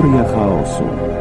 Teoria chaosu.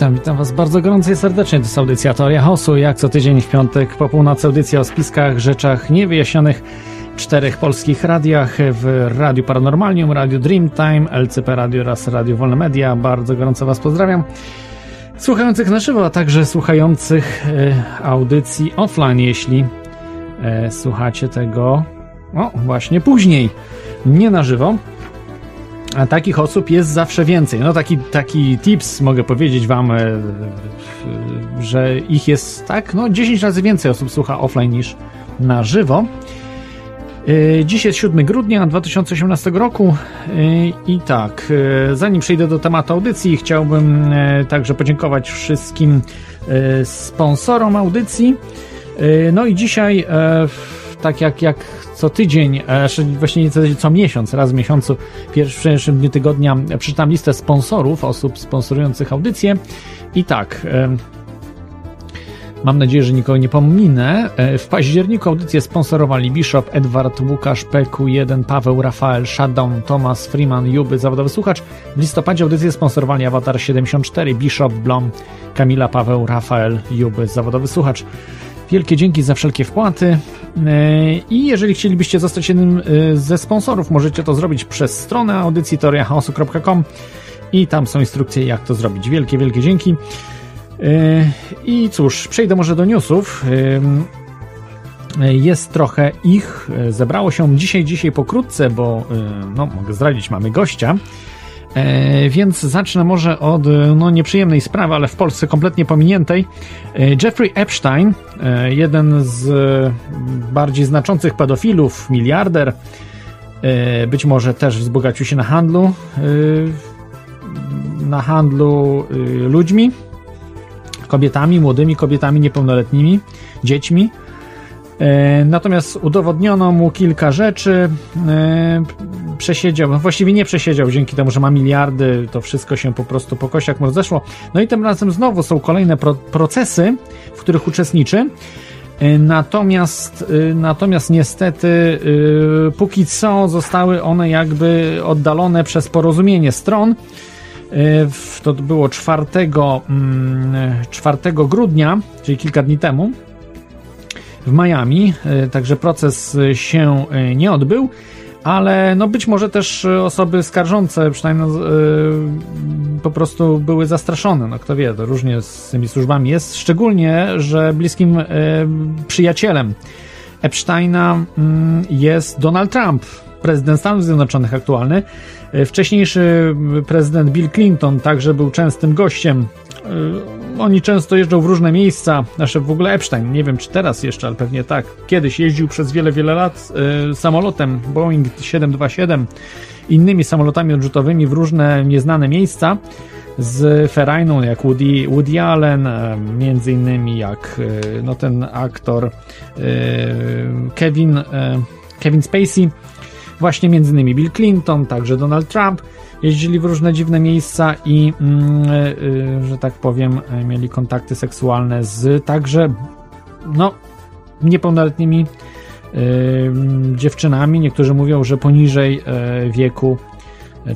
Witam, witam Was bardzo gorąco i serdecznie. To jest audycja Teoria Chaosu. Jak co tydzień w piątek po północy audycja o spiskach, rzeczach niewyjaśnionych czterech polskich radiach w Radiu Paranormalium, Radiu Dreamtime, LCP Radio oraz Radio Wolne Media. Bardzo gorąco Was pozdrawiam. Słuchających na żywo, a także słuchających e, audycji offline, jeśli e, słuchacie tego o, właśnie później, nie na żywo. A takich osób jest zawsze więcej. No taki, taki tips mogę powiedzieć wam, e, e, że ich jest tak, no 10 razy więcej osób słucha offline niż na żywo. E, Dziś jest 7 grudnia 2018 roku i tak, zanim przejdę do tematu audycji, chciałbym także podziękować wszystkim sponsorom audycji. No i dzisiaj, tak jak, jak co tydzień, znaczy właśnie nie co, co miesiąc, raz w miesiącu, w pierwszym dniu tygodnia przeczytam listę sponsorów, osób sponsorujących audycję. I tak, mam nadzieję, że nikogo nie pominę. W październiku audycję sponsorowali Bishop, Edward, Łukasz, PQ1, Paweł, Rafael, Shutdown, Thomas, Freeman, Juby, zawodowy słuchacz. W listopadzie audycję sponsorowali Avatar 74, Bishop, Blom, Kamila, Paweł, Rafael, Juby, zawodowy słuchacz. Wielkie dzięki za wszelkie wpłaty. I jeżeli chcielibyście zostać jednym ze sponsorów, możecie to zrobić przez stronę audycji teoriachaosu.com i tam są instrukcje, jak to zrobić. Wielkie, wielkie dzięki. I cóż, przejdę może do newsów. Jest trochę ich. Zebrało się dzisiaj, dzisiaj pokrótce, bo no, mogę zdradzić, mamy gościa. E, więc zacznę może od no, nieprzyjemnej sprawy, ale w Polsce kompletnie pominiętej. E, Jeffrey Epstein, e, jeden z bardziej znaczących pedofilów, miliarder, e, być może też wzbogacił się na handlu, e, na handlu e, ludźmi, kobietami, młodymi kobietami, niepełnoletnimi, dziećmi. E, Natomiast udowodniono mu kilka rzeczy. Przesiedział, no właściwie nie przesiedział, dzięki temu, że ma miliardy, to wszystko się po prostu po kościach mu rozeszło. No i tym razem znowu są kolejne pro procesy, w których uczestniczy. E, Natomiast, e, natomiast niestety, e, póki co zostały one jakby oddalone przez porozumienie stron. To było 4, mm, 4 grudnia, czyli kilka dni temu w Miami, także proces się nie odbył, ale no być może też e, osoby skarżące przynajmniej e, po prostu były zastraszone, no kto wie, to różnie z tymi służbami jest, szczególnie, że bliskim e, przyjacielem Epsteina mm, jest Donald Trump, prezydent Stanów Zjednoczonych aktualny. E, Wcześniejszy prezydent Bill Clinton także był częstym gościem. E, Oni często jeżdżą w różne miejsca, znaczy w ogóle Epstein, nie wiem czy teraz jeszcze, ale pewnie tak. Kiedyś jeździł przez wiele, wiele lat e, samolotem Boeing 727, innymi samolotami odrzutowymi w różne nieznane miejsca z ferajną jak Woody, Woody Allen, e, między innymi jak no, ten aktor Kevin, Kevin Spacey, właśnie między innymi Bill Clinton, także Donald Trump jeździli w różne dziwne miejsca i, mm, e, e, że tak powiem, e, mieli kontakty seksualne z także, no, niepełnoletnimi e, dziewczynami. Niektórzy mówią, że poniżej wieku,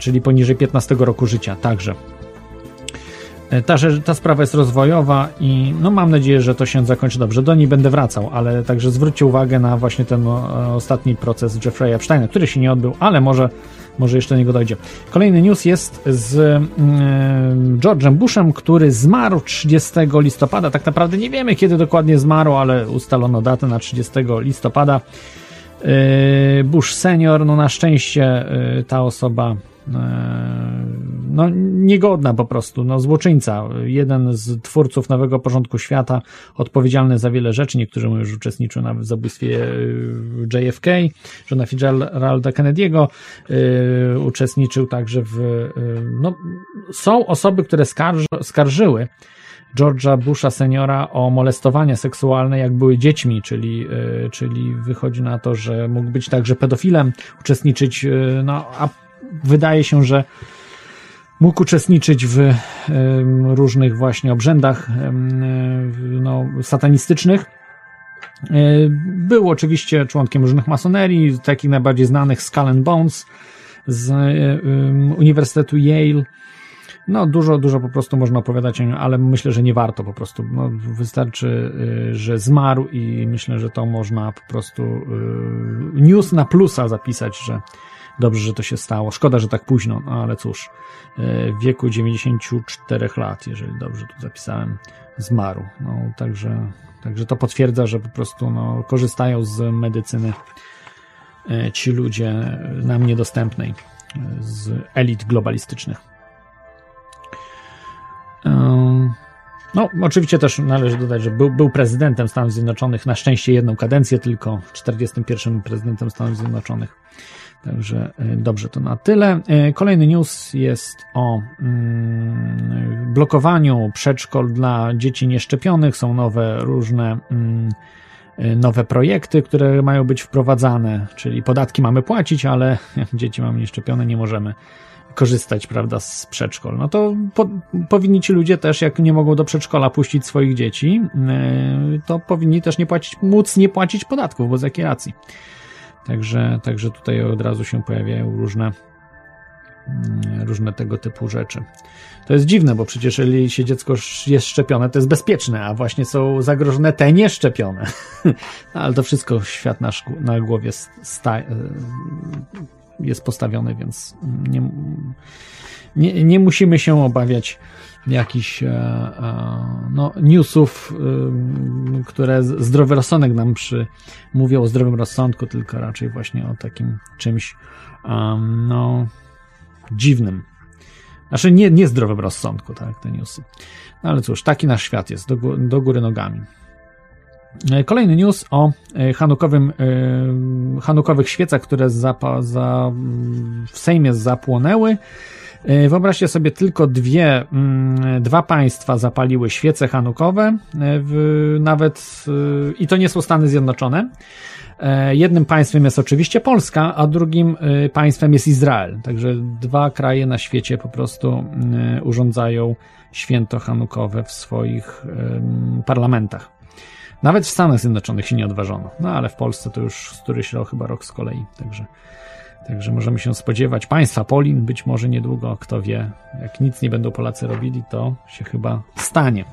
czyli poniżej 15 roku życia, także. Ta, ta sprawa jest rozwojowa i no mam nadzieję, że to się zakończy dobrze. Do niej będę wracał, ale także zwróćcie uwagę na właśnie ten ostatni proces Jeffrey'a Epsteina, który się nie odbył, ale może, może jeszcze do niego dojdzie. Kolejny news jest z mm, George'em Bushem, który zmarł 30 listopada. Tak naprawdę nie wiemy, kiedy dokładnie zmarł, ale ustalono datę na 30 listopada. E, Bush senior, no na szczęście e, ta osoba no, niegodna po prostu, no, złoczyńca. Jeden z twórców Nowego Porządku Świata, odpowiedzialny za wiele rzeczy. Niektórzy mu już uczestniczył nawet w zabójstwie e, JFK, żona Fitzgeralda Kennedy'ego, uczestniczył także w. No, są osoby, które skarży, skarżyły George'a Busha seniora o molestowanie seksualne, jak były dziećmi, czyli, yy, czyli wychodzi na to, że mógł być także pedofilem, uczestniczyć, no, a wydaje się, że mógł uczestniczyć w różnych właśnie obrzędach no, satanistycznych. E, był oczywiście członkiem różnych masonerii, takich najbardziej znanych Skull and Bones z Uniwersytetu Yale. No, dużo, dużo po prostu można opowiadać o nim, ale myślę, że nie warto po prostu. No, wystarczy, y, że zmarł i myślę, że to można po prostu y, news na plusa zapisać, że Dobrze, że to się stało. Szkoda, że tak późno, no ale cóż, e, w wieku 94 lat, jeżeli dobrze tu zapisałem, zmarł. No, także, także to potwierdza, że po prostu no, korzystają z medycyny ci ludzie nam niedostępnej, z elit globalistycznych. No, oczywiście też należy dodać, że był, był prezydentem Stanów Zjednoczonych, na szczęście jedną kadencję tylko, 41 prezydentem Stanów Zjednoczonych. Także e, dobrze, to na tyle. E, kolejny news jest o mm, blokowaniu przedszkol dla dzieci nieszczepionych. Są nowe różne mm, e, nowe projekty, które mają być wprowadzane, czyli podatki mamy płacić, ale dzieci mamy nieszczepione, nie możemy korzystać, prawda, z przedszkol. No to po, powinni ci ludzie też, jak nie mogą do przedszkola puścić swoich dzieci, to powinni też nie płacić, móc nie płacić podatków, bo z jakiej racji? Także, także tutaj od razu się pojawiają różne, mm, różne tego typu rzeczy. To jest dziwne, bo przecież jeżeli się dziecko jest szczepione, to jest bezpieczne, a właśnie są zagrożone te nieszczepione. No, ale to wszystko świat nasz na głowie sta, e, jest postawiony, więc nie, nie, nie musimy się obawiać jakichś e, e, no, newsów, które zdrowy rozsądek nam przy, mówią o zdrowym rozsądku, tylko raczej właśnie o takim czymś no, dziwnym. Znaczy nie, nie zdrowym rozsądku, tak, te newsy. No ale cóż, taki nasz świat jest, do, do góry nogami. E, kolejny news o hanukowym, hanukowych świecach, które za, w Sejmie zapłonęły. E, wyobraźcie sobie, tylko dwie, mm, dwa państwa zapaliły świece hanukowe, e, w, nawet e, i to nie są Stany Zjednoczone. Jednym państwem jest oczywiście Polska, a drugim państwem jest Izrael. Także dwa kraje na świecie po prostu urządzają święto hanukowe w swoich parlamentach. Nawet w Stanach Zjednoczonych się nie odważono. No ale w Polsce to już któryś rok, chyba rok z kolei. Także Także możemy się spodziewać państwa Polin, być może niedługo, kto wie, jak nic nie będą Polacy robili, to się chyba stanie.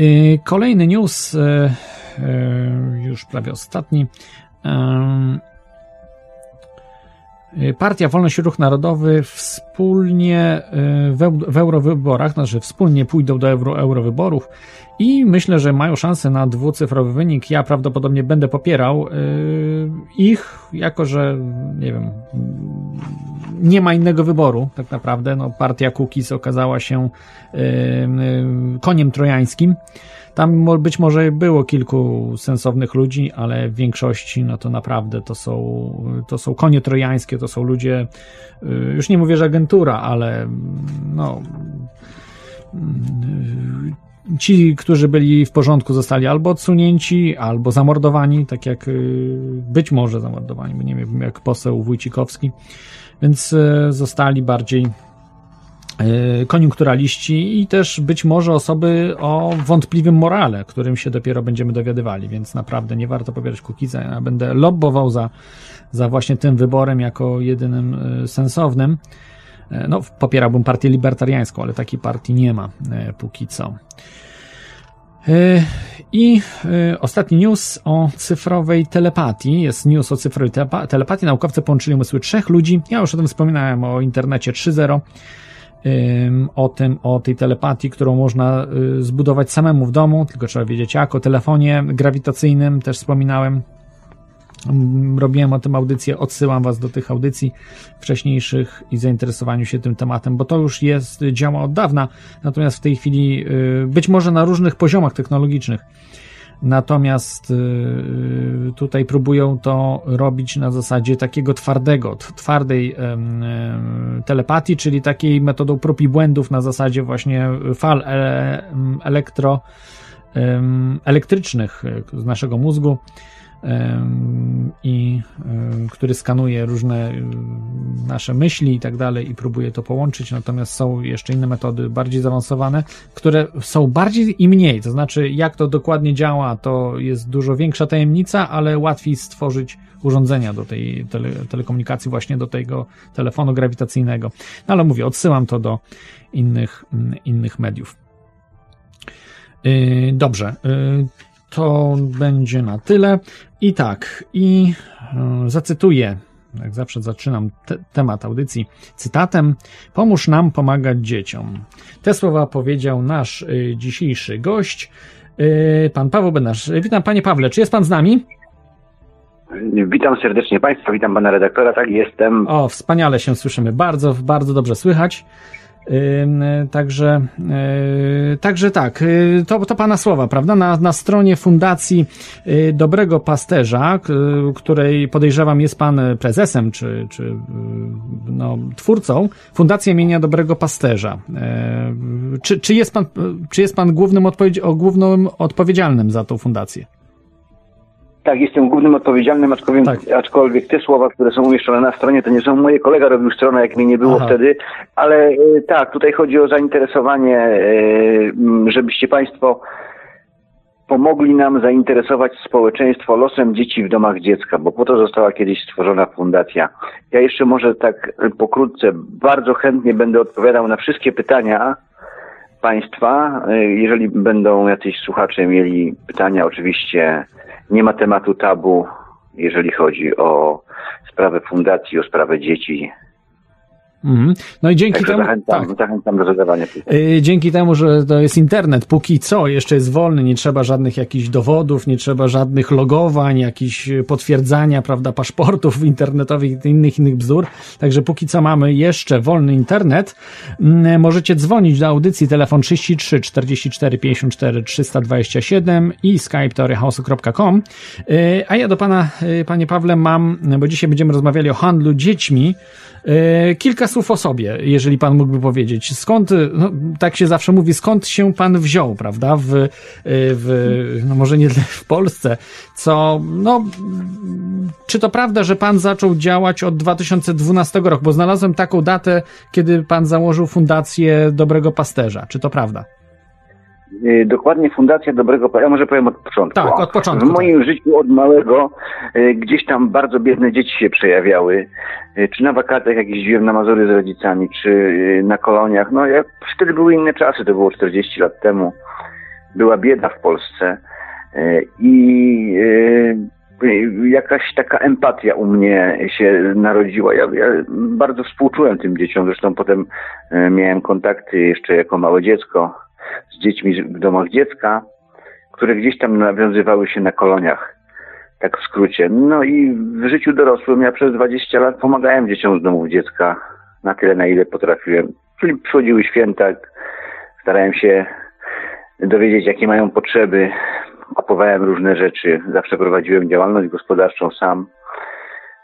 Y, kolejny news, y, y, już prawie ostatni. Partia Wolność i Ruch Narodowy wspólnie w, w eurowyborach, znaczy wspólnie pójdą do euro, eurowyborów i myślę, że mają szansę na dwucyfrowy wynik. Ja prawdopodobnie będę popierał yy, ich, jako że nie wiem, nie ma innego wyboru tak naprawdę. No, partia Cookies okazała się koniem trojańskim. Tam być może było kilku sensownych ludzi, ale w większości no to naprawdę to są, to są konie trojańskie, to są ludzie, yy, już nie mówię, że agentura, ale no ci, którzy byli w porządku, zostali albo odsunięci, albo zamordowani, tak jak y, być może zamordowani, bo nie wiem, jak poseł Wójcikowski, więc y, zostali bardziej y, koniunkturaliści i też być może osoby o wątpliwym morale, którym się dopiero będziemy dowiadywali, więc naprawdę nie warto pobierać Kukiza. Ja będę lobbował za, za właśnie tym wyborem jako jedynym sensownym. E, no, popierałbym partię libertariańską, ale takiej partii nie ma póki co. I ostatni news o cyfrowej telepatii. Jest news o cyfrowej telepatii. Naukowcy połączyli umysły trzech ludzi. Ja już o tym wspominałem o internecie 3.0 o tym, o tej telepatii, którą można zbudować samemu w domu, tylko trzeba wiedzieć jak, o telefonie grawitacyjnym też wspominałem, Mm, robiłem o tym audycję, odsyłam Was do tych audycji wcześniejszych i zainteresowaniu się tym tematem, bo to już jest, działa od dawna, natomiast w tej chwili y, być może na różnych poziomach technologicznych. Natomiast y, tutaj próbują to robić na zasadzie takiego twardego, twardej telepatii, czyli takiej metodą prób i błędów na zasadzie właśnie fal e, elektro, elektrycznych z naszego mózgu i który skanuje różne nasze myśli i tak dalej i próbuje to połączyć, natomiast są jeszcze inne metody bardziej zaawansowane, które są bardziej i mniej, to znaczy jak to dokładnie działa, to jest dużo większa tajemnica, ale łatwiej stworzyć urządzenia do tej tele, telekomunikacji, właśnie do tego telefonu grawitacyjnego. No ale mówię, odsyłam to do innych, innych mediów. Yy, dobrze. Yy, to będzie na tyle. I tak, i e, zacytuję, jak zawsze zaczynam te, temat audycji cytatem: Pomóż nam pomagać dzieciom. Te słowa powiedział nasz y, dzisiejszy gość, y, pan Paweł Benasz. Witam panie Pawle, czy jest pan z nami? Witam serdecznie Państwa, witam Pana redaktora, tak jestem. O, wspaniale się słyszymy, bardzo, bardzo dobrze słychać. Także, e, także tak, y, to, to Pana słowa, prawda? Na, na stronie Fundacji y, Dobrego Pasterza, której podejrzewam jest Pan prezesem, czy, czy y, no, twórcą, Fundacja imienia Dobrego Pasterza. Czy, czy, jest pan, czy jest Pan głównym, odpowiedzi- głównym odpowiedzialnym za tą fundację? Tak, jestem głównym odpowiedzialnym, aczkolwiek, tak. aczkolwiek te słowa, które są umieszczone na stronie, to nie są moje. Kolega robił stronę, jak mnie nie było Aha. wtedy, ale e, tak, tutaj chodzi o zainteresowanie, e, żebyście Państwo pomogli nam zainteresować społeczeństwo losem dzieci w domach dziecka, bo po to została kiedyś stworzona fundacja. Ja jeszcze może tak pokrótce, bardzo chętnie będę odpowiadał na wszystkie pytania Państwa. E, jeżeli będą jacyś słuchacze mieli pytania, oczywiście nie ma tematu tabu, jeżeli chodzi o sprawę fundacji, o sprawę dzieci. Mhm. No i dzięki temu. Zachęcam, tak. zachęcam do zadawania pytań. Y, dzięki temu, że to jest internet, póki co jeszcze jest wolny, nie trzeba żadnych jakichś dowodów, nie trzeba żadnych logowań, jakichś potwierdzania, prawda, paszportów internetowych i innych innych bzdur. Także póki co mamy jeszcze wolny internet. Mm, możecie dzwonić do audycji telefon 33 44 54 327 i skype teorychaosu.com. Y, a ja do pana, y, panie Pawle, mam, bo dzisiaj będziemy rozmawiali o handlu dziećmi. Kilka słów o sobie, jeżeli pan mógłby powiedzieć. Skąd, no, tak się zawsze mówi, skąd się pan wziął, prawda, w, w no może nie w Polsce, co, no, czy to prawda, że pan zaczął działać od 2012 roku, bo znalazłem taką datę, kiedy pan założył Fundację Dobrego Pasterza. Czy to prawda? Y, dokładnie Fundacja Dobrego Ja może powiem od początku. Tak, od początku. W moim tak. życiu od małego y, gdzieś tam bardzo biedne dzieci się przejawiały. Y, czy na wakacjach jak jeździłem na Mazury z rodzicami, czy na koloniach. No ja, wtedy były inne czasy, to było 40 lat temu. Była bieda w Polsce i jakaś taka empatia u mnie się narodziła. Ja, ja, bardzo współczułem tym dzieciom, zresztą potem miałem kontakty jeszcze jako małe dziecko z dziećmi w domach dziecka, które gdzieś tam nawiązywały się na koloniach. Tak w skrócie. No i w życiu dorosłym ja przez 20 lat pomagałem dzieciom z domów dziecka na tyle, na ile potrafiłem. Czyli przychodziły święta, starałem się dowiedzieć, jakie mają potrzeby. Kupowałem różne rzeczy. Zawsze prowadziłem działalność gospodarczą sam.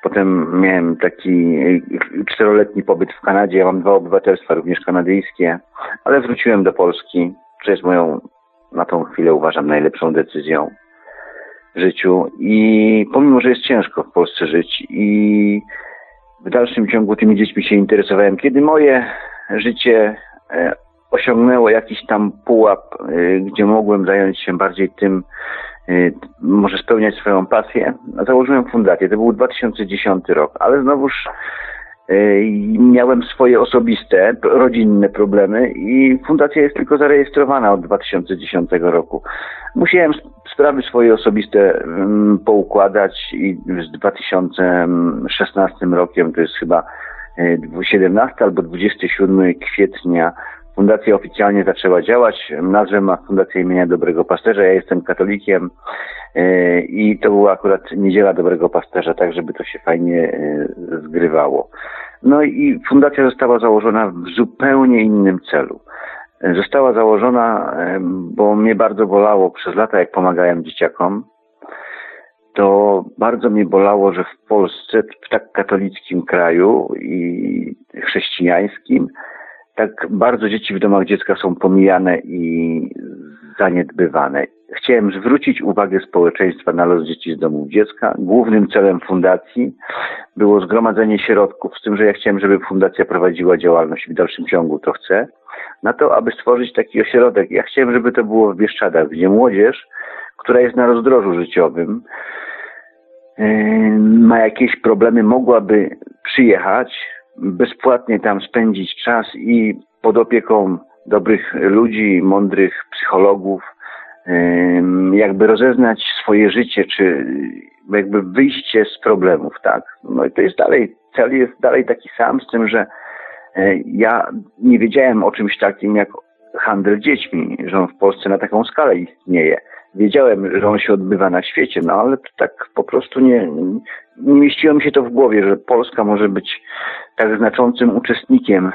Potem miałem taki czteroletni pobyt w Kanadzie. Ja mam dwa obywatelstwa, również kanadyjskie, ale wróciłem do Polski, co jest moją, na tą chwilę uważam, najlepszą decyzją w życiu. I pomimo, że jest ciężko w Polsce żyć i w dalszym ciągu tymi dziećmi się interesowałem, kiedy moje życie e, osiągnęło jakiś tam pułap, e, gdzie mogłem zająć się bardziej tym, może spełniać swoją pasję. Założyłem fundację. To był 2010 rok, ale znowuż i Miałem swoje osobiste, rodzinne problemy i fundacja jest tylko zarejestrowana od 2010 roku. Musiałem sp- sprawy swoje osobiste mm, poukładać i z 2016 rokiem, to jest chyba e, 17 albo 27 kwietnia, fundacja oficjalnie zaczęła działać. Nazwę ma Fundacja imienia Dobrego Pasterza. Ja jestem katolikiem e, i to była akurat Niedziela Dobrego Pasterza, tak żeby to się fajnie e, zgrywało. No i fundacja została założona w zupełnie innym celu. Została założona, e, bo mnie bardzo bolało przez lata, jak pomagałem dzieciakom, to bardzo mnie bolało, że w Polsce, w tak katolickim kraju i chrześcijańskim, tak bardzo dzieci w domach dziecka są pomijane i zaniedbywane. Chciałem zwrócić uwagę społeczeństwa na los dzieci z domów dziecka. Głównym celem fundacji było zgromadzenie środków, z tym, że ja chciałem, żeby fundacja prowadziła działalność w dalszym ciągu to chcę, na to, aby stworzyć taki ośrodek. Ja chciałem, żeby to było w Bieszczadach, gdzie młodzież, która jest na rozdrożu życiowym, yy, ma jakieś problemy, mogłaby przyjechać, bezpłatnie tam spędzić czas i pod opieką dobrych ludzi, mądrych psychologów, jakby rozeznać swoje życie, czy jakby wyjście z problemów, tak? No i to jest dalej, cel jest dalej taki sam, z tym, że e, ja nie wiedziałem o czymś takim jak handel dziećmi, że on w Polsce na taką skalę istnieje. Wiedziałem, że on się odbywa na świecie, no ale tak po prostu nie, nie mieściło mi się to w głowie, że Polska może być tak znaczącym uczestnikiem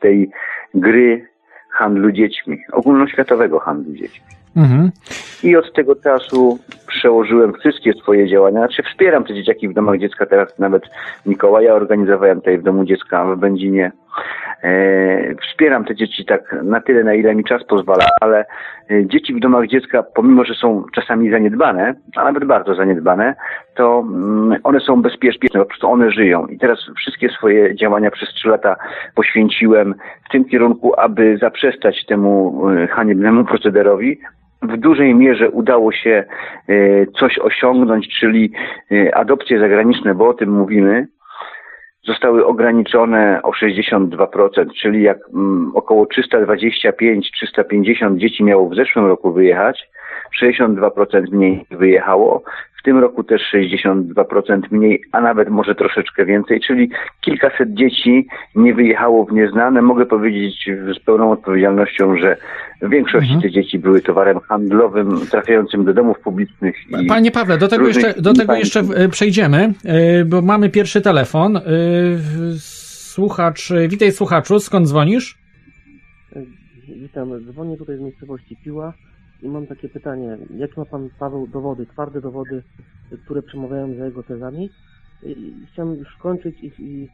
tej gry handlu dziećmi, ogólnoświatowego handlu dziećmi. Mhm. I od tego czasu przełożyłem wszystkie swoje działania. Znaczy wspieram te dzieciaki w domach dziecka. Teraz nawet Mikołaja organizowałem tutaj w domu dziecka w Będzinie. E, wspieram te dzieci tak na tyle, na ile mi czas pozwala, ale e, dzieci w domach dziecka, pomimo, że są czasami zaniedbane, a nawet bardzo zaniedbane, to mm, one są bezpieczne, po prostu one żyją. I teraz wszystkie swoje działania przez trzy lata poświęciłem w tym kierunku, aby zaprzestać temu e, haniebnemu procederowi, w dużej mierze udało się coś osiągnąć, czyli adopcje zagraniczne, bo o tym mówimy, zostały ograniczone o 62%, czyli jak mm, około 325-350 dzieci miało w zeszłym roku wyjechać, 62% mniej wyjechało, w tym roku też 62% mniej, a nawet może troszeczkę więcej, czyli kilkaset dzieci nie wyjechało w nieznane. Mogę powiedzieć z pełną odpowiedzialnością, że w większości Mhm. te dzieci były towarem handlowym trafiającym do domów publicznych. I Panie Pawle, do tego jeszcze, do tego jeszcze państw. e, przejdziemy, e, bo mamy pierwszy telefon. E, Słuchacz, witaj słuchaczu, skąd dzwonisz? Witam, dzwonię tutaj z miejscowości Piła i mam takie pytanie. Jakie ma pan Paweł dowody, twarde dowody, które przemawiają za jego tezami? I chciałem już kończyć i, i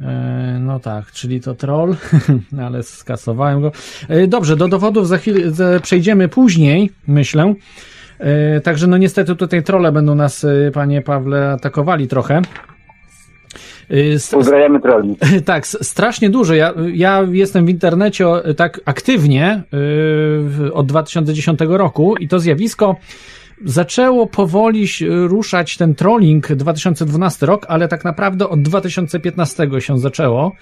E, No tak, czyli to troll, ale skasowałem go. E, Dobrze, do dowodów za chwilę przejdziemy później, myślę. E, Także no niestety tutaj trolle będą nas, panie Pawle, atakowali trochę. S- Pozdrawiamy troli. tak, strasznie dużo. Ja, ja jestem w internecie tak aktywnie y, od 2010 roku i to zjawisko zaczęło powoli ruszać ten trolling 2012 rok, ale tak naprawdę od 2015 się zaczęło.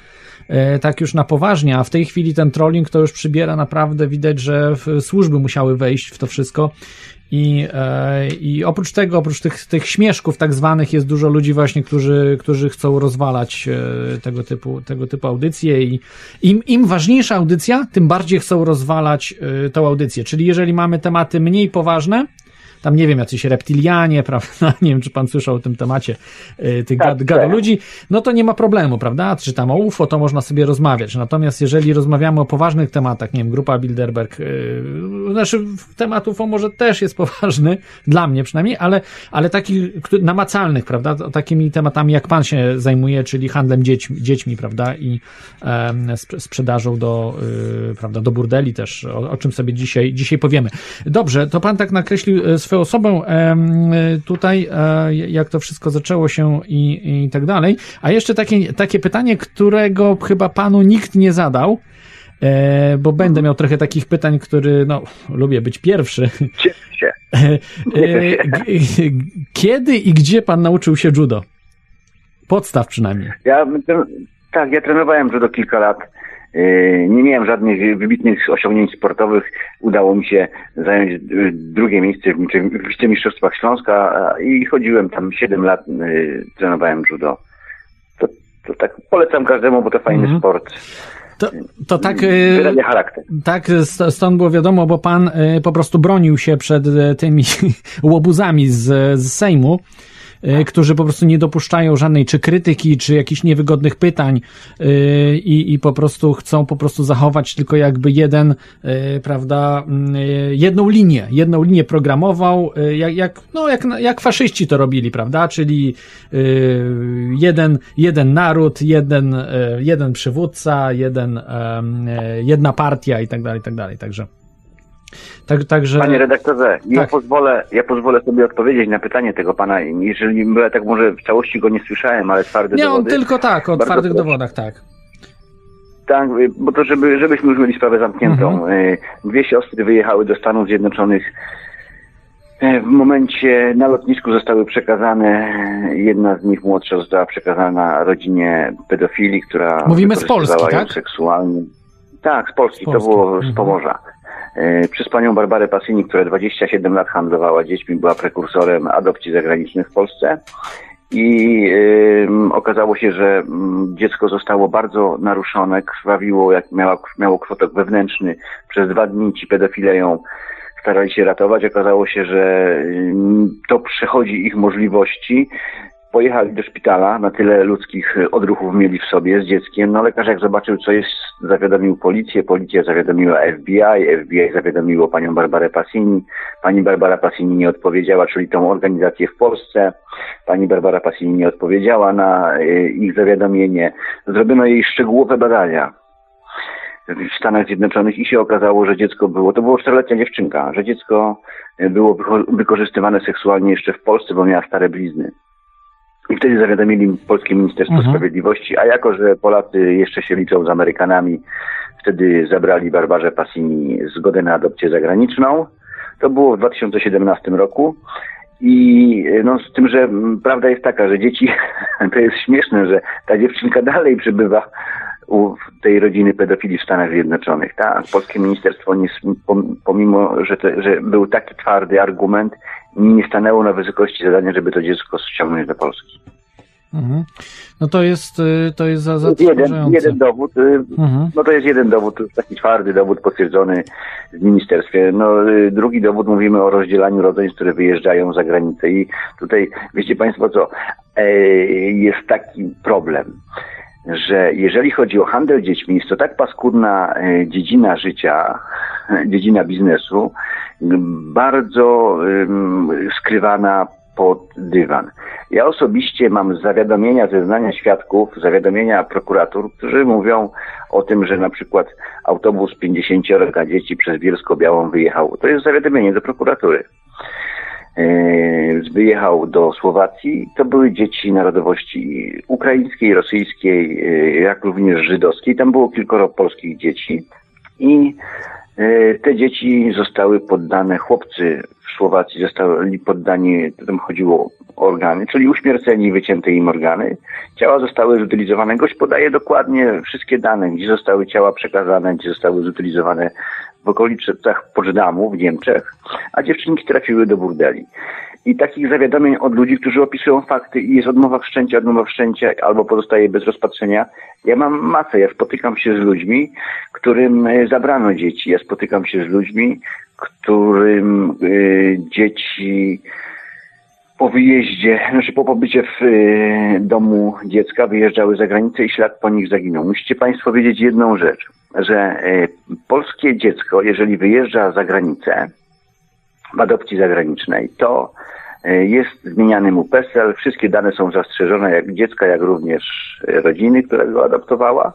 e, Tak już na poważnie, a w tej chwili ten trolling to już przybiera naprawdę, widać, że służby musiały wejść w to wszystko i, e, I oprócz tego, oprócz tych, tych śmieszków tak zwanych, jest dużo ludzi właśnie, którzy, którzy chcą rozwalać e, tego typu, tego typu audycje i im, im ważniejsza audycja, tym bardziej chcą rozwalać e, tą audycję. Czyli jeżeli mamy tematy mniej poważne, tam nie wiem, jacyś reptilianie, prawda? Nie wiem, czy pan słyszał o tym temacie e, tych Tak, gad, tak. ludzi, no to nie ma problemu, prawda? Czy tam o UFO, to można sobie rozmawiać. Natomiast jeżeli rozmawiamy o poważnych tematach, nie wiem, grupa Bilderberg, yy, znaczy temat UFO może też jest poważny, dla mnie przynajmniej, ale, ale takich namacalnych, prawda? Takimi tematami, jak pan się zajmuje, czyli handlem dziećmi, dziećmi prawda? I sp- sprzedażą do, yy, prawda, do burdeli też, o, o czym sobie dzisiaj, dzisiaj powiemy. Dobrze, to pan tak nakreślił e, swoją osobę tutaj, e, jak to wszystko zaczęło się i, i tak dalej. A jeszcze takie, takie pytanie, którego chyba panu nikt nie zadał, e, bo będę miał trochę takich pytań, który, no, lubię być pierwszy. Cieszę się. E, Kiedy i gdzie pan nauczył się judo? Podstaw przynajmniej. Ja, tak, ja trenowałem judo kilka lat. Yy, Nie miałem żadnych wybitnych osiągnięć sportowych. Udało mi się zająć drugie miejsce w wicemistrzostwach Śląska i chodziłem tam 7 lat, yy, trenowałem judo. To, to tak polecam każdemu, bo to fajny Mhm. sport. To, to tak. e, charakter. Tak, st- stąd było wiadomo, bo pan e, po prostu bronił się przed e, tymi łobuzami z, z Sejmu, e, którzy po prostu nie dopuszczają żadnej czy krytyki, czy jakichś niewygodnych pytań e, i, i po prostu chcą po prostu zachować tylko jakby jeden, e, prawda, mm, e, jedną linię, jedną linię programował, e, jak, jak, no, jak, jak faszyści to robili, prawda, czyli e, jeden, jeden naród, jeden, e, jeden przywódca, jeden, e, jedna partia i tak dalej, i tak dalej, także tak, także Panie redaktorze, ja Tak. pozwolę, ja pozwolę sobie odpowiedzieć na pytanie tego pana, jeżeli ja tak może w całości go nie słyszałem, ale twarde nie, on dowody. tylko tak, o twardych proszę. dowodach, tak. Tak, bo to żeby, żebyśmy już mieli sprawę zamkniętą. Y, Dwie siostry wyjechały do Stanów Zjednoczonych. Y, W momencie na lotnisku zostały przekazane, jedna z nich młodsza została przekazana rodzinie pedofili, która Mówimy z Polski, tak? seksualnie. Tak, z Polski, Z Polski. to było z Mhm. Pomorza. Y, Przez panią Barbarę Pasini, która 27 lat handlowała dziećmi, była prekursorem adopcji zagranicznych w Polsce. I ym, okazało się, że ym, dziecko zostało bardzo naruszone, krwawiło, jak miało krwotok wewnętrzny. Przez dwa dni ci pedofile ją starali się ratować. Okazało się, że to przechodzi ich możliwości. Pojechali do szpitala, na tyle ludzkich y, odruchów mieli w sobie z dzieckiem. No lekarz jak zobaczył, co jest, zawiadomił policję, policja zawiadomiła FBI, FBI zawiadomiło panią Barbarę Passini. Pani Barbara Passini nie odpowiedziała, czyli tą organizację w Polsce. Pani Barbara Passini nie odpowiedziała na y, ich zawiadomienie. Zrobiono jej szczegółowe badania w Stanach Zjednoczonych i się okazało, że dziecko było, to było czteroletnia dziewczynka, że dziecko y, było wykorzystywane seksualnie jeszcze w Polsce, bo miała stare blizny. I wtedy zawiadomili Polskie Ministerstwo Mhm. Sprawiedliwości, a jako, że Polacy jeszcze się liczą z Amerykanami, wtedy zabrali Barbarze Passini zgodę na adopcję zagraniczną. To było w 2017 roku. I no, z tym, że prawda jest taka, że dzieci, to jest śmieszne, że ta dziewczynka dalej przebywa u tej rodziny pedofili w Stanach Zjednoczonych. Tak, polskie ministerstwo, nie, pomimo, że, to, że był taki twardy argument, nie stanęło na wysokości zadania, żeby to dziecko ściągnąć do Polski. Mhm. No to jest, y, to jest za, Jeden, zatrważające. jeden dowód, y, Mhm. no to jest jeden dowód, taki twardy dowód potwierdzony w ministerstwie. No, y, drugi dowód mówimy o rozdzielaniu rodzeństw, które wyjeżdżają za granicę i tutaj wiecie Państwo co, e, jest taki problem, że jeżeli chodzi o handel dziećmi, jest to tak paskudna e, dziedzina życia, dziedzina biznesu, bardzo skrywana pod dywan. Ja osobiście mam zawiadomienia, zeznania świadków, zawiadomienia prokuratur, którzy mówią o tym, że na przykład autobus 50 dzieci przez Bielsko-Białą wyjechał. To jest zawiadomienie do prokuratury. Yy, Wyjechał do Słowacji. To były dzieci narodowości ukraińskiej, rosyjskiej, yy, jak również żydowskiej. Tam było kilkoro polskich dzieci. I yy, te dzieci zostały poddane, chłopcy w Słowacji zostali poddani, tam chodziło o organy, czyli uśmierceni, wycięte im organy. Ciała zostały zutylizowane. Gość podaje dokładnie wszystkie dane, gdzie zostały ciała przekazane, gdzie zostały zutylizowane w okolicach Poczdamу w Niemczech, a dziewczynki trafiły do burdeli. I takich zawiadomień od ludzi, którzy opisują fakty i jest odmowa wszczęcia, odmowa wszczęcia albo pozostaje bez rozpatrzenia. Ja mam masę, ja spotykam się z ludźmi, którym e, zabrano dzieci. Ja spotykam się z ludźmi, którym y, dzieci po wyjeździe, znaczy po pobycie w y, domu dziecka wyjeżdżały za granicę i ślad po nich zaginął. Musicie Państwo wiedzieć jedną rzecz, że y, polskie dziecko, jeżeli wyjeżdża za granicę w adopcji zagranicznej, to y, jest zmieniany mu PESEL, wszystkie dane są zastrzeżone jak dziecka, jak również rodziny, która go adoptowała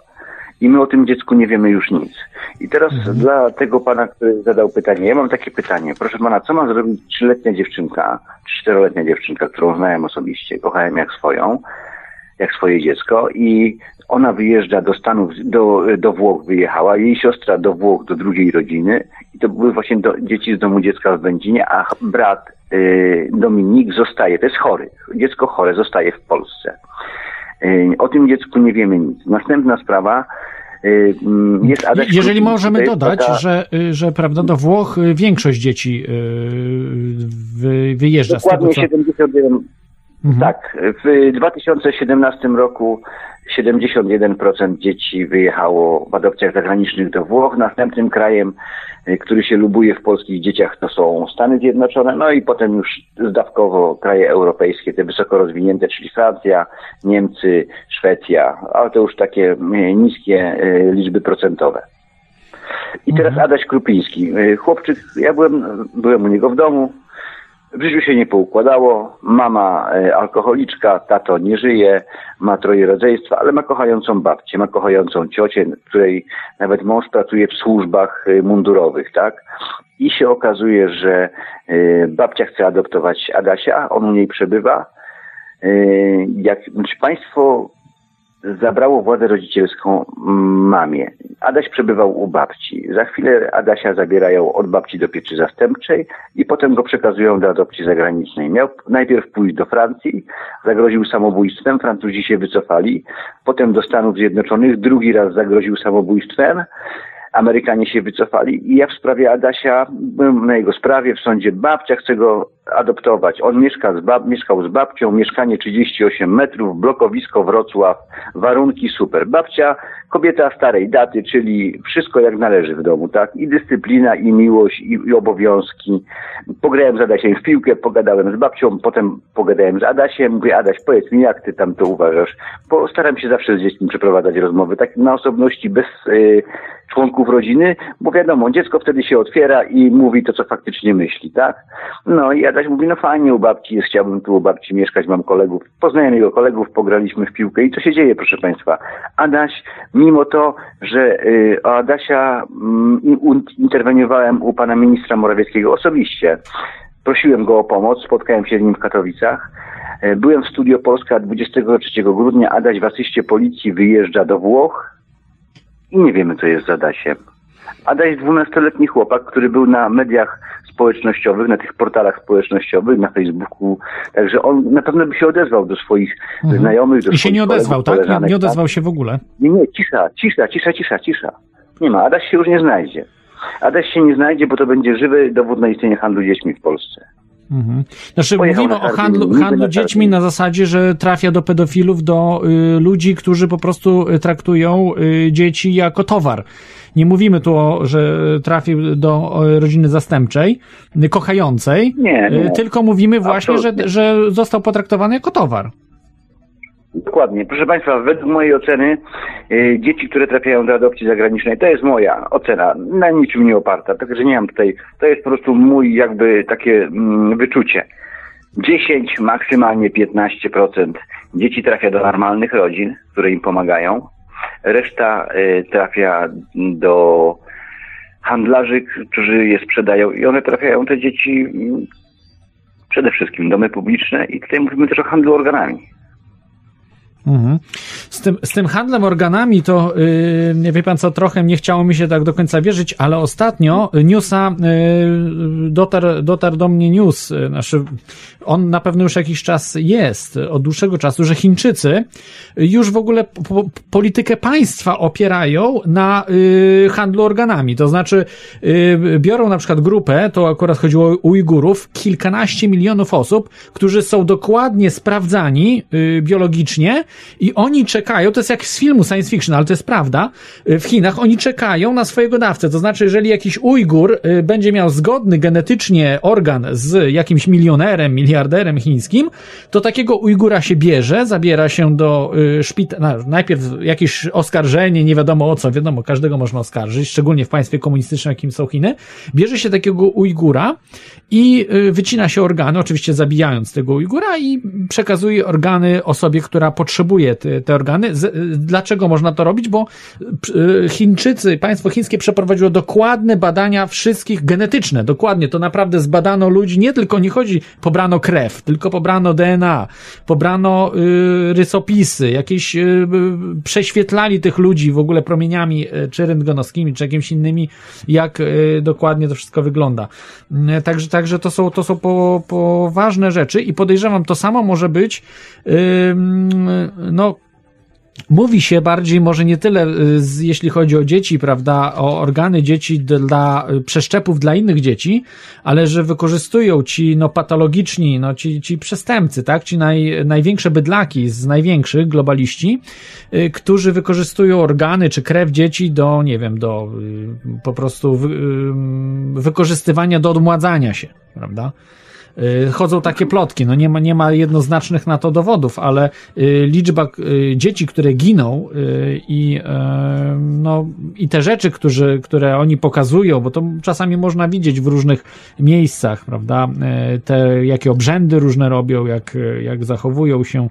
i my o tym dziecku nie wiemy już nic. I teraz dla tego pana, który zadał pytanie, ja mam takie pytanie. Proszę pana, co ma zrobić trzyletnia dziewczynka, czy czteroletnia dziewczynka, którą znałem osobiście, kochałem jak swoją, jak swoje dziecko i ona wyjeżdża do Stanów, do, do Włoch wyjechała, jej siostra do Włoch, do drugiej rodziny i to były właśnie do, dzieci z domu dziecka w Będzinie, a brat y, Dominik zostaje, to jest chory, dziecko chore zostaje w Polsce. Y, o tym dziecku nie wiemy nic. Następna sprawa, y, mm, Jeżeli możemy dodać, taka- że, y, że prawda, do Włoch y, większość dzieci wy, wyjeżdża z tego, Dokładnie co... 71, Mhm. tak. W 2017 roku 71% dzieci wyjechało w adopcjach zagranicznych do Włoch. Następnym krajem, y, który się lubuje w polskich dzieciach, to są Stany Zjednoczone, no i potem już zdawkowo kraje europejskie, te wysoko rozwinięte, czyli Francja, Niemcy, Szwecja, ale to już takie y, niskie y, liczby procentowe. I teraz Adaś Krupiński. Chłopczyk, ja byłem, byłem u niego w domu, w życiu się nie poukładało. Mama e, alkoholiczka, tato nie żyje, ma troje rodzeństwa, ale ma kochającą babcię, ma kochającą ciocię, której nawet mąż pracuje w służbach e, mundurowych, tak? I się okazuje, że e, babcia chce adoptować Adasia, on u niej przebywa. Jak, czy państwo zabrało władzę rodzicielską mamie. Adaś przebywał u babci. Za chwilę Adasia zabierają od babci do pieczy zastępczej i potem go przekazują do adopcji zagranicznej. Miał najpierw pójść do Francji, zagroził samobójstwem, Francuzi się wycofali, potem do Stanów Zjednoczonych, drugi raz zagroził samobójstwem, Amerykanie się wycofali i ja w sprawie Adasia byłem na jego sprawie w sądzie. Babcia chce go adoptować. On mieszka z bab, mieszkał z babcią, mieszkanie 38 metrów, blokowisko Wrocław, warunki super. Babcia, kobieta starej daty, czyli wszystko jak należy w domu, tak? I dyscyplina, i miłość, i, i obowiązki. Pograłem z Adasiem w piłkę, pogadałem z babcią, potem pogadałem z Adasiem. Mówię, Adaś, powiedz mi, jak ty tam to uważasz? Bo staram się zawsze z dziećmi przeprowadzać rozmowy, tak na osobności, bez y, członków rodziny, bo wiadomo, dziecko wtedy się otwiera i mówi to, co faktycznie myśli, tak? No i Adaś mówi, no fajnie u babci jest, chciałbym tu u babci mieszkać, mam kolegów. Poznałem jego kolegów, pograliśmy w piłkę i co się dzieje, proszę Państwa? Adaś, mimo to, że y, o Adasia mm, in- interweniowałem u pana ministra Morawieckiego osobiście, prosiłem go o pomoc, spotkałem się z nim w Katowicach, E, Byłem w Studio Polska 23 grudnia. Adaś w asyście policji wyjeżdża do Włoch i nie wiemy, co jest z Adasiem. Adaś 12-letni chłopak, który był na mediach społecznościowych, na tych portalach społecznościowych, na Facebooku, także on na pewno by się odezwał do swoich znajomych, do Mhm. I się nie odezwał, kolegów, tak? Nie, nie tak? odezwał się w ogóle. Nie, nie, cisza, cisza, cisza, cisza, cisza. Nie ma, Adaś się już nie znajdzie. Adaś się nie znajdzie, bo to będzie żywy dowód na istnienie handlu dziećmi w Polsce. Mhm. Znaczy, Pojechał mówimy o handlu, handlu dziećmi na zasadzie, że trafia do pedofilów, do y, ludzi, którzy po prostu y, traktują y, dzieci jako towar. Nie mówimy tu, o, że trafił do y, rodziny zastępczej, kochającej, Nie, nie. y, tylko mówimy właśnie, że, że został potraktowany jako towar. Dokładnie. Proszę Państwa, według mojej oceny y, dzieci, które trafiają do adopcji zagranicznej, to jest moja ocena, na niczym nie oparta, także nie mam tutaj, to jest po prostu mój jakby takie mm, wyczucie. 10, maksymalnie 15% dzieci trafia do normalnych rodzin, które im pomagają. Reszta y, trafia do handlarzy, którzy je sprzedają i one trafiają, te dzieci, mm, przede wszystkim domy publiczne i tutaj mówimy też o handlu organami. Mhm. Z, tym, z tym handlem organami to, yy, wie pan co, trochę nie chciało mi się tak do końca wierzyć, ale ostatnio newsa, yy, dotarł, dotarł do mnie news, yy, znaczy on na pewno już jakiś czas jest, od dłuższego czasu, że Chińczycy już w ogóle po, politykę państwa opierają na yy, handlu organami, to znaczy yy, biorą na przykład grupę, to akurat chodziło o Ujgurów, kilkanaście milionów osób, którzy są dokładnie sprawdzani yy, biologicznie i oni czekają, to jest jak z filmu science fiction, ale to jest prawda, yy, w Chinach oni czekają na swojego dawcę, to znaczy jeżeli jakiś Ujgur yy, będzie miał zgodny genetycznie organ z jakimś milionerem, miliarderem chińskim, to takiego Ujgura się bierze, zabiera się do y, szpitala, najpierw jakieś oskarżenie, nie wiadomo o co, wiadomo, każdego można oskarżyć, szczególnie w państwie komunistycznym, jakim są Chiny, bierze się takiego Ujgura i y, wycina się organy, oczywiście zabijając tego Ujgura i przekazuje organy osobie, która potrzebuje potrzebuje te, te organy. Z, dlaczego można to robić? Bo y, Chińczycy, państwo chińskie przeprowadziło dokładne badania wszystkich genetyczne, dokładnie, to naprawdę zbadano ludzi, nie tylko nie chodzi, pobrano krew, tylko pobrano DNA, pobrano y, rysopisy, jakieś y, prześwietlali tych ludzi w ogóle promieniami, y, czy rentgenowskimi, czy jakimiś innymi, jak y, dokładnie to wszystko wygląda. Y, Także, także to są, to są po, poważne rzeczy i podejrzewam, to samo może być, no, Mówi się bardziej, może nie tyle, y, jeśli chodzi o dzieci, prawda, o organy dzieci dla y, przeszczepów dla innych dzieci, ale że wykorzystują ci, no, patologiczni, no, ci, ci przestępcy, tak, ci naj, największe bydlaki z największych globaliści, y, którzy wykorzystują organy czy krew dzieci do, nie wiem, do po prostu wy, wykorzystywania do odmładzania się, prawda. Y, chodzą takie plotki, no nie ma, nie ma jednoznacznych na to dowodów, ale y, liczba y, dzieci, które giną i, y, no, i te rzeczy, którzy, które oni pokazują, bo to czasami można widzieć w różnych miejscach, prawda, y, te jakie obrzędy różne robią, jak, jak zachowują się,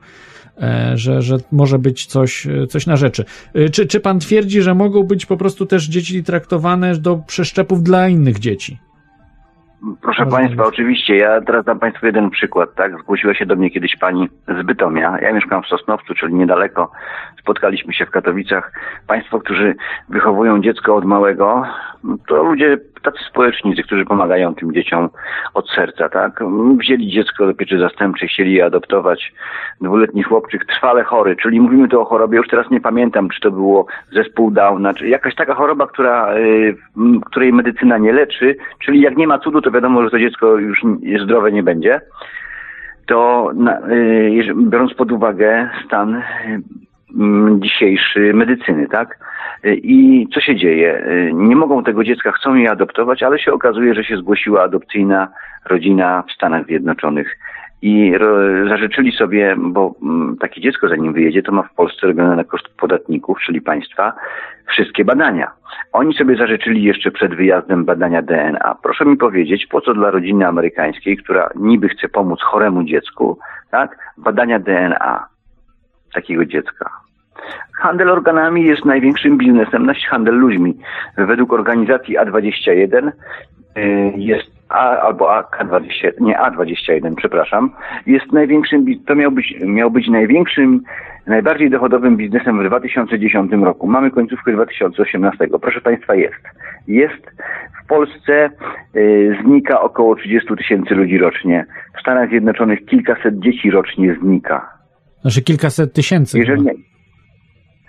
e, że, że może być coś, coś na rzeczy. Czy, czy pan twierdzi, że mogą być po prostu też dzieci traktowane do przeszczepów dla innych dzieci? Proszę Może Państwa, oczywiście, ja teraz dam Państwu jeden przykład, tak? Zgłosiła się do mnie kiedyś pani z Bytomia. Ja mieszkam w Sosnowcu, czyli niedaleko. Spotkaliśmy się w Katowicach. Państwo, którzy wychowują dziecko od małego, to ludzie tacy społecznicy, którzy pomagają tym dzieciom od serca, tak? Wzięli dziecko do pieczy zastępczej, chcieli je adoptować. Dwuletni chłopczyk, trwale chory, czyli mówimy tu o chorobie, już teraz nie pamiętam, czy to było zespół Downa, czy jakaś taka choroba, która, y, której medycyna nie leczy, czyli jak nie ma cudu, to wiadomo, że to dziecko już zdrowe nie będzie. To y, biorąc pod uwagę stan y, dzisiejszy medycyny, tak? Y, I co się dzieje? Y, Nie mogą tego dziecka, chcą je adoptować, ale się okazuje, że się zgłosiła adopcyjna rodzina w Stanach Zjednoczonych. I zażyczyli sobie, bo mm, takie dziecko zanim wyjedzie, to ma w Polsce robione na koszt podatników, czyli państwa, wszystkie badania. Oni sobie zażyczyli jeszcze przed wyjazdem badania DNA. Proszę mi powiedzieć, po co dla rodziny amerykańskiej, która niby chce pomóc choremu dziecku, tak, badania DNA takiego dziecka. Handel organami jest największym biznesem, handel ludźmi. Według organizacji A21 y, jest A albo AK20, nie A21, przepraszam, jest największym, to miał być, miał być największym, najbardziej dochodowym biznesem w 2010 roku. Mamy końcówkę 2018. Proszę Państwa, jest. Jest w Polsce y, znika około 30 tysięcy ludzi rocznie. W Stanach Zjednoczonych kilkaset dzieci rocznie znika. Znaczy kilkaset tysięcy. Jeżeli.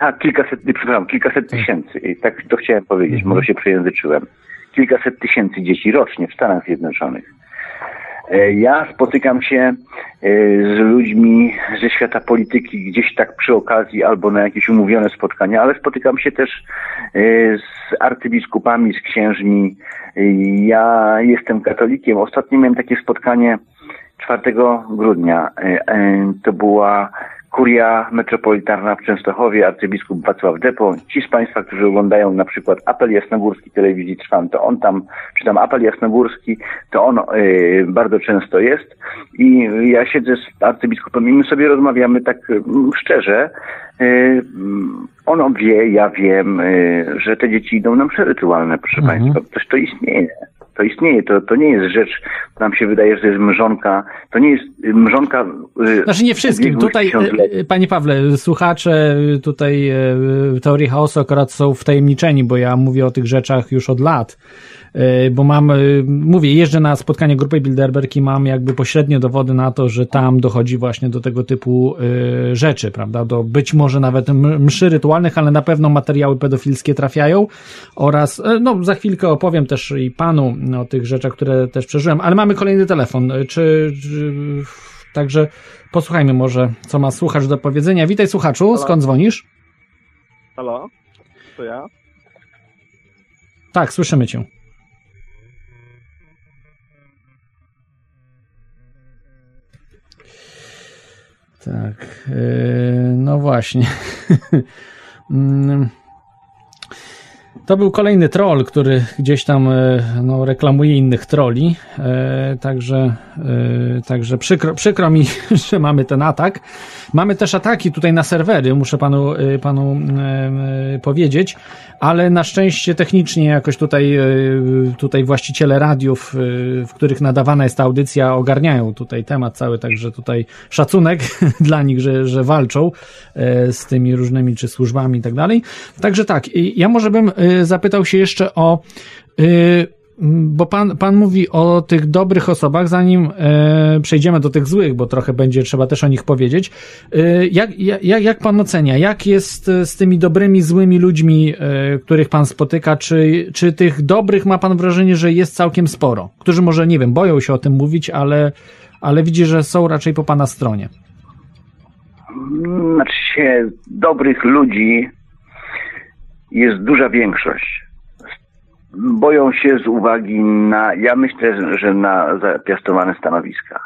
Tak, kilkaset, przepraszam, kilkaset tysięcy. I Tak to chciałem powiedzieć, Mhm. może się przejęzyczyłem. Kilkaset tysięcy dzieci rocznie w Stanach Zjednoczonych. E, Ja spotykam się e, z ludźmi ze świata polityki gdzieś tak przy okazji albo na jakieś umówione spotkania, ale spotykam się też e, z arcybiskupami, z księżmi. Ja jestem katolikiem. Ostatnio miałem takie spotkanie 4 grudnia. To była Kuria Metropolitarna w Częstochowie, arcybiskup Wacław Depo. Ci z Państwa, którzy oglądają na przykład apel jasnogórski telewizji Trwam, to on tam, czy tam apel jasnogórski, to on y, bardzo często jest. I ja siedzę z arcybiskupem i my sobie rozmawiamy tak y, szczerze. Y, mm, on wie, ja wiem, y, że te dzieci idą na msze rytualne, proszę Mhm. Państwa. Przecież to istnieje. To istnieje, to, to nie jest rzecz, nam się wydaje, że to jest mrzonka, to nie jest y, mrzonka... y, Znaczy nie wszystkim. Tutaj, e, panie Pawle, słuchacze tutaj teorii chaosu akurat są wtajemniczeni, bo ja mówię o tych rzeczach już od lat. E, Bo mam, e, mówię, jeżdżę na spotkanie grupy Bilderberg i mam jakby pośrednie dowody na to, że tam dochodzi właśnie do tego typu e, rzeczy, prawda? Do być może nawet mszy rytualnych, ale na pewno materiały pedofilskie trafiają oraz, no za chwilkę opowiem też i panu o tych rzeczach, które też przeżyłem, ale mamy kolejny telefon. Czy, czy Także posłuchajmy może, co ma słuchacz do powiedzenia. Witaj słuchaczu, skąd dzwonisz? Halo? To ja? Tak, słyszymy cię. Tak, yy, no właśnie. To był kolejny troll, który gdzieś tam e, no, reklamuje innych troli. E, także e, także przykro, przykro mi, że mamy ten atak. Mamy też ataki tutaj na serwery, muszę panu, e, panu e, powiedzieć, ale na szczęście technicznie jakoś tutaj, e, tutaj właściciele radiów, w których nadawana jest ta audycja, ogarniają tutaj temat cały, także tutaj szacunek dla nich, że, że walczą z tymi różnymi czy służbami i tak dalej. Także tak, ja może bym zapytał się jeszcze o bo pan, pan mówi o tych dobrych osobach, zanim e, przejdziemy do tych złych, bo trochę będzie trzeba też o nich powiedzieć. E, jak, jak, jak pan ocenia, jak jest z tymi dobrymi, złymi ludźmi, e, których pan spotyka? Czy, czy tych dobrych ma pan wrażenie, że jest całkiem sporo? Którzy może, nie wiem, boją się o tym mówić, ale, ale widzi, że są raczej po pana stronie. Znaczy się, dobrych ludzi jest duża większość boją się z uwagi na, ja myślę, że na zapiastowane stanowiska.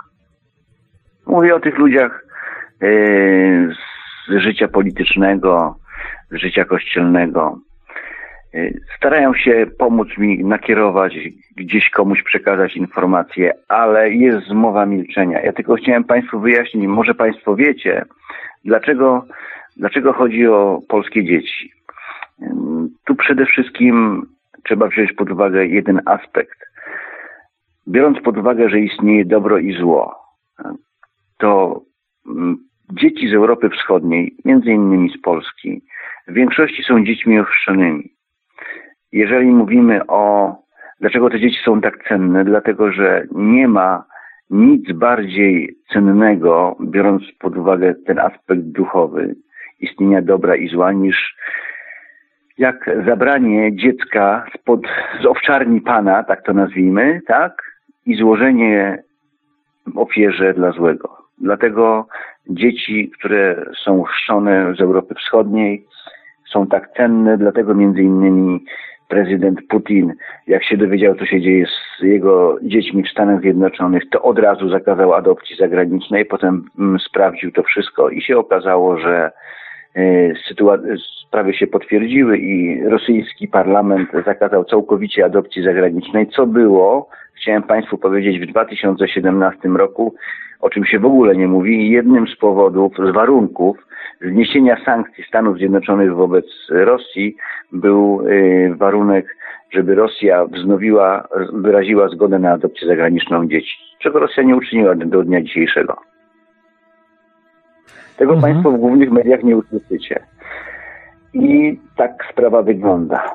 Mówię o tych ludziach yy, z życia politycznego, z życia kościelnego. Yy, starają się pomóc mi nakierować, gdzieś komuś przekazać informacje, ale jest zmowa milczenia. Ja tylko chciałem Państwu wyjaśnić, może Państwo wiecie, dlaczego, dlaczego chodzi o polskie dzieci. Tu przede wszystkim trzeba wziąć pod uwagę jeden aspekt. Biorąc pod uwagę, że istnieje dobro i zło, to mm, dzieci z Europy Wschodniej, między innymi z Polski, w większości są dziećmi ochrzczonymi. Jeżeli mówimy o dlaczego te dzieci są tak cenne, dlatego że nie ma nic bardziej cennego, biorąc pod uwagę ten aspekt duchowy istnienia dobra i zła, niż jak zabranie dziecka spod, z owczarni pana, tak to nazwijmy, tak, i złożenie ofierze dla złego. Dlatego dzieci, które są chrzczone z Europy Wschodniej, są tak cenne, dlatego między innymi prezydent Putin, jak się dowiedział, co się dzieje z jego dziećmi w Stanach Zjednoczonych, to od razu zakazał adopcji zagranicznej, potem mm, sprawdził to wszystko i się okazało, że sprawy się potwierdziły i rosyjski parlament zakazał całkowicie adopcji zagranicznej, co było, chciałem Państwu powiedzieć, w 2017 roku, o czym się w ogóle nie mówi, jednym z powodów, z warunków zniesienia sankcji Stanów Zjednoczonych wobec Rosji był e, warunek, żeby Rosja wznowiła, wyraziła zgodę na adopcję zagraniczną dzieci, czego Rosja nie uczyniła do dnia dzisiejszego. Tego mhm. Państwo w głównych mediach nie usłyszycie. I tak sprawa wygląda.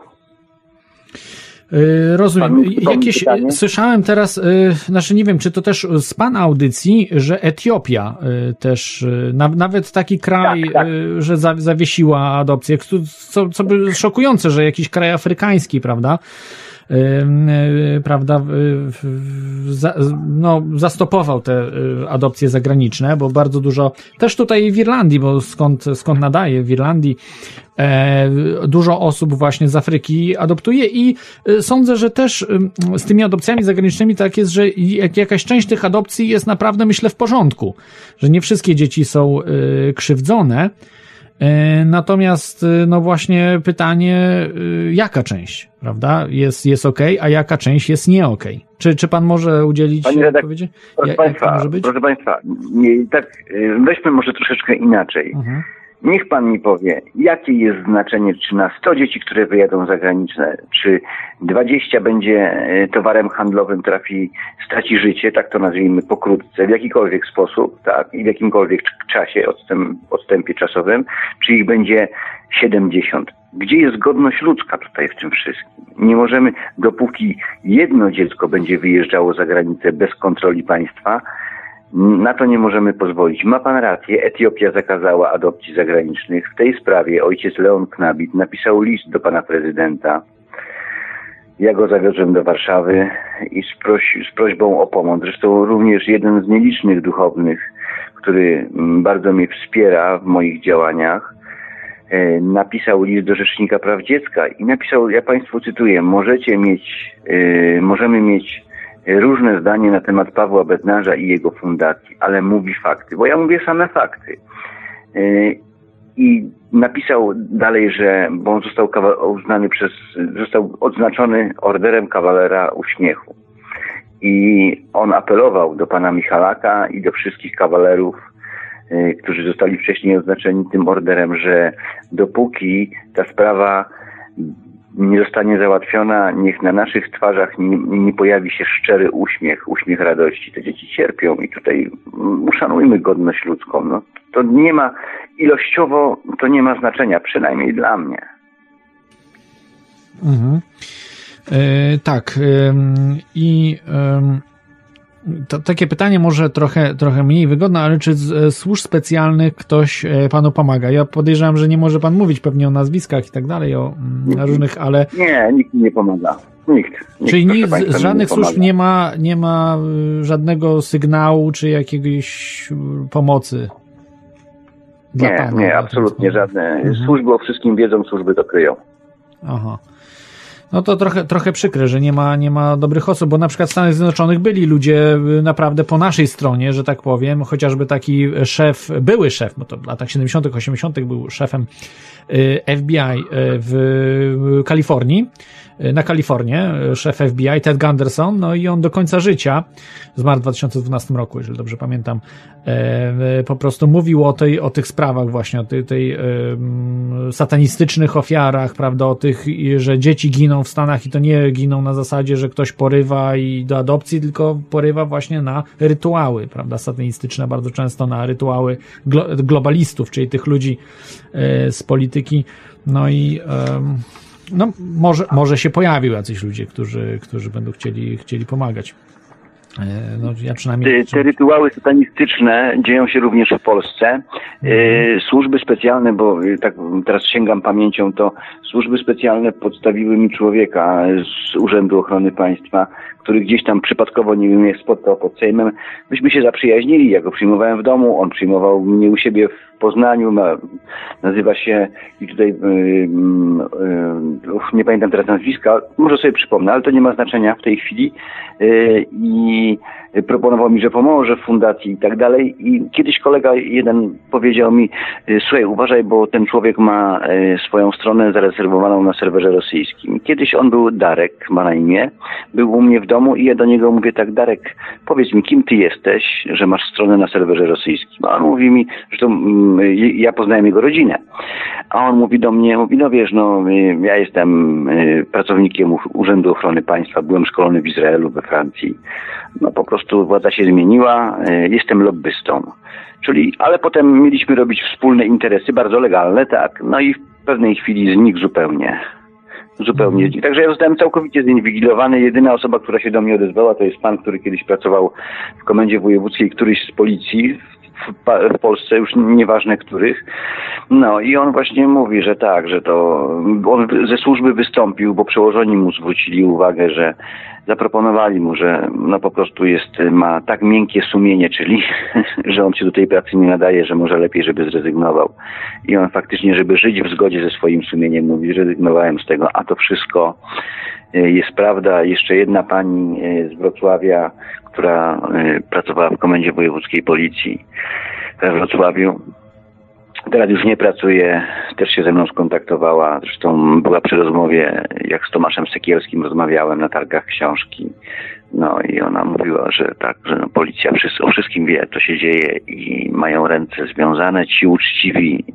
Yy, rozumiem. Jakieś, pytanie? słyszałem teraz, yy, znaczy nie wiem, czy to też z Pana audycji, że Etiopia też, na, nawet taki kraj, tak, tak. Że za, zawiesiła adopcję, co, co by szokujące, że jakiś kraj afrykański, prawda? Y, prawda, no, zastopował te y, adopcje zagraniczne, bo bardzo dużo, też tutaj w Irlandii, bo skąd, skąd nadaje, w Irlandii e, dużo osób właśnie z Afryki adoptuje i y, sądzę, że też z tymi adopcjami zagranicznymi tak jest, że jakaś część tych adopcji jest naprawdę, myślę, w porządku, że nie wszystkie dzieci są krzywdzone, E, natomiast, e, no właśnie pytanie, e, jaka część, prawda, jest, jest ok, a jaka część jest nie ok? Czy, czy pan może udzielić Panie odpowiedzi? Proszę, ja, państwa, proszę Państwa, nie, tak, weźmy może troszeczkę inaczej. Mhm. Niech pan mi powie, jakie jest znaczenie, czy na 100 dzieci, które wyjadą zagraniczne, czy 20 będzie e, towarem handlowym, trafi, straci życie, tak to nazwijmy pokrótce, w jakikolwiek sposób, tak, i w jakimkolwiek czasie, odstęp, odstępie czasowym, czy ich będzie 70. Gdzie jest godność ludzka tutaj w tym wszystkim? Nie możemy, dopóki jedno dziecko będzie wyjeżdżało za granicę bez kontroli państwa, na to nie możemy pozwolić. Ma pan rację, Etiopia zakazała adopcji zagranicznych. W tej sprawie ojciec Leon Knabit napisał list do pana prezydenta. Ja go zawiozłem do Warszawy i z, z prośbą o pomoc. Zresztą również jeden z nielicznych duchownych, który bardzo mnie wspiera w moich działaniach, e, napisał list do Rzecznika Praw Dziecka i napisał, ja Państwu cytuję, możecie mieć, e, możemy mieć różne zdanie na temat Pawła Bednarza i jego fundacji, ale mówi fakty, bo ja mówię same fakty. E, I napisał dalej, że, bo on został uznany przez, został odznaczony orderem kawalera uśmiechu. I on apelował do pana Michalaka i do wszystkich kawalerów, y, którzy zostali wcześniej oznaczeni tym orderem, że dopóki ta sprawa nie zostanie załatwiona, niech na naszych twarzach nie, nie pojawi się szczery uśmiech, uśmiech radości. Te dzieci cierpią i tutaj uszanujmy godność ludzką. No, to nie ma, ilościowo to nie ma znaczenia, przynajmniej dla mnie. Mhm. E, tak. ym, I ym, to, takie pytanie może trochę, trochę mniej wygodne, ale czy z e, służb specjalnych ktoś e, panu pomaga? Ja podejrzewam, że nie może pan mówić pewnie o nazwiskach i tak dalej, o mm, różnych, ale Nie, nikt mi nie pomaga. Nikt. nikt czyli państwa, z żadnych pomaga. służb nie ma, nie ma y, żadnego sygnału czy jakiegoś y, pomocy? Nie, pana, nie, dla absolutnie tego? żadne. Mhm. Służby o wszystkim wiedzą, służby to kryją. Aha. No to trochę, trochę przykre, że nie ma, nie ma dobrych osób, bo na przykład w Stanach Zjednoczonych byli ludzie y, naprawdę po naszej stronie, że tak powiem, chociażby taki szef, były szef, bo to w latach 70., 80. był szefem y, FBI y, w Kalifornii, na Kalifornię, y, szef FBI Ted Gunderson, no i on do końca życia, zmarł w 2012 roku, jeżeli dobrze pamiętam, e, e, po prostu mówił o, tej, o tych sprawach właśnie, o tej, tej satanistycznych ofiarach, prawda, o tych, że dzieci giną w Stanach i to nie giną na zasadzie, że ktoś porywa i do adopcji, tylko porywa właśnie na rytuały, prawda, satanistyczne, bardzo często na rytuały glo, globalistów, czyli tych ludzi e, z polityki, no i em, no, może, może się pojawił jacyś ludzie, którzy, którzy będą chcieli, chcieli pomagać. E, No, ja przynajmniej. Te, te rytuały satanistyczne dzieją się również w Polsce. E, służby specjalne, bo e, tak teraz sięgam pamięcią, to służby specjalne podstawiły mi człowieka z Urzędu Ochrony Państwa, który gdzieś tam przypadkowo, nie wiem, jak spotkał pod Sejmem. Myśmy się zaprzyjaźnili, ja go przyjmowałem w domu, on przyjmował mnie u siebie w Poznaniu, ma, nazywa się i tutaj y, y, uch, nie pamiętam teraz nazwiska, może sobie przypomnę, ale to nie ma znaczenia w tej chwili. Y, i proponował mi, że pomoże w fundacji i tak dalej i kiedyś kolega jeden powiedział mi, y, słuchaj, uważaj, bo ten człowiek ma y, swoją stronę zarezerwowaną na serwerze rosyjskim. Kiedyś on był Darek, ma na imię, był u mnie w domu i ja do niego mówię tak, Darek, powiedz mi, kim ty jesteś, że masz stronę na serwerze rosyjskim? A on mówi mi, że to mm, ja poznałem jego rodzinę. A on mówi do mnie, mówi, no wiesz, no y, ja jestem y, pracownikiem Urzędu Ochrony Państwa, byłem szkolony w Izraelu, we Francji. No po prostu władza się zmieniła, y, jestem lobbystą. Czyli, ale potem mieliśmy robić wspólne interesy, bardzo legalne, tak. No i w pewnej chwili znikł zupełnie. Zupełnie. Także ja zostałem całkowicie zinwigilowany. Jedyna osoba, która się do mnie odezwała, to jest pan, który kiedyś pracował w komendzie wojewódzkiej któryś z policji w, Polsce, już nieważne których. No i on właśnie mówi, że tak, że to on ze służby wystąpił, bo przełożeni mu zwrócili uwagę, że zaproponowali mu, że no po prostu jest, ma tak miękkie sumienie, czyli że on się do tej pracy nie nadaje, że może lepiej, żeby zrezygnował. I on faktycznie, żeby żyć w zgodzie ze swoim sumieniem, mówi, zrezygnowałem z tego, a to wszystko jest prawda. Jeszcze jedna pani e, z Wrocławia, która e, pracowała w Komendzie Wojewódzkiej Policji we Wrocławiu, Teraz już nie pracuje, też się ze mną skontaktowała. Zresztą była przy rozmowie, jak z Tomaszem Sekierskim rozmawiałem na targach książki. No i ona mówiła, że tak, że no, policja o wszystkim wie, co się dzieje i mają ręce związane. Ci uczciwi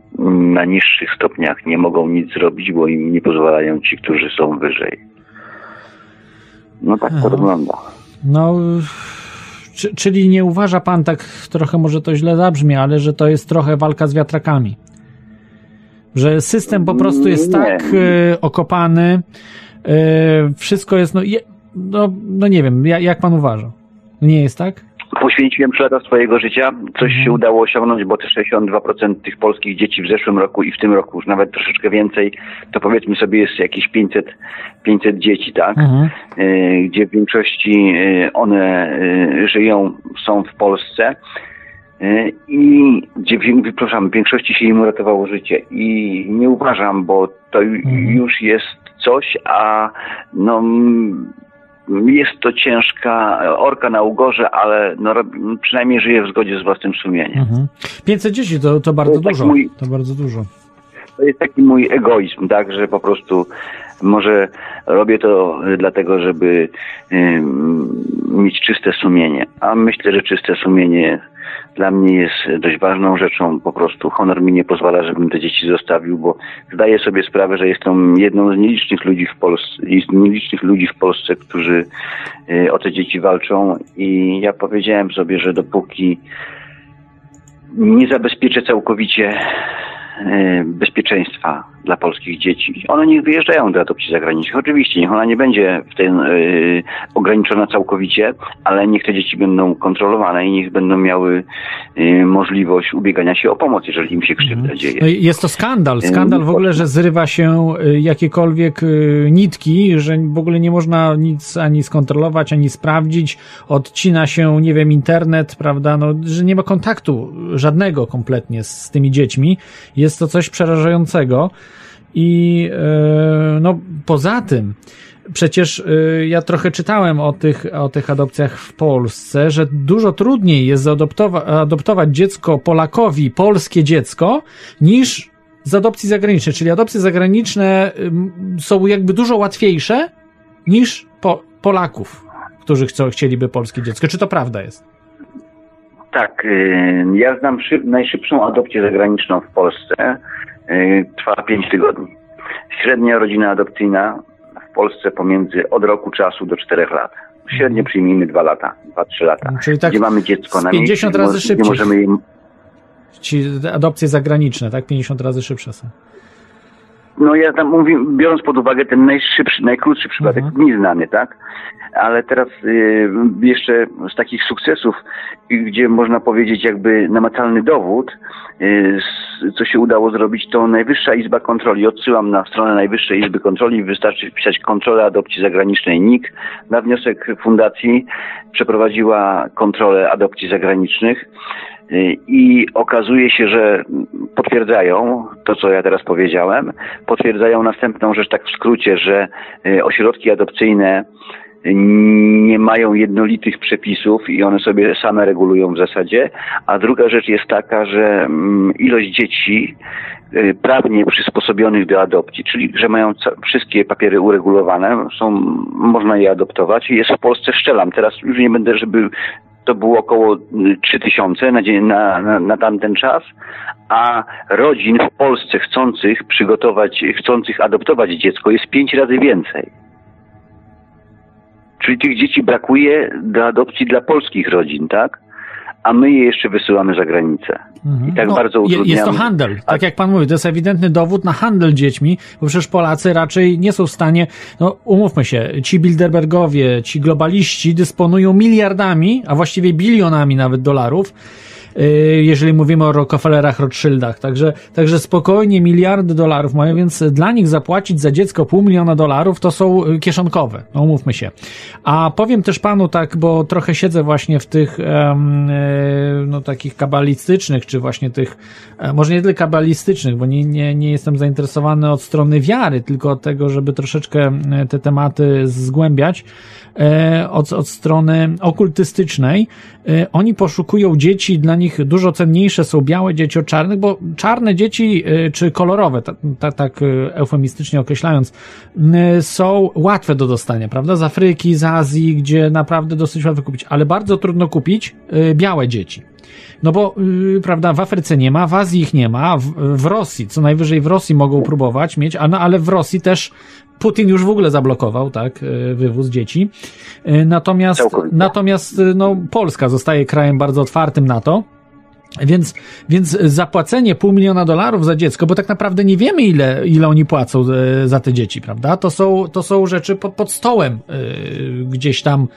na niższych stopniach nie mogą nic zrobić, bo im nie pozwalają ci, którzy są wyżej. No tak to Aha. wygląda. No, czy, czyli nie uważa pan tak, trochę może to źle zabrzmi, ale że to jest trochę walka z wiatrakami? Że system po prostu jest Nie. tak e, okopany, e, wszystko jest, no, je, no, no nie wiem, ja, jak pan uważa? Nie jest tak? Poświęciłem 3 lata swojego życia. Coś Mhm. się udało osiągnąć, bo te 62% tych polskich dzieci w zeszłym roku i w tym roku już nawet troszeczkę więcej, to powiedzmy sobie jest jakieś 500, 500 dzieci, tak? Mhm. E, gdzie w większości e, one e, żyją, są w Polsce. I gdzie, przepraszam, w większości się im uratowało życie. I nie uważam, bo to Mhm. już jest coś, a no, jest to ciężka orka na ugorze, ale no, przynajmniej żyje w zgodzie z własnym sumieniem. Mhm. 500 dzieci to, to bardzo To taki dużo. mój- To bardzo dużo. To jest taki mój egoizm, tak, że po prostu może robię to y, dlatego, żeby ym, mieć czyste sumienie. A myślę, że czyste sumienie dla mnie jest dość ważną rzeczą. Po prostu honor mi nie pozwala, żebym te dzieci zostawił, bo zdaję sobie sprawę, że jestem jedną z nielicznych ludzi w Polsce, nielicznych ludzi w Polsce, którzy y, o te dzieci walczą i ja powiedziałem sobie, że dopóki nie zabezpieczę całkowicie e, bezpieczeństwa dla polskich dzieci. One niech wyjeżdżają do adopcji zagranicznych. Oczywiście, niech ona nie będzie w tym e, ograniczona całkowicie, ale niech te dzieci będą kontrolowane i niech będą miały e, możliwość ubiegania się o pomoc, jeżeli im się krzywda dzieje. No jest to skandal. Skandal w ogóle, że zrywa się y, jakiekolwiek y, nitki, że w ogóle nie można nic ani skontrolować, ani sprawdzić. Odcina się, nie wiem, internet, prawda, no, że nie ma kontaktu żadnego kompletnie z tymi dziećmi. Jest to coś przerażającego. I e, no, poza tym, przecież e, ja trochę czytałem o tych, o tych adopcjach w Polsce, że dużo trudniej jest zaadoptowa- adoptować dziecko Polakowi, polskie dziecko, niż z adopcji zagranicznej. Czyli adopcje zagraniczne są jakby dużo łatwiejsze niż po, Polaków, którzy chcą, chcieliby polskie dziecko. Czy to prawda jest? Tak, ja znam szyb, najszybszą adopcję zagraniczną w Polsce. Y, Trwa 5 tygodni. Średnia rodzina adopcyjna w Polsce pomiędzy od roku czasu do 4 lat. Średnio przyjmijmy 2 lata, 2-3 lata. Czyli tak gdzie mamy dziecko na 50 miejscu, razy szybciej. możemy Ci adopcje zagraniczne, tak? 50 razy szybsze są. No ja tam mówię, biorąc pod uwagę ten najszybszy, najkrótszy przypadek, Mhm. mi znany, tak? Ale teraz y, jeszcze z takich sukcesów, gdzie można powiedzieć jakby namacalny dowód, y, co się udało zrobić, to Najwyższa Izba Kontroli. Odsyłam na stronę Najwyższej Izby Kontroli. Wystarczy wpisać kontrolę adopcji zagranicznej NIK. Na wniosek fundacji przeprowadziła kontrolę adopcji zagranicznych. Y, I okazuje się, że potwierdzają to, co ja teraz powiedziałem. Potwierdzają następną rzecz, tak w skrócie, że y, ośrodki adopcyjne y, nie mają jednolitych przepisów i one sobie same regulują w zasadzie. A druga rzecz jest taka, że mm, ilość dzieci prawnie przysposobionych do adopcji, czyli że mają wszystkie papiery uregulowane, są, można je adoptować. Jest w Polsce szczelam. Teraz już nie będę, żeby to było około y, 3000 na, dzień, na, na, na tamten czas, a rodzin w Polsce chcących przygotować, chcących adoptować dziecko jest pięć razy więcej. Czyli tych dzieci brakuje do adopcji dla polskich rodzin, tak? A my je jeszcze wysyłamy za granicę. Mhm. I tak No, bardzo utrudniamy. Jest to handel, tak jak pan mówi, to jest ewidentny dowód na handel dziećmi, bo przecież Polacy raczej nie są w stanie, no umówmy się, ci Bilderbergowie, ci globaliści dysponują miliardami, a właściwie bilionami nawet dolarów, jeżeli mówimy o Rockefellerach, Rothschildach, także, także spokojnie miliardy dolarów mają, więc dla nich zapłacić za dziecko pół miliona dolarów to są y, kieszonkowe, no umówmy się. A powiem też panu tak, bo trochę siedzę właśnie w tych e, no takich kabalistycznych, czy właśnie tych, e, może nie tyle kabalistycznych, bo nie, nie, nie jestem zainteresowany od strony wiary, tylko od tego, żeby troszeczkę e, te tematy zgłębiać, e, od, od strony okultystycznej. Oni poszukują dzieci, dla nich dużo cenniejsze są białe dzieci od czarnych, bo czarne dzieci, e, czy kolorowe, tak, tak, tak eufemistycznie określając, m, są łatwe do dostania, prawda? Z Afryki, z Azji, gdzie naprawdę dosyć łatwo kupić, ale bardzo trudno kupić białe dzieci. No bo, yy, prawda, w Afryce nie ma, w Azji ich nie ma, w, w Rosji, co najwyżej w Rosji mogą próbować mieć, a no, ale w Rosji też Putin już w ogóle zablokował, tak, wywóz dzieci. Natomiast, Całkowicie. natomiast, no, Polska zostaje krajem bardzo otwartym na to. Więc, więc zapłacenie pół miliona dolarów za dziecko, bo tak naprawdę nie wiemy, ile, ile oni płacą e, za te dzieci, prawda? To są, to są rzeczy pod, pod stołem e, gdzieś tam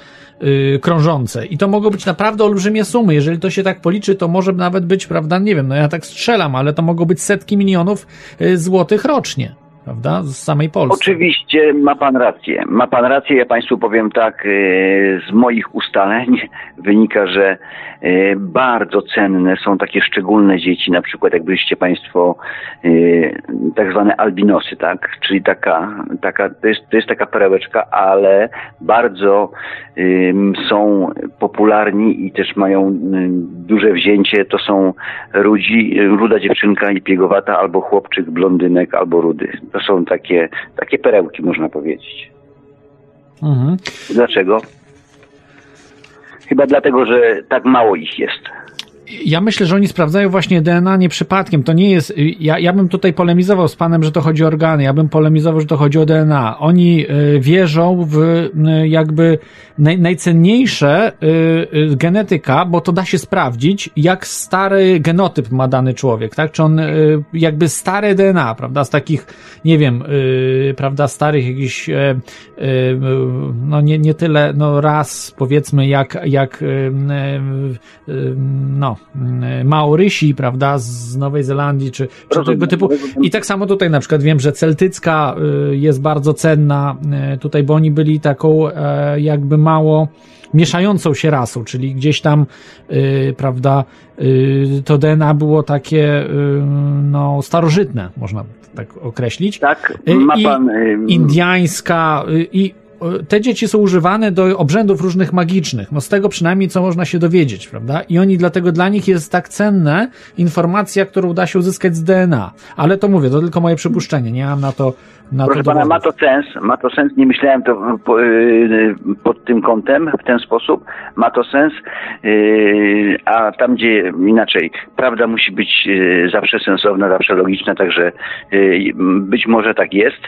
e, krążące. I to mogą być naprawdę olbrzymie sumy. Jeżeli to się tak policzy, to może nawet być, prawda, nie wiem, no ja tak strzelam, ale to mogą być setki milionów złotych rocznie. Prawda? Z samej Polski. Oczywiście ma pan rację. Ma pan rację. Ja państwu powiem tak, e, z moich ustaleń wynika, że e, bardzo cenne są takie szczególne dzieci, na przykład jakbyście państwo e, tak zwane albinosy, tak? Czyli taka, taka to, jest, to jest taka perełeczka, ale bardzo są popularni i też mają duże wzięcie. To są rudzi, ruda dziewczynka i piegowata, albo chłopczyk, blondynek, albo rudy. To są takie, takie perełki, można powiedzieć. Mhm. Dlaczego? Chyba dlatego, że tak mało ich jest. Ja myślę, że oni sprawdzają właśnie DNA nie przypadkiem. To nie jest. Ja, ja bym tutaj polemizował z panem, że to chodzi o organy. Ja bym polemizował, że to chodzi o DNA. Oni y, wierzą w y, jakby naj, najcenniejsze y, genetyka, bo to da się sprawdzić, jak stary genotyp ma dany człowiek, tak? Czy on jakby stare DNA, prawda? Z takich, nie wiem, prawda, starych jakichś, no nie, nie tyle, no raz powiedzmy, jak, jak no, Maorysi, prawda, z Nowej Zelandii, czy, czy tego typu. I tak samo tutaj na przykład wiem, że celtycka y, jest bardzo cenna y, tutaj, bo oni byli taką e, jakby mało mieszającą się rasą, czyli gdzieś tam, prawda, to DNA było takie, no, starożytne, można tak określić. Tak, ma i pan. ym, Indiańska i te dzieci są używane do obrzędów różnych magicznych. No z tego przynajmniej co można się dowiedzieć, prawda? I oni dlatego dla nich jest tak cenne informacja, którą da się uzyskać z DNA. Ale to mówię, to tylko moje przypuszczenie, nie mam na to na Proszę to pana, ma to sens, ma to sens, nie myślałem to yy, pod tym kątem, w ten sposób, ma to sens, yy, a tam gdzie inaczej, prawda musi być yy, zawsze sensowna, zawsze logiczna, także być może tak jest.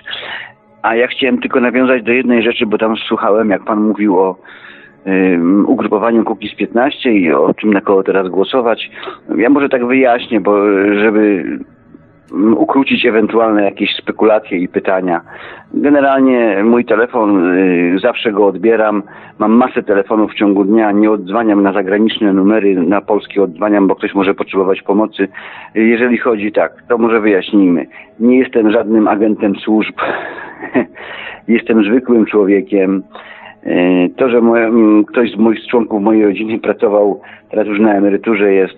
A ja chciałem tylko nawiązać do jednej rzeczy, bo tam słuchałem, jak pan mówił o ym, ugrupowaniu Kukiz 15 i o czym na kogo teraz głosować. Ja może tak wyjaśnię, bo żeby ukrócić ewentualne jakieś spekulacje i pytania. Generalnie mój telefon, y, zawsze go odbieram. Mam masę telefonów w ciągu dnia. Nie odzwaniam na zagraniczne numery, na polskie odzwaniam, bo ktoś może potrzebować pomocy. Jeżeli chodzi tak, to może wyjaśnijmy. Nie jestem żadnym agentem służb. jestem zwykłym człowiekiem. Y, To, że ktoś z moich członków mojej rodziny pracował, teraz już na emeryturze jest,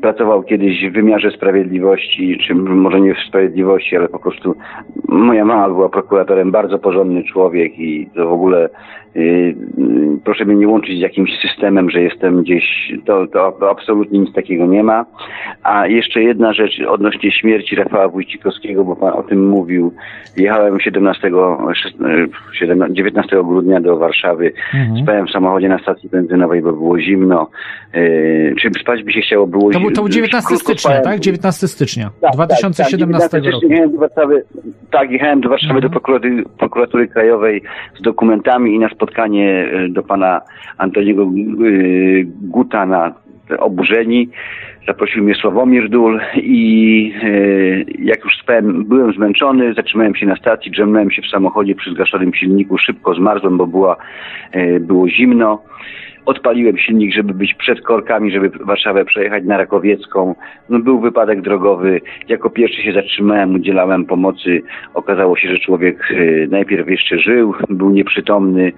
pracował kiedyś w wymiarze sprawiedliwości, czy może nie w sprawiedliwości, ale po prostu moja mama była prokuratorem, bardzo porządny człowiek i to w ogóle y, proszę mnie nie łączyć z jakimś systemem, że jestem gdzieś, to, to, absolutnie nic takiego nie ma. A jeszcze jedna rzecz odnośnie śmierci Rafała Wójcikowskiego, bo pan o tym mówił. Jechałem 17, 16, 19 grudnia do Warszawy. Mhm. Spałem w samochodzie na stacji benzynowej, bo było zimno. Yy, czy spać by się chciało? Było To był, to był zi- 19 krótko stycznia, spałem. tak? 19 stycznia Tak, 2017 tak, tak. roku. Jechałem do Warszawy, tak, jechałem do Warszawy Mhm. do prokuratury, prokuratury Krajowej z dokumentami i na spotkanie e, do pana Antoniego e, Guta na oburzeni. Zaprosił mnie Sławomir Dul i e, jak już spałem, byłem zmęczony, zatrzymałem się na stacji, drzemnąłem się w samochodzie przy zgaszonym silniku, szybko zmarzłem, bo była, e, było zimno. Odpaliłem silnik, żeby być przed korkami, żeby Warszawę przejechać na Rakowiecką. No, był wypadek drogowy. Jako pierwszy się zatrzymałem, udzielałem pomocy. Okazało się, że człowiek e, najpierw jeszcze żył, był nieprzytomny.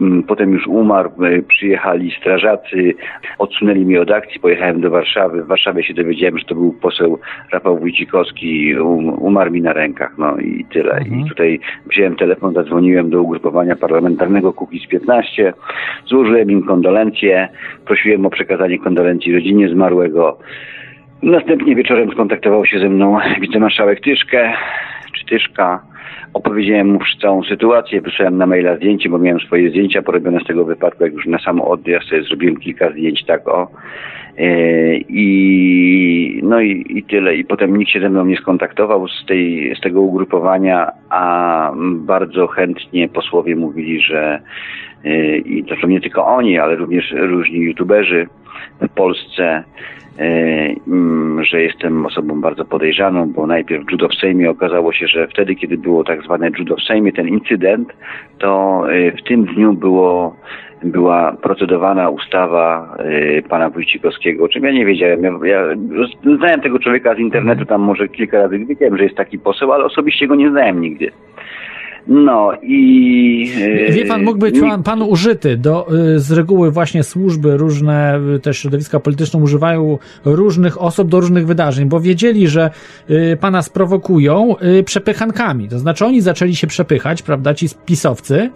E, m, Potem już umarł, e, przyjechali strażacy, odsunęli mnie od akcji, pojechałem do Warszawy. W Warszawie się dowiedziałem, że to był poseł Rafał Wójcikowski, um, umarł mi na rękach, no i tyle. Mhm. I tutaj wziąłem telefon, zadzwoniłem do ugrupowania parlamentarnego Kukiz 15, złożyłem im kondolencje, prosiłem o przekazanie kondolencji rodzinie zmarłego. Następnie wieczorem skontaktował się ze mną wicemarszałek Tyszkę, czy Tyszka. Opowiedziałem mu całą sytuację, wysłałem na maila zdjęcie, bo miałem swoje zdjęcia porobione z tego wypadku, jak już na sam odjazd zrobiłem kilka zdjęć, tak o. E, I no i, i tyle. I potem nikt się ze mną nie skontaktował z, tej, z tego ugrupowania, a bardzo chętnie posłowie mówili, że e, i to są nie tylko oni, ale również różni youtuberzy w Polsce, że jestem osobą bardzo podejrzaną, bo najpierw judo w Sejmie okazało się, że wtedy, kiedy było tak zwane judo w Sejmie, ten incydent, to e, w tym dniu było była procedowana ustawa y, pana Wójcikowskiego, o czym ja nie wiedziałem. Ja, ja znałem tego człowieka z internetu, tam może kilka razy wiedziałem, że jest taki poseł, ale osobiście go nie znałem nigdy. No i... y, Wie pan, mógł być pan, pan użyty. Do, y, z reguły właśnie służby różne, y, też środowiska polityczne używają różnych osób do różnych wydarzeń, bo wiedzieli, że y, pana sprowokują przepychankami. To znaczy oni zaczęli się przepychać, prawda, ci pisowcy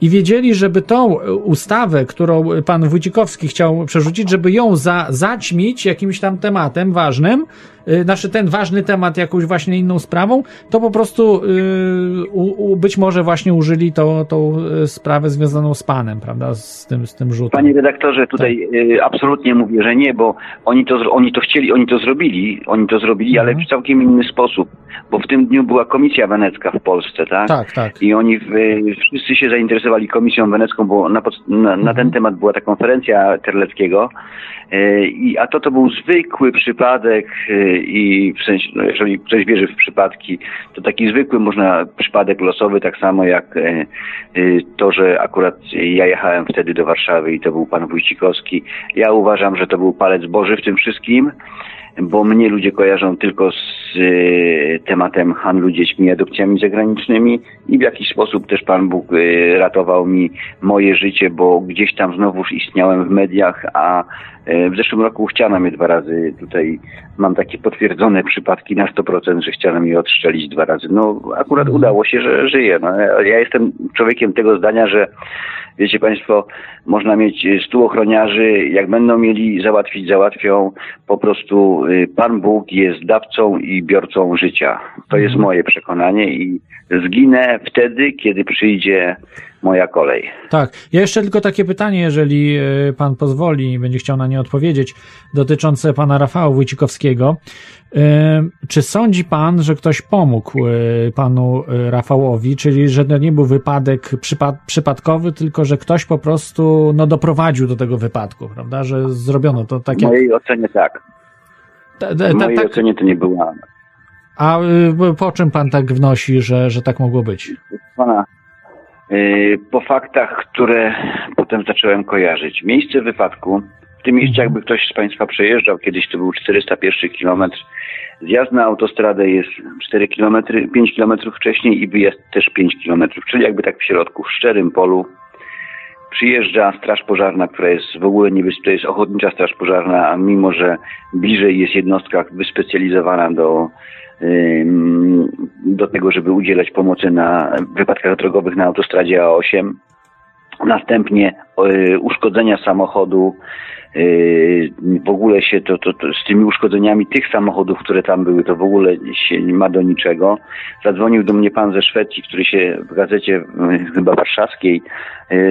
i wiedzieli, żeby tą ustawę, którą pan Wójcikowski chciał przerzucić, żeby ją za, zaćmić jakimś tam tematem ważnym, znaczy ten ważny temat jakąś właśnie inną sprawą, to po prostu y, u, być może właśnie użyli to, tą y, sprawę związaną z panem, prawda, z tym, z tym rzutem. Panie redaktorze, tutaj y, absolutnie mówię, że nie, bo oni to, oni to chcieli, oni to zrobili, oni to zrobili, ale w całkiem inny sposób, bo w tym dniu była Komisja Wenecka w Polsce, tak? Tak, tak. I oni w, wszyscy się zainteresowali Komisją Wenecką, bo na, na, na ten temat była ta konferencja Terleckiego, I, a to to był zwykły przypadek e, i w sensie, no jeżeli ktoś wierzy w przypadki, to taki zwykły można przypadek losowy, tak samo jak e, e, to, że akurat ja jechałem wtedy do Warszawy i to był pan Wójcikowski. Ja uważam, że to był palec Boży w tym wszystkim, bo mnie ludzie kojarzą tylko z e, tematem handlu dziećmi adopcjami zagranicznymi i w jakiś sposób też Pan Bóg e, ratował mi moje życie, bo gdzieś tam znowuż istniałem w mediach, a e, w zeszłym roku chciano mnie dwa razy tutaj, mam takie potwierdzone przypadki na 100%, że chciano mnie odstrzelić dwa razy. No akurat udało się, że żyję. No, ja jestem człowiekiem tego zdania, że Wiecie Państwo, można mieć stu ochroniarzy, jak będą mieli załatwić, załatwią. Po prostu y, Pan Bóg jest dawcą i biorcą życia. To jest moje przekonanie i zginę wtedy, kiedy przyjdzie moja kolej. Tak. Ja jeszcze tylko takie pytanie, jeżeli e, pan pozwoli i będzie chciał na nie odpowiedzieć, dotyczące pana Rafała Wójcikowskiego. E, Czy sądzi pan, że ktoś pomógł e, panu Rafałowi, czyli że to nie był wypadek przypad przypadkowy, tylko że ktoś po prostu no, doprowadził do tego wypadku, prawda? Że zrobiono to tak W mojej ocenie tak. Ta, W ta, ta, mojej tak ocenie to nie była a y, po czym pan tak wnosi, że, że tak mogło być? Pana, po faktach, które potem zacząłem kojarzyć. Miejsce wypadku, w tym miejscu jakby ktoś z Państwa przejeżdżał, kiedyś to był 401 kilometr, zjazd na autostradę jest 4 km, 5 km wcześniej i wyjazd też 5 km, czyli jakby tak w środku, w szczerym polu. Przyjeżdża straż pożarna, która jest w ogóle niebezpieczna, to jest ochotnicza straż pożarna, a mimo, że bliżej jest jednostka wyspecjalizowana do do tego, żeby udzielać pomocy na wypadkach drogowych na autostradzie A8. Następnie y, uszkodzenia samochodu, y, w ogóle się to, to, to z tymi uszkodzeniami tych samochodów, które tam były, to w ogóle się nie ma do niczego. Zadzwonił do mnie pan ze Szwecji, który się w gazecie y, chyba warszawskiej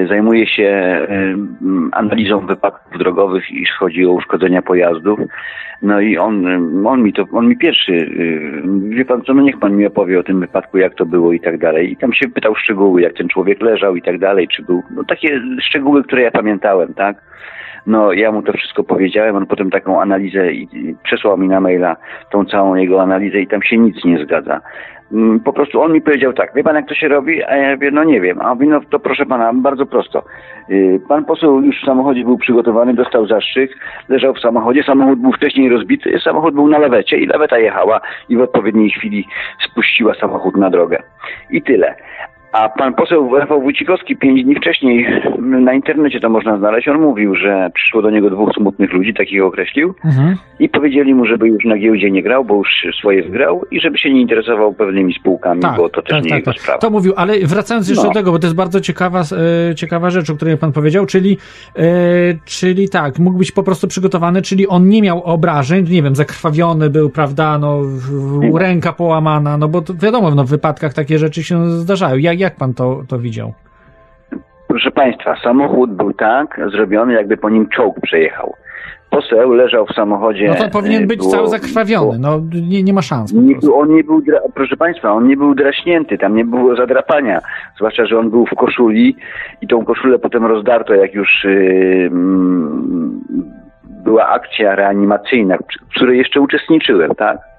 zajmuje się m, analizą wypadków drogowych, iż chodzi o uszkodzenia pojazdów. No i on, y, on mi to, on mi pierwszy, wie pan co, no niech pan mi opowie o tym wypadku, jak to było i tak dalej. I tam się pytał szczegóły, jak ten człowiek leżał i tak dalej, czy był, no takie szczegóły, które ja pamiętałem, tak. No ja mu to wszystko powiedziałem, on potem taką analizę i przesłał mi na maila tą całą jego analizę i tam się nic nie zgadza. Mm, Po prostu on mi powiedział tak, wie pan jak to się robi? A ja mówię, no nie wiem. A on mówi, no to proszę pana, bardzo prosto. Yy, Pan poseł już w samochodzie był przygotowany, dostał zastrzyk, leżał w samochodzie, samochód był wcześniej rozbity, samochód był na lawecie i laweta jechała i w odpowiedniej chwili spuściła samochód na drogę. I tyle. A pan poseł Rafał Wójcikowski pięć dni wcześniej na internecie to można znaleźć, on mówił, że przyszło do niego dwóch smutnych ludzi, takich określił, Mhm. i powiedzieli mu, żeby już na giełdzie nie grał, bo już swoje wygrał i żeby się nie interesował pewnymi spółkami, bo to też nie jego sprawa. To mówił, ale wracając jeszcze No. do tego, bo to jest bardzo ciekawa, e, ciekawa rzecz, o której pan powiedział, czyli, e, czyli tak, mógł być po prostu przygotowany, czyli on nie miał obrażeń, nie wiem, zakrwawiony był, prawda, no, w- w- ręka połamana, no bo to wiadomo, no, w wypadkach takie rzeczy się zdarzają. Jak pan to, to widział? Proszę Państwa, samochód był tak zrobiony, jakby po nim czołg przejechał. Poseł leżał w samochodzie. No to powinien e, być było- cały zakrwawiony, no nie, nie ma szans Nie, on nie był, proszę Państwa, on nie był draśnięty, tam nie było zadrapania. Zwłaszcza, że on był w koszuli i tą koszulę potem rozdarto, jak już yy, była akcja reanimacyjna, w której jeszcze uczestniczyłem, tak?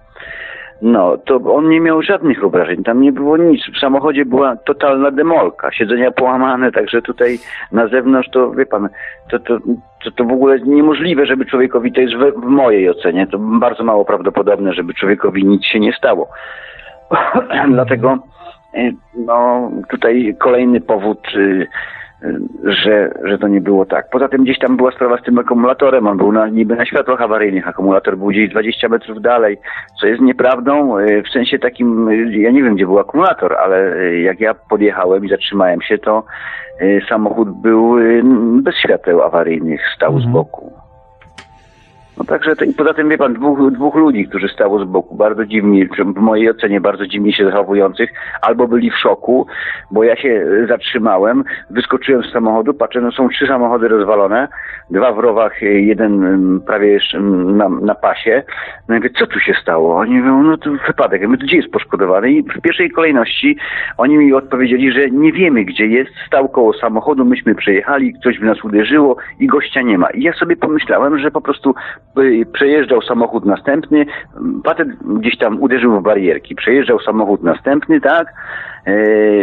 No, to on nie miał żadnych obrażeń, tam nie było nic. W samochodzie była totalna demolka, siedzenia połamane, także tutaj na zewnątrz to, wie pan, to, to, to, to w ogóle niemożliwe, żeby człowiekowi, to jest w, w mojej ocenie, to bardzo mało prawdopodobne, żeby człowiekowi nic się nie stało. Dlatego, y, no, tutaj kolejny powód, y, y, że, że to nie było tak. Poza tym gdzieś tam była sprawa z tym akumulatorem, on był na, niby na światłach awaryjnych, akumulator był gdzieś 20 metrów dalej, co jest nieprawdą, y, w sensie takim, y, ja nie wiem gdzie był akumulator, ale y, jak ja podjechałem i zatrzymałem się, to samochód był bez świateł awaryjnych, stał z Mhm. boku. No także to, i poza tym wie pan, dwóch, dwóch ludzi, którzy stało z boku, bardzo dziwnie, czy w mojej ocenie bardzo dziwnie się zachowujących, albo byli w szoku, bo ja się e, zatrzymałem, wyskoczyłem z samochodu, patrzę, no są trzy samochody rozwalone, dwa w rowach, e, jeden prawie jeszcze na, na pasie. No i mówię, co tu się stało? Oni mówią, no to wypadek. To gdzie jest poszkodowany? I w pierwszej kolejności oni mi odpowiedzieli, że nie wiemy, gdzie jest, stał koło samochodu, myśmy przejechali, coś w nas uderzyło i gościa nie ma. I ja sobie pomyślałem, że po prostu przejeżdżał samochód następny, patent gdzieś tam uderzył w barierki, przejeżdżał samochód następny, tak? E,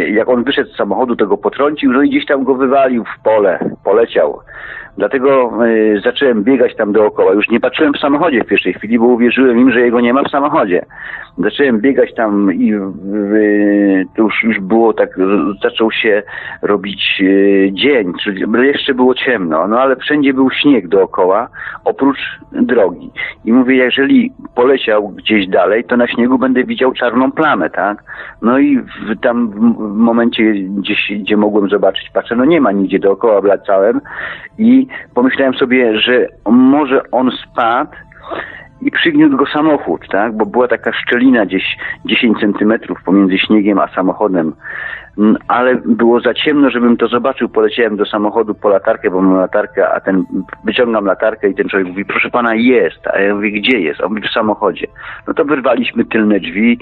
Jak on wyszedł z samochodu, to go potrącił, no i gdzieś tam go wywalił w pole, poleciał. Dlatego e, zacząłem biegać tam dookoła. Już nie patrzyłem w samochodzie w pierwszej chwili, bo uwierzyłem im, że jego nie ma w samochodzie. Zacząłem biegać tam i w, to już, już było tak, zaczął się robić e, dzień, czyli jeszcze było ciemno, no ale wszędzie był śnieg dookoła, oprócz drogi. I mówię, jeżeli poleciał gdzieś dalej, to na śniegu będę widział czarną plamę, tak? No i w, tam w, w momencie gdzieś, gdzie mogłem zobaczyć, patrzę, no nie ma nigdzie dookoła, wracałem i pomyślałem sobie, że może on spadł i przygniótł go samochód, tak? Bo była taka szczelina gdzieś 10 centymetrów pomiędzy śniegiem a samochodem. Mm, Ale było za ciemno, żebym to zobaczył. Poleciałem do samochodu po latarkę, bo mam latarkę, a ten wyciągam latarkę i ten człowiek mówi, proszę pana, jest. A ja mówię, gdzie jest? On mówi, w samochodzie. No to wyrwaliśmy tylne drzwi,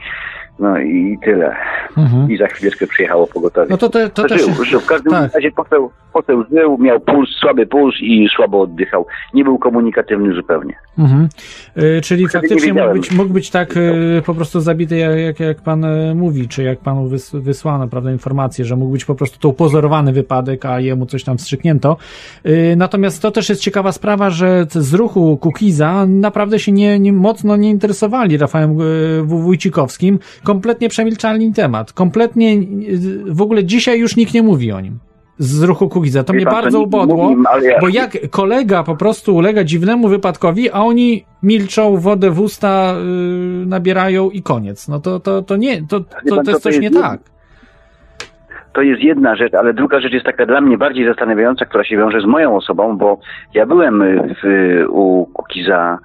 no i tyle. Mhm. I za chwileczkę przyjechało pogotowie. No to, te, to też... żył, żył. W każdym tak. razie poseł, poseł żył, miał puls, słaby puls i słabo oddychał. Nie był komunikatywny zupełnie. Mhm. Y, czyli Wtedy nie faktycznie mógł być, mógł być tak y, po prostu zabity, jak, jak, pan y, mówi, czy jak panu wys, wysłano prawda, informację, że mógł być po prostu to upozorowany wypadek, a jemu coś tam wstrzyknięto. Natomiast to też jest ciekawa sprawa, że z ruchu Kukiza naprawdę się nie, nie mocno nie interesowali Rafałem Wójcikowskim. Kompletnie przemilczali temat. Kompletnie w ogóle dzisiaj już nikt nie mówi o nim. Z ruchu Kukiza. To Wie mnie pan, bardzo ubodło. Bo jak kolega po prostu ulega dziwnemu wypadkowi, a oni milczą, wodę w usta yy, nabierają i koniec. No to, to, to nie, to, to, pan, to to jest coś jest nie jedno. tak. To jest jedna rzecz, ale druga rzecz jest taka dla mnie bardziej zastanawiająca, która się wiąże z moją osobą, bo ja byłem y, w, u Kukiza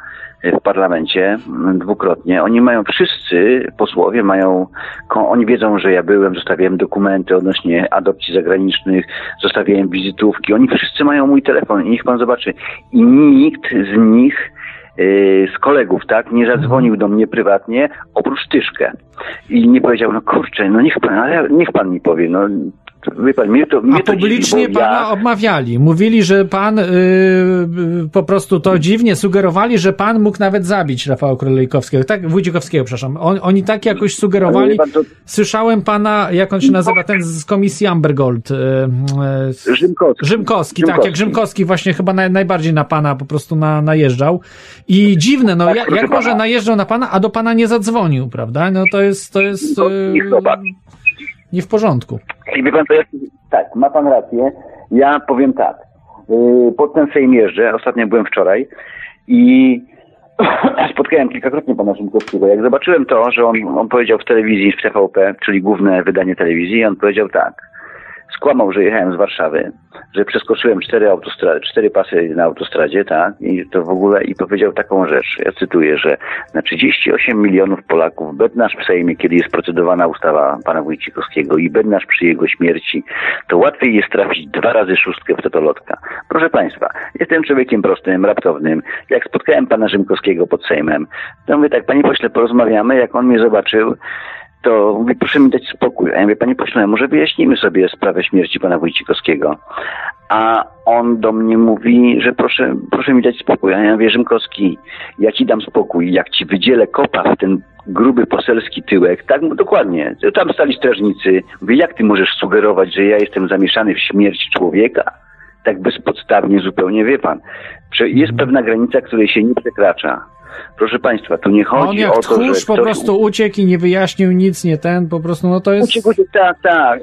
w parlamencie mm, dwukrotnie. Oni mają wszyscy posłowie mają, oni wiedzą, że ja byłem, zostawiałem dokumenty odnośnie adopcji zagranicznych, zostawiałem wizytówki. Oni wszyscy mają mój telefon i niech pan zobaczy. I nikt z nich y, z kolegów, tak, nie zadzwonił do mnie prywatnie, oprócz Tyszkę. I nie powiedział, no kurczę, no niech pan, ale niech pan mi powie, no wie pan, mnie to, mnie A publicznie dziwi, pana ja, obmawiali. Mówili, że pan yy, yy, po prostu to dziwnie sugerowali, że pan mógł nawet zabić Rafała Królejkowskiego. Tak, Wójcikowskiego, przepraszam. On, oni tak jakoś sugerowali. pan, to Słyszałem pana, jak on się nazywa, ten z komisji Ambergold. Yy, yy, Rzymkowski. Rzymkowski, tak, jak Rzymkowski. Rzymkowski właśnie chyba naj, najbardziej na pana po prostu na, najeżdżał. I dziwne, no Tak, jak, jak może najeżdżał na pana, a do pana nie zadzwonił, prawda? No to jest, to jest zobacz. Nie w porządku. I wie pan, to ja, tak, ma pan rację. Ja powiem tak. Yy, pod ten Sejm jeżdżę, ostatnio byłem wczoraj i spotkałem kilkakrotnie pana Rzymkowskiego. Jak zobaczyłem to, że on, on powiedział w telewizji, w TVP, czyli główne wydanie telewizji, on powiedział tak. Skłamał, że jechałem z Warszawy, że przeskoczyłem cztery autostrady, cztery pasy na autostradzie, tak, i to w ogóle, i powiedział taką rzecz, ja cytuję, że na 38 milionów Polaków, bednarz w Sejmie, kiedy jest procedowana ustawa pana Wójcikowskiego i bednarz przy jego śmierci, to łatwiej jest trafić dwa razy szóstkę w totolotka. Proszę państwa, jestem człowiekiem prostym, raptownym. Jak spotkałem pana Rzymkowskiego pod Sejmem, to mówię tak, panie pośle, porozmawiamy, jak on mnie zobaczył, to mówi, proszę mi dać spokój. A ja mówię, panie pośle, może wyjaśnimy sobie sprawę śmierci pana Wójcikowskiego. a on do mnie mówi, że proszę, proszę mi dać spokój. A ja mówię, Rzymkowski, ja ci dam spokój, jak ci wydzielę kopa w ten gruby poselski tyłek, tak dokładnie, tam stali strażnicy, mówię, jak ty możesz sugerować, że ja jestem zamieszany w śmierć człowieka? Tak bezpodstawnie zupełnie, wie pan. Jest pewna granica, której się nie przekracza. Proszę państwa, tu nie chodzi On jak o to, że tchórz po ktoś prostu uciekł i nie wyjaśnił nic, nie ten, po prostu no to jest... Uciekł, tak, tak.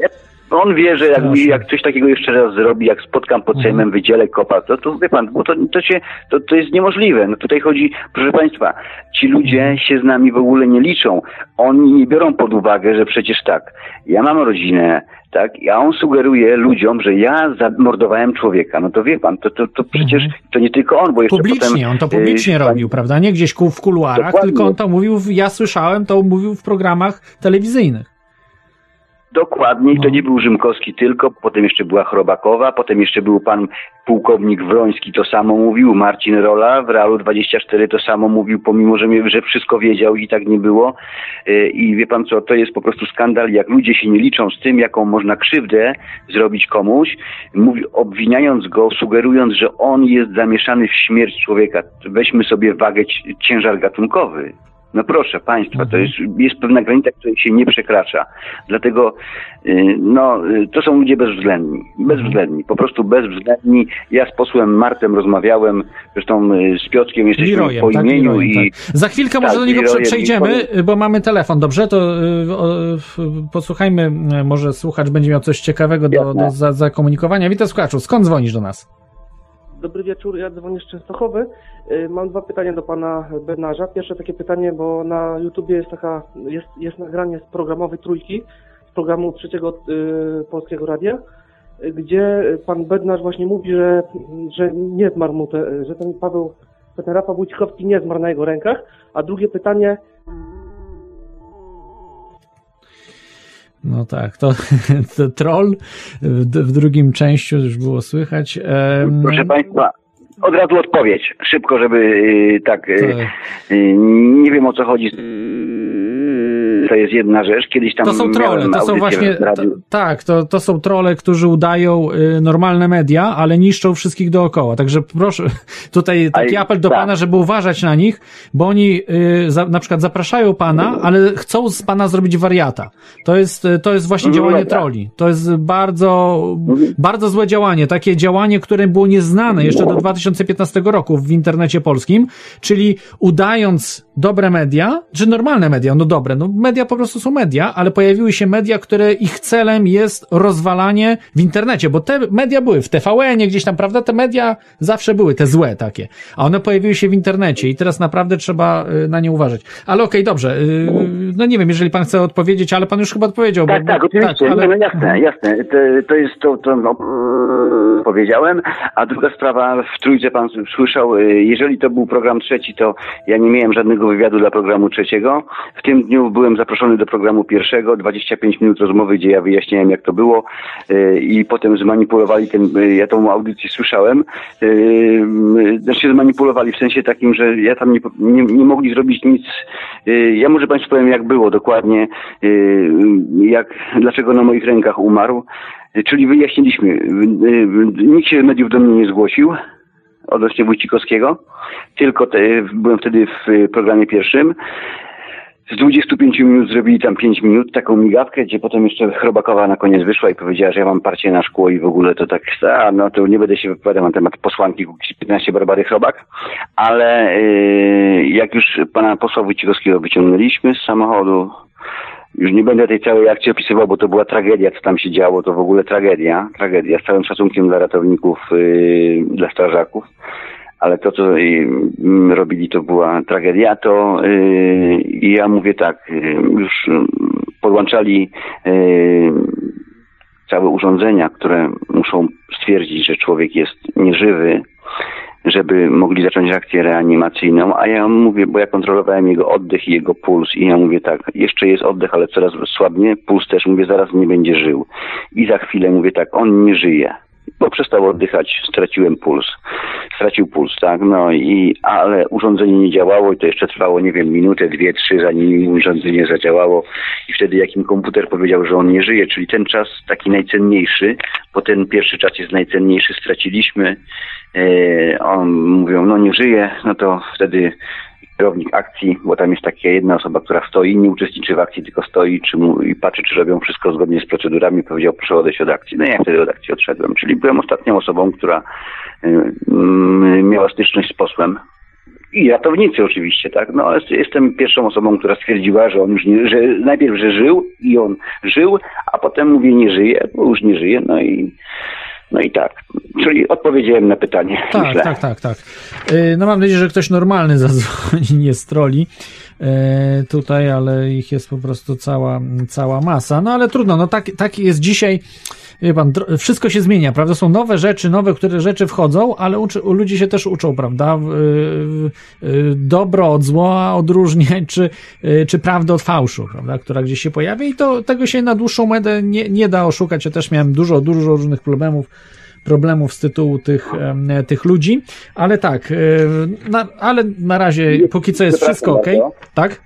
On wie, że jak, jak coś takiego jeszcze raz zrobi, jak spotkam pod Sejmem, wydzielę kopa, to, to wie pan, bo to, to, się, to, to jest niemożliwe. No tutaj chodzi, proszę państwa, ci ludzie się z nami w ogóle nie liczą. Oni nie biorą pod uwagę, że przecież tak, ja mam rodzinę, tak, a on sugeruje ludziom, że ja zamordowałem człowieka. No to wie pan, to, to, to przecież to nie tylko on, bo jeszcze Publicznie, potem... on to publicznie pan- robił, prawda? Nie gdzieś w kuluarach, Dokładnie. tylko on to mówił, w- ja słyszałem, to mówił w programach telewizyjnych. Dokładnie, i to No. nie był Rzymkowski tylko, potem jeszcze była Chrobakowa, potem jeszcze był pan pułkownik Wroński, to samo mówił, Marcin Rola w Realu 24 to samo mówił, pomimo, że, mnie, że wszystko wiedział i tak nie było. Yy, I wie pan co, to jest po prostu skandal, jak ludzie się nie liczą z tym, jaką można krzywdę zrobić komuś, mówi, obwiniając go, sugerując, że on jest zamieszany w śmierć człowieka. Weźmy sobie wagę ci- ciężar gatunkowy. No proszę Państwa, to jest, jest pewna granica, której się nie przekracza. Dlatego y, no, y, to są ludzie bezwzględni. Bezwzględni, po prostu bezwzględni. Ja z posłem Martem rozmawiałem, zresztą y, z Piotrkiem jesteśmy Leroyem, po tak? imieniu Leroyem, i tak. Za chwilkę Tak, może do niego i przejdziemy, bo mamy telefon, dobrze? To posłuchajmy, może słuchacz będzie miał coś ciekawego do, do za, zakomunikowania. Witaj słuchaczu, skąd dzwonisz do nas? Dobry wieczór, ja dzwonię z Częstochowy. Y, Mam dwa pytania do pana Bednarza. Pierwsze takie pytanie, bo na YouTubie jest taka, jest, jest nagranie z programowej trójki, z programu trzeciego y, Polskiego Radia, gdzie pan Bednarz właśnie mówi, że, że nie zmarł mu, te, że ten Paweł, ten Rafał Wójcikowski nie zmarł na jego rękach. A drugie pytanie, No tak, to, to troll w, w drugim częściu już było słychać. Em, proszę Państwa, od razu odpowiedź, szybko, żeby y, tak, y, to- y, nie wiem o co chodzi. To jest jedna rzecz, kiedyś tam To są trole, to są właśnie, tak, to, to są trole, którzy udają y, normalne media, ale niszczą wszystkich dookoła. Także proszę, tutaj taki Ale- apel do tak. pana, żeby uważać na nich, bo oni y, za, na przykład zapraszają pana, ale chcą z pana zrobić wariata. To jest, y, to jest właśnie No działanie dobra. troli. To jest bardzo, bardzo złe działanie. Takie działanie, które było nieznane jeszcze do 2015 roku w internecie polskim, czyli udając dobre media, czy normalne media, no dobre, no media po prostu są media, ale pojawiły się media, które ich celem jest rozwalanie w internecie, bo te media były w TVN-ie gdzieś tam, prawda? Te media zawsze były, te złe takie, a one pojawiły się w internecie i teraz naprawdę trzeba y, na nie uważać. Ale okej, dobrze, y, no nie wiem, jeżeli pan chce odpowiedzieć, ale pan już chyba odpowiedział. Tak, bo, tak, oczywiście. ale- Nie, no jasne, jasne. To, to jest to, to no, powiedziałem. A druga sprawa, w trójce pan słyszał, y, jeżeli to był program trzeci, to ja nie miałem żadnego wywiadu dla programu trzeciego. W tym dniu byłem zaproszony do programu pierwszego, 25 minut rozmowy, gdzie ja wyjaśniałem, jak to było y, i potem zmanipulowali ten, y, ja tą audycję słyszałem, y, znaczy zmanipulowali w sensie takim, że ja tam nie, nie, nie mogli zrobić nic. Ja może Państwu powiem, jak było dokładnie, jak, dlaczego na moich rękach umarł. Czyli wyjaśniliśmy, nikt się z mediów do mnie nie zgłosił odnośnie Wójcikowskiego, tylko te, byłem wtedy w programie pierwszym. Z 25 minut zrobili tam 5 minut, taką migawkę, gdzie potem jeszcze Chrobakowa na koniec wyszła i powiedziała, że ja mam parcie na szkło i w ogóle to tak, a no to nie będę się wypowiadał na temat posłanki Kukiz 15 Barbary Chrobak, ale yy, jak już pana posła Wójcikowskiego wyciągnęliśmy z samochodu, już nie będę tej całej akcji opisywał, bo to była tragedia, co tam się działo, to w ogóle tragedia, tragedia, z całym szacunkiem dla ratowników, yy, dla strażaków ale to, co y, mm, robili, to była tragedia, to y, ja mówię tak, y, już podłączali całe urządzenia, które muszą stwierdzić, że człowiek jest nieżywy, żeby mogli zacząć akcję reanimacyjną, a ja mówię, bo ja kontrolowałem jego oddech i jego puls i ja mówię tak, jeszcze jest oddech, ale coraz słabnie, puls też, mówię, zaraz nie będzie żył. I za chwilę mówię tak, on nie żyje. Bo przestał oddychać, straciłem puls. Stracił puls, tak, no i, ale urządzenie nie działało i to jeszcze trwało, nie wiem, minutę, dwie, trzy, zanim urządzenie zadziałało i wtedy jakim komputer powiedział, że on nie żyje, czyli ten czas taki najcenniejszy, bo ten pierwszy czas jest najcenniejszy, straciliśmy, e, on mówią, no nie żyje, no to wtedy kierownik akcji, bo tam jest taka jedna osoba, która stoi, nie uczestniczy w akcji, tylko stoi czy mu, i patrzy, czy robią wszystko zgodnie z procedurami, powiedział, proszę odejść od akcji. No i ja wtedy od akcji odszedłem, czyli byłem ostatnią osobą, która y, y, miała styczność z posłem. I ratownicy oczywiście, tak, no ale jestem pierwszą osobą, która stwierdziła, że on już nie, że najpierw, że żył i on żył, a potem mówię, nie żyje, bo już nie żyje, no i no i tak, czyli odpowiedziałem na pytanie. Tak, myślę. tak, tak, tak. Y, No mam nadzieję, że ktoś normalny zadzwoni, nie stroli e, tutaj, ale ich jest po prostu cała, cała masa. No ale trudno, no tak, tak jest dzisiaj. Wie pan, wszystko się zmienia, prawda? Są nowe rzeczy, nowe, które rzeczy wchodzą, ale uczy, ludzie się też uczą, prawda? Y, Dobro od zła odróżniać, czy, y, czy prawdę od fałszu, prawda? Która gdzieś się pojawia i to tego się na dłuższą metę nie, nie da oszukać. Ja też miałem dużo, dużo różnych problemów problemów z tytułu tych, tych ludzi, ale tak, y, na, ale na razie póki co jest wszystko ok, tak?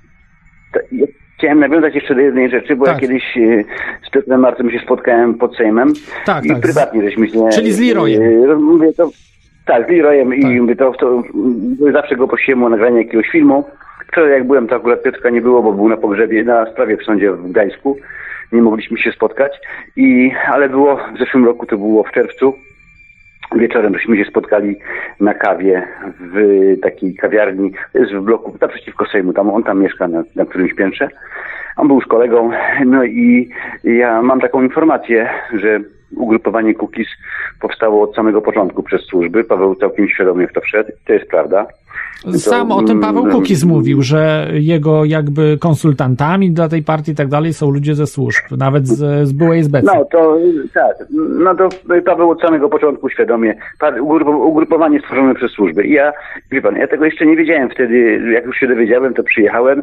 Chciałem nawiązać jeszcze do jednej rzeczy, bo Tak. ja kiedyś e, z Piotrem Marcem się spotkałem pod Sejmem Tak, i tak. prywatnie żeśmy się... Czyli z Leroyem. e, Mówię to, tak, z Leroyem Tak. i mówię to, to zawsze go prosiłem o nagranie jakiegoś filmu. Wczoraj jak byłem, to akurat Piotrka nie było, bo był na pogrzebie, na sprawie w sądzie w Gdańsku. Nie mogliśmy się spotkać, i, ale było w zeszłym roku, to było w czerwcu, Wieczorem żeśmy się spotkali na kawie w takiej kawiarni, jest w bloku naprzeciwko Sejmu, tam on tam mieszka na, na którymś piętrze. On był z kolegą, no i ja mam taką informację, że ugrupowanie Cookies powstało od samego początku przez służby. Paweł całkiem świadomie w to wszedł, to jest prawda. Sam o tym Paweł mm, Kukiz mówił, że jego jakby konsultantami dla tej partii i tak dalej są ludzie ze służb, nawet z, z byłej SBC. No to tak, no to Paweł od samego początku świadomie, ugrupowanie stworzone przez służby. I ja, wie pan, ja tego jeszcze nie wiedziałem wtedy, jak już się dowiedziałem, to przyjechałem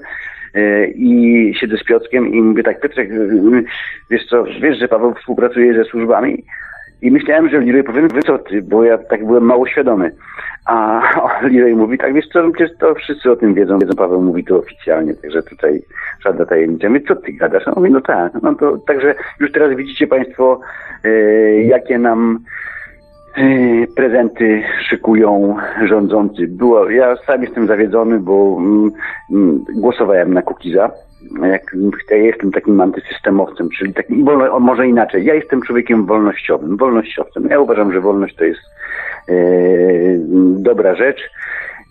e, i siedzę z Piotrkiem i mówię tak, Piotrek, e, wiesz co, wiesz, że Paweł współpracuje ze służbami? I myślałem, że Leroy powie, wy co ty, bo ja tak byłem mało świadomy. A Leroy mówi, tak wiesz co, przecież to wszyscy o tym wiedzą, wiedzą, Paweł mówi to oficjalnie, także tutaj żadna tajemnica. Mówię, co ty gadasz? On mówi, no tak, no to także już teraz widzicie Państwo, e, jakie nam e, prezenty szykują rządzący. Było, ja sam jestem zawiedzony, bo mm, mm, głosowałem na Kukiza. Jak, ja jestem takim antysystemowcem, czyli takim, może inaczej, ja jestem człowiekiem wolnościowym, wolnościowcem. Ja uważam, że wolność to jest e, dobra rzecz.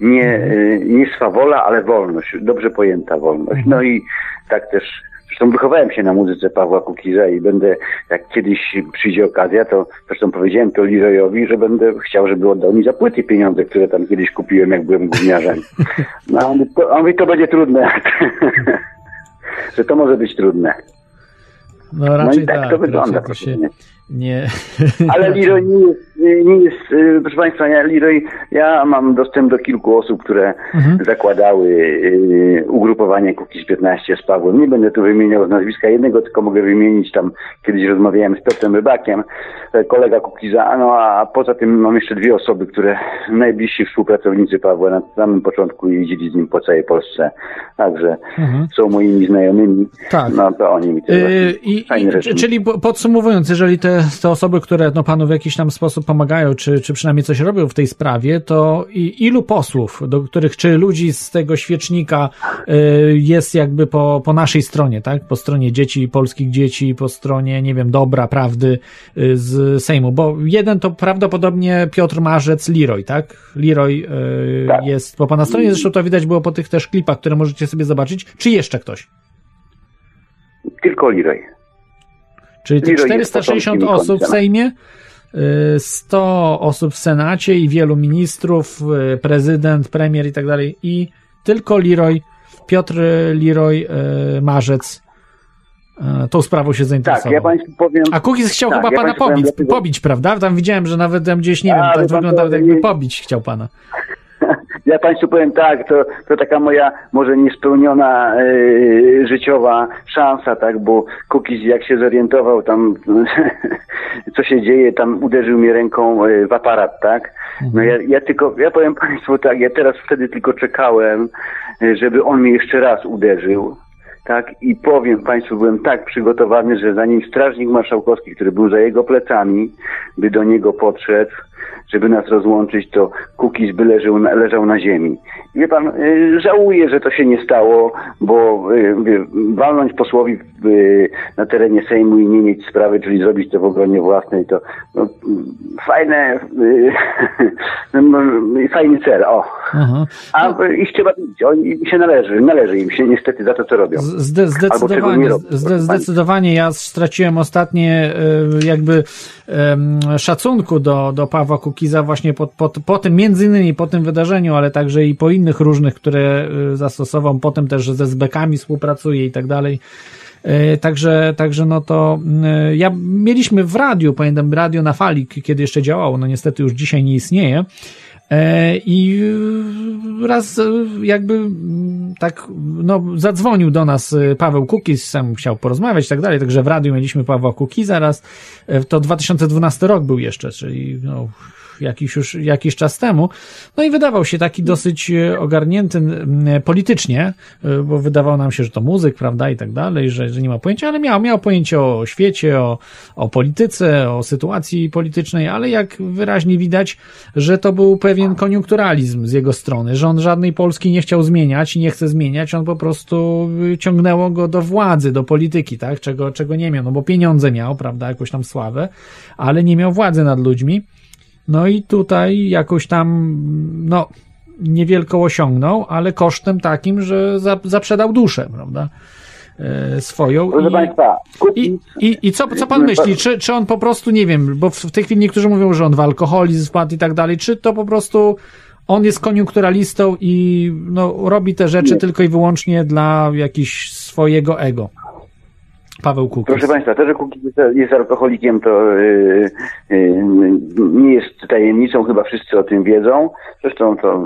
Nie, e, nie swawola, ale wolność, dobrze pojęta wolność. No i tak też Zresztą wychowałem się na muzyce Pawła Kukiza i będę, jak kiedyś przyjdzie okazja, to zresztą powiedziałem to Leroyowi, że będę chciał, żeby oddał mi za płyty pieniądze, które tam kiedyś kupiłem, jak byłem gówniarzem. No, on mówi, to, on mówi, to będzie trudne. że to może być trudne. No raczej i tak tak, to wygląda, to się nie... Ale Leroy nie jest, nie jest, y, proszę Państwa, ja, Leroy, ja mam dostęp do kilku osób, które Mhm. zakładały y, ugrupowanie Kukiz 15 z Pawłem. Nie będę tu wymieniał nazwiska jednego, tylko mogę wymienić tam, kiedyś rozmawiałem z Piotrem Rybakiem, e, kolega Kukiza, no a poza tym mam jeszcze dwie osoby, które najbliżsi współpracownicy Pawła na samym początku jeździli z nim po całej Polsce. Także Mhm. są moimi znajomymi. Tak. No to oni mi też Yy, I, i, czyli po- podsumowując, jeżeli te, te osoby, które no, panu w jakiś tam sposób pomagają, czy, czy przynajmniej coś robią w tej sprawie, to i, ilu posłów, do których, czy ludzi z tego świecznika y, jest jakby po, po naszej stronie, tak? Po stronie dzieci, polskich dzieci, po stronie, nie wiem, dobra, prawdy y, z Sejmu, bo jeden to prawdopodobnie Piotr Marzec, Leroy, tak? Leroy y, Tak. jest po pana stronie, zresztą to widać było po tych też klipach, które możecie sobie zobaczyć, czy jeszcze ktoś? Tylko Leroy. Czyli te Leroy jest 460 początkiem i osób w. Sejmie, y, 100 osób w Senacie i wielu ministrów, y, prezydent, premier i tak dalej. I tylko Leroy, Piotr Leroy y, Marzec y, tą sprawą się Tak, zainteresował. ja Państwu powiem... A Kukiz chciał Tak, chyba ja pana pobić, dlatego- pobić, prawda? Tam widziałem, że nawet tam gdzieś, nie A, wiem, tak to jakby nie- pobić chciał pana. Ja Państwu powiem tak, to, to taka moja może niespełniona e, życiowa szansa, tak, bo Kukiz jak się zorientował tam, co się dzieje, tam uderzył mnie ręką e, w aparat, tak. No ja, ja tylko, ja powiem Państwu tak, ja teraz wtedy tylko czekałem, e, żeby on mnie jeszcze raz uderzył. Tak, i powiem Państwu, byłem tak przygotowany, że zanim strażnik marszałkowski, który był za jego plecami, by do niego podszedł, żeby nas rozłączyć, to Kukiz by leżał na, leżał na ziemi. Wie pan, y, żałuję, że to się nie stało, bo y, wie, walnąć posłowi y, na terenie Sejmu i nie mieć sprawy, czyli zrobić to w obronie własnej, to no, fajne, y, no, fajny cel, o. Aha. A ich trzeba bić, oni się należy, należy im się niestety za to, co robią. Zde, zdecydowanie, nie robią. zde, zdecydowanie ja straciłem ostatnie jakby szacunku do, do Pawła Kukiza właśnie po, po, po tym, między innymi po tym wydarzeniu, ale także i po innych różnych, które e, zastosował, potem też ze zbekami współpracuje i tak dalej. E, Także, także no to mm, ja mieliśmy w radiu, pamiętam radio na fali, kiedy jeszcze działało, no niestety już dzisiaj nie istnieje. E, I e, raz e, jakby mm, tak, no, zadzwonił do nas Paweł Kukiz, sam chciał porozmawiać i tak dalej, także w radiu mieliśmy Pawła Kukiza raz, E, to 2012 rok był jeszcze, czyli no, jakiś już jakiś czas temu. No i wydawał się taki dosyć ogarnięty politycznie, bo wydawało nam się, że to muzyk, prawda, i tak dalej, że, że nie ma pojęcia, ale miał, miał pojęcie o świecie, o, o polityce, o sytuacji politycznej, ale jak wyraźnie widać, że to był pewien koniunkturalizm z jego strony, że on żadnej Polski nie chciał zmieniać i nie chce zmieniać, on po prostu y, ciągnęło go do władzy, do polityki, tak, czego, czego nie miał, no bo pieniądze miał, prawda, jakąś tam sławę, ale nie miał władzy nad ludźmi. No i tutaj jakoś tam, no, niewielką osiągnął, ale kosztem takim, że za, zaprzedał duszę, prawda? E, swoją. Proszę I, Państwa, i, i, i co, co pan myśli? Czy, czy on po prostu, nie wiem, bo w w tej chwili niektórzy mówią, że on w alkoholizm wpadł i tak dalej, czy to po prostu on jest koniunkturalistą i no, robi te rzeczy Nie. tylko i wyłącznie dla jakiś swojego ego? Paweł Kukiz. Proszę Państwa, to, że Kukiz jest, alkoholikiem, to yy, yy, nie jest tajemnicą, chyba wszyscy o tym wiedzą. Zresztą to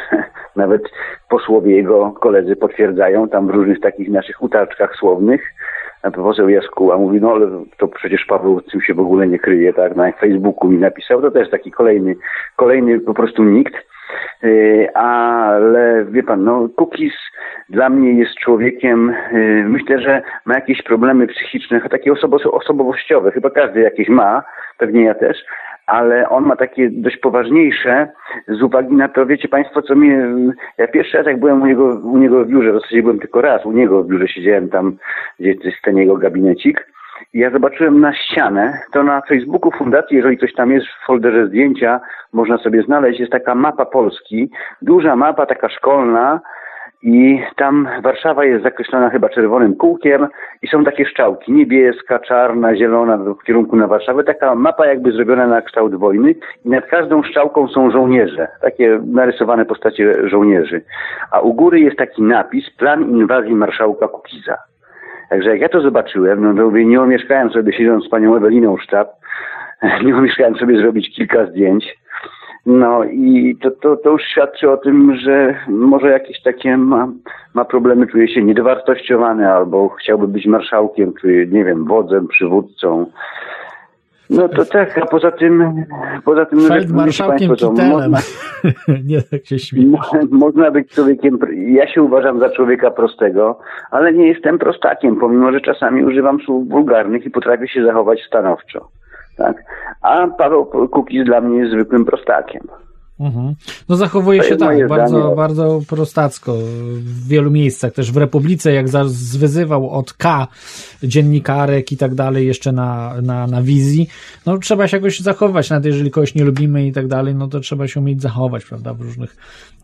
nawet posłowie jego koledzy potwierdzają tam w różnych takich naszych utarczkach słownych. A poseł Jaskuła mówi, no ale to przecież Paweł tym się w ogóle nie kryje, tak? Na Facebooku mi napisał, to też taki kolejny, kolejny po prostu nikt. Yy, ale wie pan, no Kukiz dla mnie jest człowiekiem, yy, myślę, że ma jakieś problemy psychiczne, takie osobo- osobowościowe, chyba każdy jakieś ma, pewnie ja też, ale on ma takie dość poważniejsze z uwagi na to, wiecie Państwo, co mnie, ja pierwszy raz jak byłem u niego, u niego w biurze, w zasadzie byłem tylko raz u niego w biurze, siedziałem tam, gdzie jest ten jego gabinecik, ja zobaczyłem na ścianę, to na Facebooku Fundacji, jeżeli coś tam jest w folderze zdjęcia, można sobie znaleźć, jest taka mapa Polski, duża mapa, taka szkolna i tam Warszawa jest zakreślona chyba czerwonym kółkiem i są takie szczałki, niebieska, czarna, zielona w kierunku na Warszawę, taka mapa jakby zrobiona na kształt wojny i nad każdą szczałką są żołnierze, takie narysowane postacie żołnierzy, a u góry jest taki napis, plan inwazji marszałka Kukiza. Także jak ja to zobaczyłem, no to mówię, nie omieszkałem sobie, siedząc z panią Eweliną sztab, nie omieszkałem sobie zrobić kilka zdjęć. No i to, to, to już świadczy o tym, że może jakieś takie ma, ma problemy, czuje się niedowartościowany albo chciałby być marszałkiem, czy nie wiem, wodzem, przywódcą. No to tak, a poza tym, poza tym, no, Feldmarszałkiem państwo, to Kittelem. można, nie, tak się śmieję. Mo- Można być człowiekiem, ja się uważam za człowieka prostego, ale nie jestem prostakiem, pomimo że czasami używam słów wulgarnych i potrafię się zachować stanowczo. Tak? A Paweł Kukiz dla mnie jest zwykłym prostakiem. Mhm. No zachowuje się tak, bardzo, zdanie. bardzo prostacko w wielu miejscach, też w Republice, jak zwyzywał od K dziennikarek i tak dalej jeszcze na, na, na wizji, no trzeba się jakoś zachować, nawet jeżeli kogoś nie lubimy i tak dalej, no to trzeba się umieć zachować, prawda, w różnych,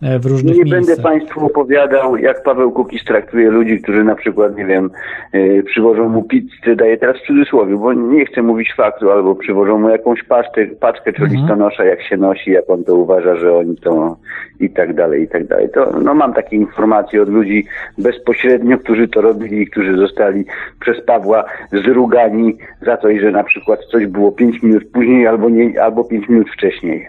e, w różnych Nie miejscach. będę Państwu opowiadał, jak Paweł Kukiz traktuje ludzi, którzy na przykład, nie wiem, yy, przywożą mu pizzę, daję teraz w cudzysłowie, bo nie chcę mówić faktu, albo przywożą mu jakąś paczkę, paczkę czy Mhm. listonosza, jak się nosi, jak on to uważa, że oni to i tak dalej, i tak dalej. To, no mam takie informacje od ludzi bezpośrednio, którzy to robili i którzy zostali przez Pawła zrugani za to, że na przykład coś było pięć minut później albo nie, albo pięć minut wcześniej.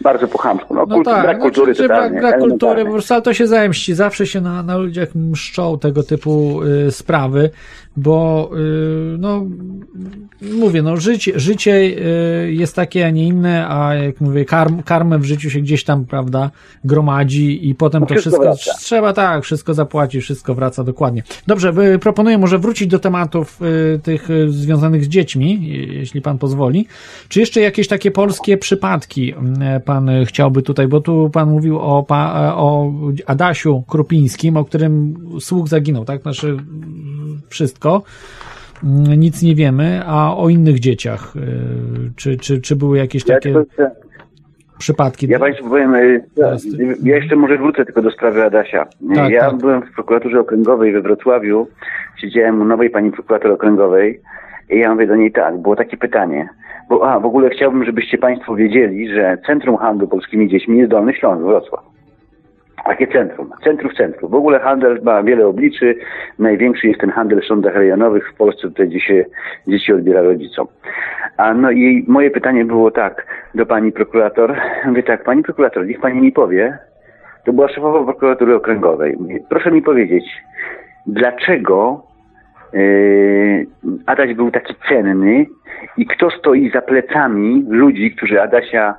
Bardzo po chamsku. No, No kult, tak, brak kultury no, brak, totalnie, brak kultury, po prostu, to się zemści. Zawsze się na, na ludziach mszczą tego typu y, sprawy, bo y, no mówię, no życie, życie y, jest takie, a nie inne, a jak mówię, karm, karmę w życiu się gdzieś tam, prawda, gromadzi i potem to Wszystko wszystko trzeba, tak, wszystko zapłacić, wszystko wraca dokładnie. Dobrze, proponuję może wrócić do tematów y, tych związanych z dziećmi, jeśli pan pozwoli. Czy jeszcze jakieś takie polskie przypadki pan chciałby tutaj, bo tu pan mówił o, o Adasiu Krupińskim, o którym słuch zaginął, tak? Znaczy wszystko. Y, Nic nie wiemy, a o innych dzieciach. y, Czy, czy, czy były jakieś Ja, takie tylko przypadki? ja Państwu powiem, y, ja jeszcze może wrócę tylko do sprawy Adasia. Tak, ja tak. byłem w prokuraturze okręgowej we Wrocławiu, siedziałem u nowej pani prokurator okręgowej i ja mówię do niej tak, było takie pytanie, bo a, w ogóle chciałbym, żebyście Państwo wiedzieli, że Centrum Handlu Polskimi Dziećmi jest Dolny Śląsk, Wrocław. Takie centrum, centrum w centrum. W ogóle handel ma wiele obliczy. Największy jest ten handel w sądach rejonowych w Polsce, tutaj gdzie się dzieci odbiera rodzicom. A no i moje pytanie było tak do pani prokurator. Mówię tak, pani prokurator, niech pani mi powie, to była szefowa prokuratury okręgowej. Mówię, Proszę mi powiedzieć, dlaczego yy, Adaś był taki cenny i kto stoi za plecami ludzi, którzy Adasia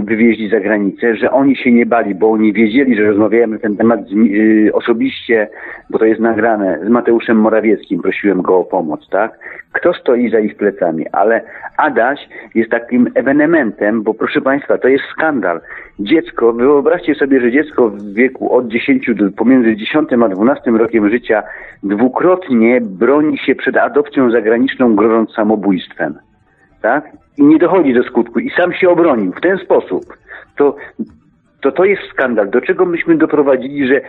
wywieźli za granicę, że oni się nie bali, bo oni wiedzieli, że rozmawiałem na ten temat z, yy, osobiście, bo to jest nagrane, z Mateuszem Morawieckim, prosiłem go o pomoc, tak? Kto stoi za ich plecami? Ale Adaś jest takim ewenementem, bo proszę Państwa, to jest skandal. Dziecko, wyobraźcie sobie, że dziecko w wieku od 10 do pomiędzy 10 a 12 rokiem życia dwukrotnie broni się przed adopcją zagraniczną, grożąc samobójstwem. Tak? I nie dochodzi do skutku. I sam się obronił w ten sposób. To, to, to jest skandal. Do czego myśmy doprowadzili, że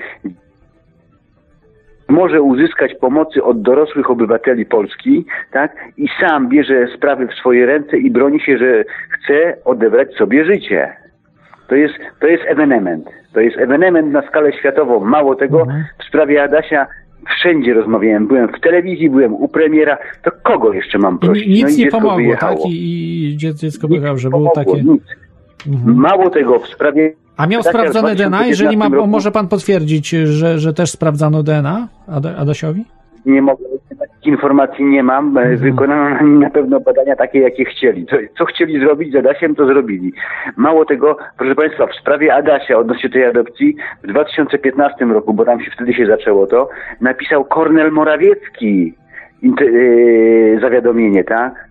może uzyskać pomocy od dorosłych obywateli Polski, tak? I sam bierze sprawy w swoje ręce i broni się, że chce odebrać sobie życie. To jest, to jest ewenement. To jest ewenement na skalę światową. Mało tego, w sprawie Adasia wszędzie rozmawiałem. Byłem w telewizji, byłem u premiera. To kogo jeszcze mam I prosić? nic no i nie pomogło, wyjechało. tak? I, i dzie- dziecko wyjechało, że było takie... Nic. Mhm. Mało tego, w sprawie A miał sprawdzone DNA? Jeżeli ma, 2015 roku- może pan potwierdzić, że, że też sprawdzano DNA Ada, Adasiowi? nie mogę, informacji nie mam. Mhm. E, Wykonano na pewno badania takie, jakie chcieli. Co, co chcieli zrobić z Adasiem, to zrobili. Mało tego, proszę Państwa, w sprawie Adasia odnośnie tej adopcji w 2015 roku, bo tam się wtedy się zaczęło to, napisał Kornel Morawiecki e, zawiadomienie, tak?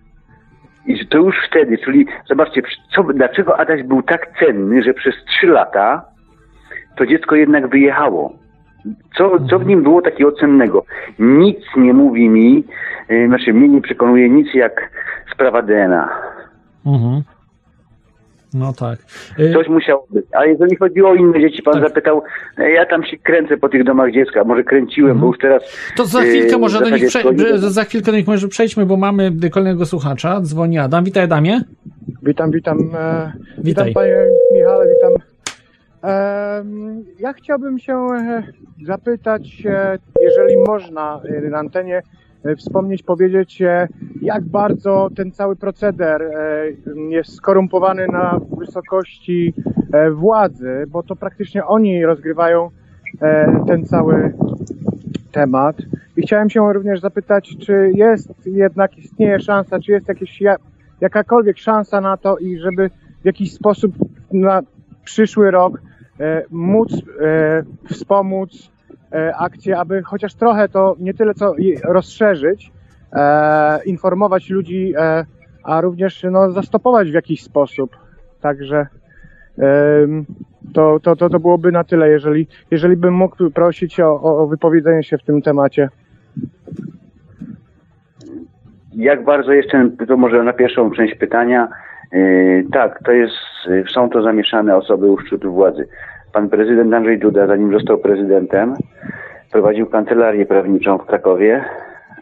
I to już wtedy, czyli zobaczcie, co, dlaczego Adaś był tak cenny, że przez trzy lata to dziecko jednak wyjechało. Co, co w nim było takiego cennego? Nic nie mówi mi, yy, znaczy mnie nie przekonuje nic jak sprawa DNA. Mhm. No tak. Y, Coś musiało być. A jeżeli chodzi o inne dzieci, pan Tak. zapytał, e, ja tam się kręcę po tych domach dziecka, może kręciłem, bo już teraz... To za chwilkę może do nich prze... za chwilkę do nich może przejdźmy, bo mamy kolejnego słuchacza. Dzwoni Adam. Witaj Adamie. Witam, witam. E, Witaj. witam panie Michale, ja chciałbym się e, zapytać, e, jeżeli można e, na antenie wspomnieć, powiedzieć, jak bardzo ten cały proceder jest skorumpowany na wysokości władzy, bo to praktycznie oni rozgrywają ten cały temat. I chciałem się również zapytać, czy jest jednak, istnieje szansa, czy jest jakieś, ja- jakakolwiek szansa na to i żeby w jakiś sposób na przyszły rok e, móc e, wspomóc e, akcję, aby chociaż trochę to nie tyle co rozszerzyć, informować ludzi, a również no, zastopować w jakiś sposób. Także to, to, to, to byłoby na tyle, jeżeli, jeżeli bym mógł prosić o, o wypowiedzenie się w tym temacie. Jak bardzo jeszcze, to może na pierwszą część pytania. Yy, tak, to jest, yy, są to zamieszane osoby u szczytu władzy. Pan prezydent Andrzej Duda, zanim został prezydentem, prowadził kancelarię prawniczą w Krakowie,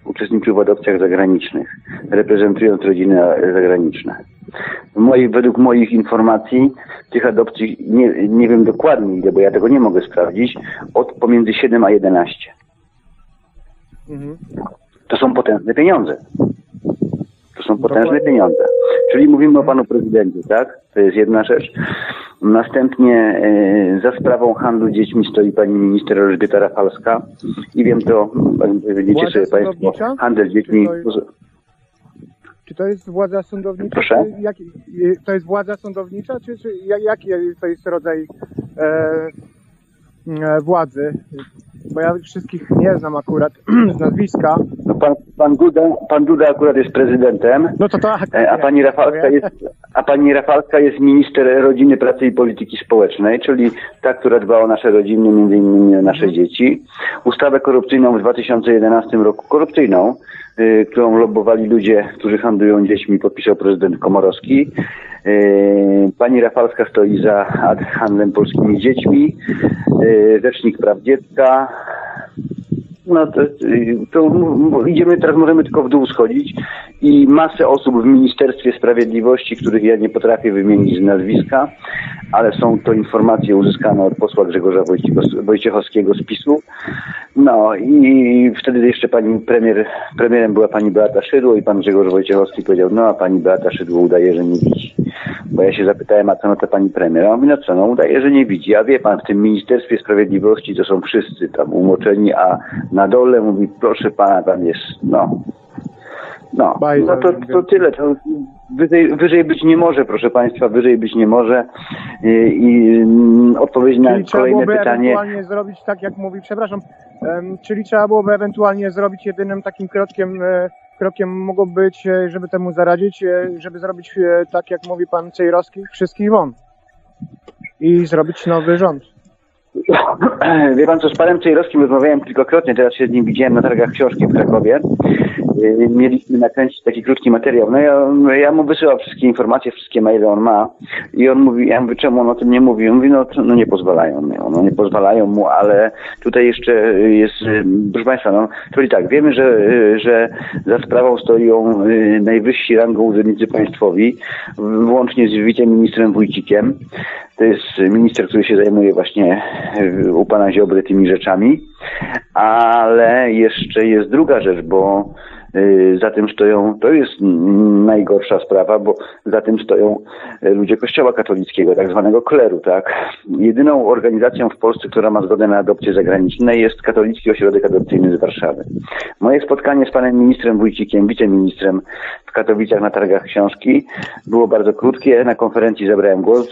uczestniczył w adopcjach zagranicznych, reprezentując rodziny e, zagraniczne. Moi, według moich informacji tych adopcji, nie, nie wiem dokładnie ile, bo ja tego nie mogę sprawdzić, od pomiędzy 7 a 11. Mhm. To są potężne pieniądze. Są potężne pieniądze. Czyli mówimy o panu prezydencie, tak? To jest jedna rzecz. Następnie e, za sprawą handlu dziećmi stoi pani minister Elżbieta Rafalska i wiem to, e, Władza sobie państwo, handel dziećmi. Czy to jest władza sądownicza? Proszę? Jak, y, to jest władza sądownicza, czy, czy ja- jaki to jest rodzaj e, władzy? Bo ja wszystkich nie znam akurat z nazwiska. No pan, pan, Duda, pan Duda akurat jest prezydentem, No to tak. e, a pani Rafalska jest, a pani Rafalska jest minister rodziny, pracy i polityki społecznej, czyli ta, która dba o nasze rodziny, między innymi o nasze dzieci. Ustawę korupcyjną w 2011 roku, korupcyjną, y, którą lobbowali ludzie, którzy handlują dziećmi, podpisał prezydent Komorowski. Y, Pani Rafalska stoi za handlem polskimi dziećmi, y, Rzecznik Praw Dziecka, no to, to m- idziemy, teraz możemy tylko w dół schodzić i masę osób w Ministerstwie Sprawiedliwości, których ja nie potrafię wymienić z nazwiska, ale są to informacje uzyskane od posła Grzegorza Wojciechowskiego z PiSu. No i wtedy jeszcze pani premier, premierem była pani Beata Szydło i pan Grzegorz Wojciechowski powiedział, no a pani Beata Szydło udaje, że nie widzi. Bo ja się zapytałem, a co na to pani premier? A on mówi, no co, no udaje, że nie widzi. A wie pan, w tym Ministerstwie Sprawiedliwości to są wszyscy tam umoczeni, a na dole mówi, proszę pana, tam jest, no. No, no to, to tyle. To wyżej, wyżej być nie może, proszę państwa, wyżej być nie może. I, i mm, odpowiedź na Czyli trzeba kolejne byłoby pytanie. ewentualnie zrobić tak, jak mówi, przepraszam, em, czyli trzeba byłoby ewentualnie zrobić jedynym takim krokiem, e, krokiem mogło być, e, żeby temu zaradzić, e, żeby zrobić tak, jak mówi pan Cejrowski, wszystkich won. I zrobić nowy rząd. Wie pan co, z panem Czejrowskim rozmawiałem kilkakrotnie, teraz się z nim widziałem na targach książki w Krakowie. Yy, Mieliśmy nakręcić taki krótki materiał. No ja, ja mu wysyłam wszystkie informacje, wszystkie maile on ma i on mówi, ja mówię, czemu on o tym nie mówi? On mówi, no, no nie pozwalają mi, no nie pozwalają mu, ale tutaj jeszcze jest, yy, proszę państwa, no, czyli tak, wiemy, że, yy, że za sprawą stoją najwyżsi rangą urzędnicy państwowi, włącznie z wiceministrem Wójcikiem. To jest minister, który się zajmuje właśnie y, u pana Ziobry tymi rzeczami. Ale jeszcze jest druga rzecz, bo za tym stoją, to jest najgorsza sprawa, bo za tym stoją y, ludzie Kościoła katolickiego, tak zwanego kleru, tak. Jedyną organizacją w Polsce, która ma zgodę na adopcje zagraniczne jest Katolicki Ośrodek Adopcyjny z Warszawy. Moje spotkanie z panem ministrem Wójcikiem, wiceministrem w Katowicach na targach książki było bardzo krótkie. Na konferencji zabrałem głos.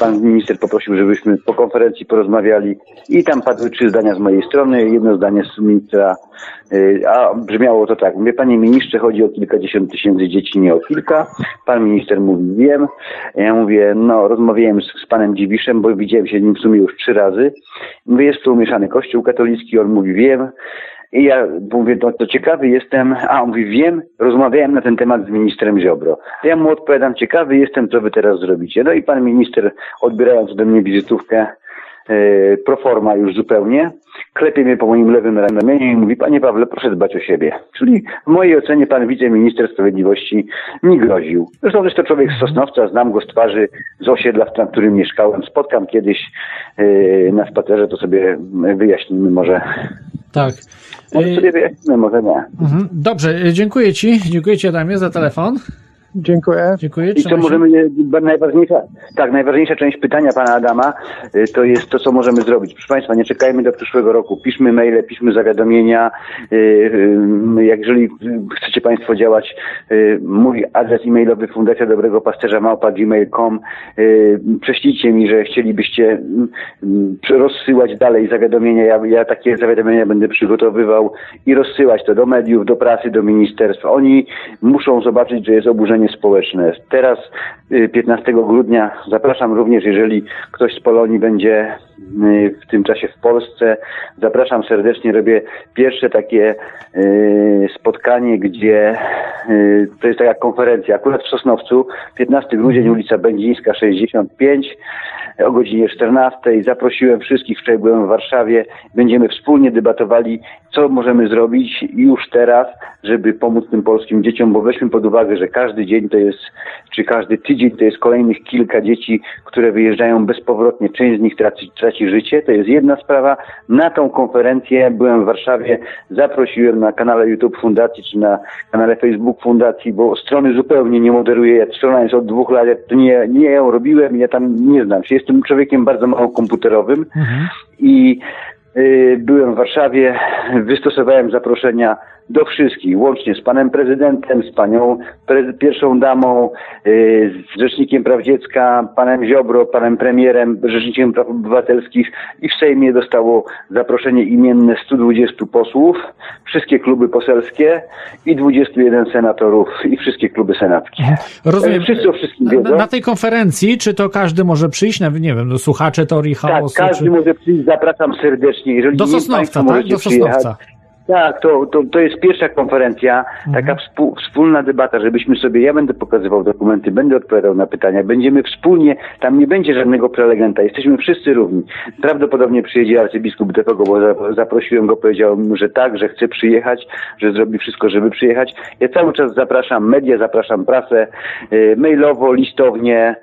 Pan minister poprosił, żebyśmy po konferencji porozmawiali i tam padły trzy zdania z mojej strony, jedno zdanie z ministra, y, a brzmiało to tak. Mówię, panie ministrze, chodzi o kilkadziesiąt tysięcy dzieci, nie o kilka. Pan minister mówi, wiem. Ja mówię, no rozmawiałem z, z panem Dziwiszem, bo widziałem się z nim w sumie już trzy razy. Mówię, jest tu mieszany kościół katolicki, on mówi, wiem. I ja mówię, no to ciekawy jestem, a on mówi, wiem, rozmawiałem na ten temat z ministrem Ziobro. Ja mu odpowiadam, ciekawy jestem, co wy teraz zrobicie. No i pan minister, odbierając ode mnie wizytówkę, proforma już zupełnie, klepie mnie po moim lewym ramieniu i mówi, panie Pawle, proszę dbać o siebie. Czyli w mojej ocenie pan wiceminister sprawiedliwości mi groził. Zresztą jest to człowiek z Sosnowca, znam go z twarzy, z osiedla, w którym mieszkałem. Spotkam kiedyś e, na spacerze, to sobie wyjaśnimy może. Tak. Może sobie wyjaśnimy, może nie. Mhm. Dobrze, dziękuję ci. Dziękuję ci Adamie za telefon. Dziękuję. Dziękuję. I co możemy, najważniejsza, tak, najważniejsza część pytania pana Adama e, to jest to, co możemy zrobić. Proszę Państwa, nie czekajmy do przyszłego roku. Piszmy maile, piszmy zawiadomienia. E, e, Jak jeżeli chcecie Państwo działać, mój adres e-mailowy Fundacja Dobrego Pasterza małpa gmail.com. Prześlijcie mi, że chcielibyście rozsyłać dalej zawiadomienia. Ja, ja takie zawiadomienia będę przygotowywał i rozsyłać to do mediów, do prasy, do ministerstw. Oni muszą zobaczyć, że jest oburzenie społeczne. Teraz y, 15 grudnia zapraszam również, jeżeli ktoś z Polonii będzie y, w tym czasie w Polsce, zapraszam serdecznie, robię pierwsze takie y, spotkanie, gdzie y, to jest taka konferencja, akurat w Sosnowcu, 15 grudzień, ulica Będzińska 65 o godzinie 14. Zaprosiłem wszystkich, wczoraj byłem w Warszawie. Będziemy wspólnie debatowali, co możemy zrobić już teraz, żeby pomóc tym polskim dzieciom, bo weźmy pod uwagę, że każdy dzień to jest, czy każdy tydzień to jest kolejnych kilka dzieci, które wyjeżdżają bezpowrotnie. Część z nich traci, traci życie. To jest jedna sprawa. Na tą konferencję byłem w Warszawie, zaprosiłem na kanale YouTube Fundacji, czy na kanale Facebook Fundacji, bo strony zupełnie nie moderuję. Strona jest od dwóch lat, ja to nie, nie ją robiłem, ja tam nie znam się. Jestem człowiekiem bardzo mało komputerowym i y, byłem w Warszawie, wystosowałem zaproszenia do wszystkich, łącznie z panem prezydentem, z panią pierwszą damą, y, z Rzecznikiem Praw Dziecka, panem Ziobro, panem premierem, Rzecznikiem Praw Obywatelskich i w Sejmie dostało zaproszenie imienne 120 posłów, wszystkie kluby poselskie i 21 senatorów i wszystkie kluby senackie. Rozumiem. Wszyscy o wszystkim Na, wiedzą. na tej konferencji, czy to każdy może przyjść, nawet nie wiem, no, słuchacze teorii Tak, chaosu? każdy czy... może przyjść, zapraszam serdecznie. Jeżeli Do Sosnowca, tak? Do Sosnowca. przyjechać, Tak, to, to, to jest pierwsza konferencja, Mhm. taka współ, wspólna debata, żebyśmy sobie, ja będę pokazywał dokumenty, będę odpowiadał na pytania, będziemy wspólnie, tam nie będzie żadnego prelegenta, jesteśmy wszyscy równi. Prawdopodobnie przyjedzie arcybiskup Defego, bo za- zaprosiłem go, powiedział że tak, że chce przyjechać, że zrobi wszystko, żeby przyjechać. Ja cały czas zapraszam media, zapraszam prasę, y, mailowo, listownie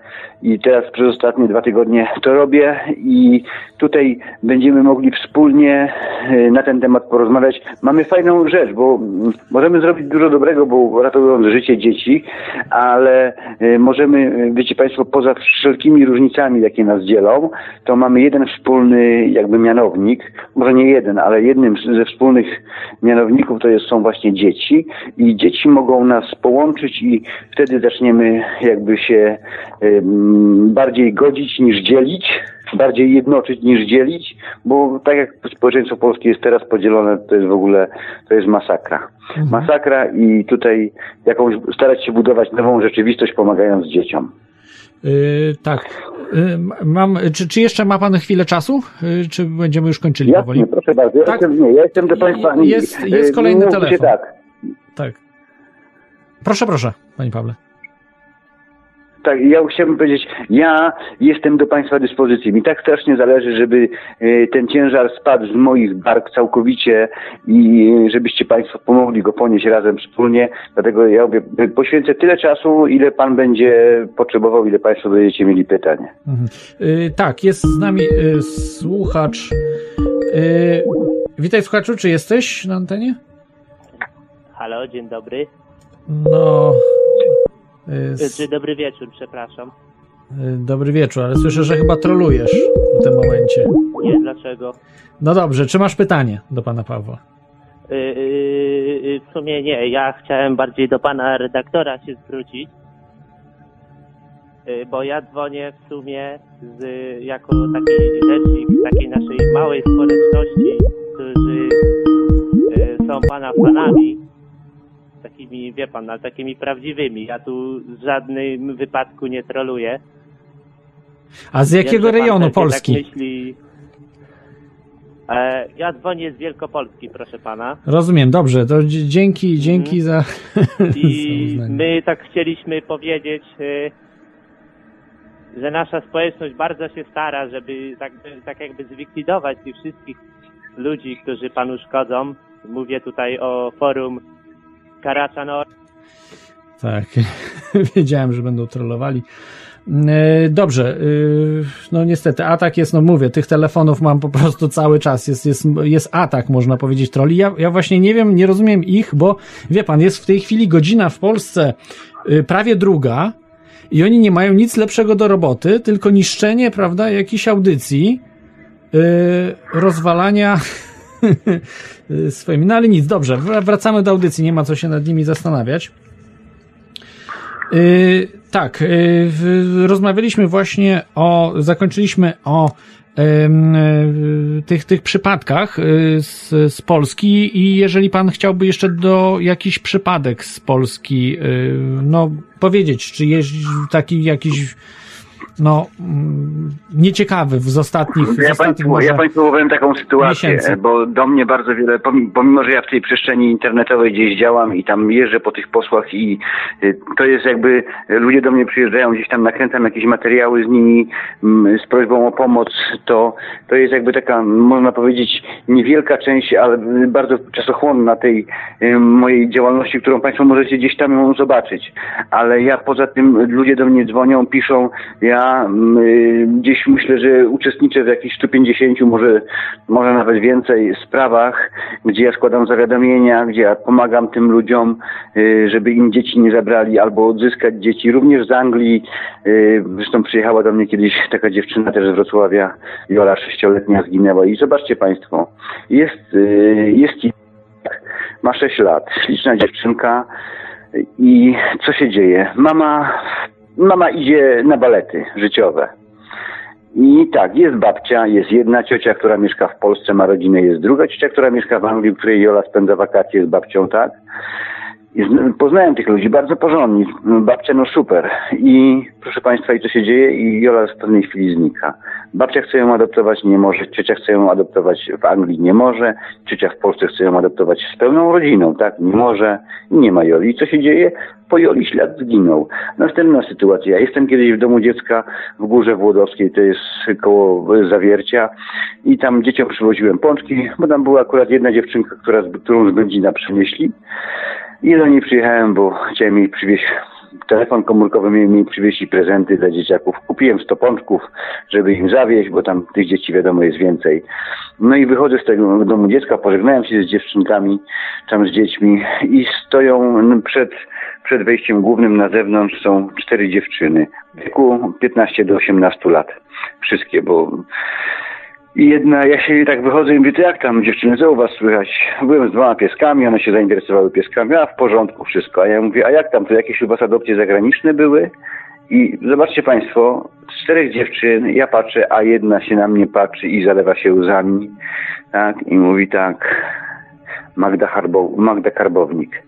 i teraz przez ostatnie dwa tygodnie to robię i tutaj będziemy mogli wspólnie y, na ten temat porozmawiać. Mamy fajną rzecz, bo mm, możemy zrobić dużo dobrego, bo ratując życie dzieci, ale y, możemy, y, wiecie Państwo, poza wszelkimi różnicami, jakie nas dzielą, to mamy jeden wspólny jakby mianownik, może nie jeden, ale jednym ze wspólnych mianowników to jest, są właśnie dzieci i dzieci mogą nas połączyć i wtedy zaczniemy jakby się bardziej godzić niż dzielić, bardziej jednoczyć niż dzielić, bo tak jak społeczeństwo polskie jest teraz podzielone, to jest w ogóle, to jest masakra. Masakra i tutaj jakąś starać się budować nową rzeczywistość, pomagając dzieciom. Yy, tak. Yy, mam, czy, czy jeszcze ma pan chwilę czasu? Yy, czy będziemy już kończyli powoli? Jasne, proszę bardzo. Ja, Tak. jestem, nie, ja jestem do Państwa... Jest- jest y, kolejny telefon. tak. Tak. Proszę, proszę, panie Pawle. Tak, ja chciałbym powiedzieć, ja jestem do Państwa dyspozycji. Mi tak strasznie zależy, żeby e, ten ciężar spadł z moich bark całkowicie i e, żebyście Państwo pomogli go ponieść razem wspólnie. Dlatego ja mówię, poświęcę tyle czasu, ile Pan będzie potrzebował, ile Państwo będziecie mieli pytań. Mhm. Yy, tak, jest z nami yy, słuchacz. Yy, witaj słuchaczu, czy jesteś na antenie? Halo, dzień dobry. No. S- Czy dobry wieczór, przepraszam. yy, dobry wieczór, ale słyszę, że chyba trolujesz w tym momencie. Nie, dlaczego? No dobrze, czy masz pytanie do pana Pawła? Yy, yy, w sumie nie, ja chciałem bardziej do pana redaktora się zwrócić. Yy, bo ja dzwonię w sumie z, jako taki rzecznik takiej naszej małej społeczności, którzy są pana fanami. Takimi, wie pan, ale takimi prawdziwymi. Ja tu w żadnym wypadku nie troluję. A z jakiego Wiem, rejonu pewnie Polski? Tak myśli. E, ja dzwonię z Wielkopolski, proszę pana. Rozumiem, dobrze, to dzięki, dzięki za. I za my tak chcieliśmy powiedzieć, e, że nasza społeczność bardzo się stara, żeby tak, tak jakby zlikwidować tych wszystkich ludzi, którzy panu szkodzą. Mówię tutaj o forum Karaczanor. Tak, wiedziałem, że będą trollowali. E, Dobrze, e, no niestety atak jest, no mówię, tych telefonów mam po prostu cały czas, jest, jest, jest atak, można powiedzieć, troli. Ja, ja właśnie nie wiem, nie rozumiem ich, bo wie pan, jest w tej chwili godzina w Polsce e, prawie druga i oni nie mają nic lepszego do roboty, tylko niszczenie, prawda, jakiejś audycji, rozwalania swoimi, no ale nic, dobrze, wr- wracamy do audycji, nie ma co się nad nimi zastanawiać. Yy, tak, yy, rozmawialiśmy właśnie o, zakończyliśmy o yy, tych, tych przypadkach yy, z, z Polski i jeżeli pan chciałby jeszcze do jakiś przypadek z Polski, yy, no powiedzieć, czy jest taki jakiś no, mm, nieciekawy z ostatnich, z Ja ostatnich Państwu, ja państwu powiem taką sytuację, miesięcy. bo do mnie bardzo wiele, pomimo, że ja w tej przestrzeni internetowej gdzieś działam i tam jeżdżę po tych posłach i y, to jest jakby, y, ludzie do mnie przyjeżdżają, gdzieś tam nakręcam jakieś materiały z nimi mm, z prośbą o pomoc, to, to jest jakby taka, można powiedzieć, niewielka część, ale bardzo czasochłonna tej y, mojej działalności, którą Państwo możecie gdzieś tam ją zobaczyć. Ale ja poza tym ludzie do mnie dzwonią, piszą, ja gdzieś myślę, że uczestniczę w jakichś 150, może, może nawet więcej sprawach, gdzie ja składam zawiadomienia, gdzie ja pomagam tym ludziom, y, żeby im dzieci nie zabrali albo odzyskać dzieci. Również z Anglii, y, zresztą przyjechała do mnie kiedyś taka dziewczyna też z Wrocławia, Jola sześcioletnia zginęła i zobaczcie Państwo, jest, y, jest i ma 6 lat, śliczna dziewczynka i co się dzieje? Mama, mama idzie na balety życiowe. I tak, jest babcia, jest jedna ciocia, która mieszka w Polsce, ma rodzinę, jest druga ciocia, która mieszka w Anglii, w której Jola spędza wakacje z babcią, tak? Poznałem tych ludzi, bardzo porządni. Babcia no super. I proszę Państwa, i co się dzieje? I Jola w pewnej chwili znika. Babcia chce ją adoptować, nie może. Ciocia chce ją adoptować w Anglii, nie może. Ciocia w Polsce chce ją adoptować z pełną rodziną, tak? Nie może. Nie ma Joli. I co się dzieje? Po Joli ślad zginął. Następna sytuacja. Ja jestem kiedyś w domu dziecka w Górze Włodowskiej, to jest koło Zawiercia i tam dzieciom przywoziłem pączki, bo tam była akurat jedna dziewczynka, która, którą z Będzina przynieśli. I do niej przyjechałem, bo chciałem jej przywieźć telefon komórkowy, miałem jej przywieźć i prezenty dla dzieciaków. Kupiłem 100 pączków, żeby im zawieźć, bo tam tych dzieci wiadomo jest więcej. No i wychodzę z tego domu dziecka, pożegnałem się z dziewczynkami, tam z dziećmi i stoją przed, przed wejściem głównym na zewnątrz są cztery dziewczyny w wieku 15 do 18 lat. Wszystkie, bo i jedna, ja się tak wychodzę i mówię, to jak tam dziewczyny, co u was słychać? Byłem z dwoma pieskami, one się zainteresowały pieskami, a w porządku wszystko. A ja mówię, a jak tam, to jakieś u was adopcje zagraniczne były? I zobaczcie państwo, z czterech dziewczyn, ja patrzę, a jedna się na mnie patrzy i zalewa się łzami, tak, i mówi tak, Magda, Harbo, Magda Karbownik.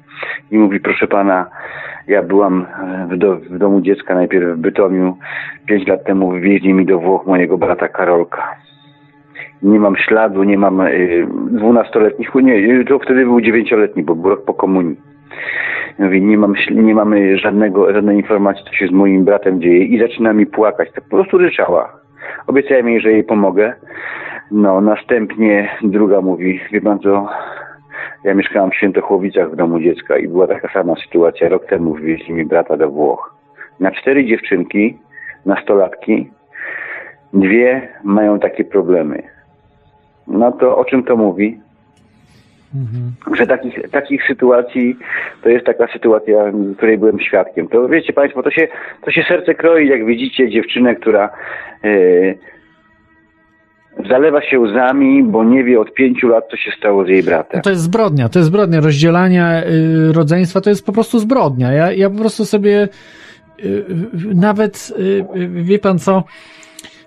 I mówi, proszę pana, ja byłam e, w, do, w domu dziecka najpierw w Bytomiu, pięć lat temu wywieźli mi do Włoch mojego brata Karolka nie mam śladu, nie mam y, dwunastoletnich, nie, to wtedy był dziewięcioletni, bo był rok po komunii. Mówię, nie mam, nie mamy żadnego, żadnej informacji, co się z moim bratem dzieje i zaczyna mi płakać. Tak po prostu ryczała. Obiecałem jej, że jej pomogę. No, następnie druga mówi, wie pan co, ja mieszkałam w Świętochłowicach w domu dziecka i była taka sama sytuacja. Rok temu wywieźli mi brata do Włoch. Na cztery dziewczynki, nastolatki, dwie mają takie problemy. No to o czym to mówi? Że takich, takich sytuacji, to jest taka sytuacja, której byłem świadkiem. To wiecie Państwo, to się, to się serce kroi, jak widzicie dziewczynę, która e, zalewa się łzami, bo nie wie od pięciu lat, co się stało z jej bratem. No to jest zbrodnia, to jest zbrodnia. Rozdzielania y, rodzeństwa to jest po prostu zbrodnia. Ja, ja po prostu sobie y, y, nawet, y, y, wie pan co,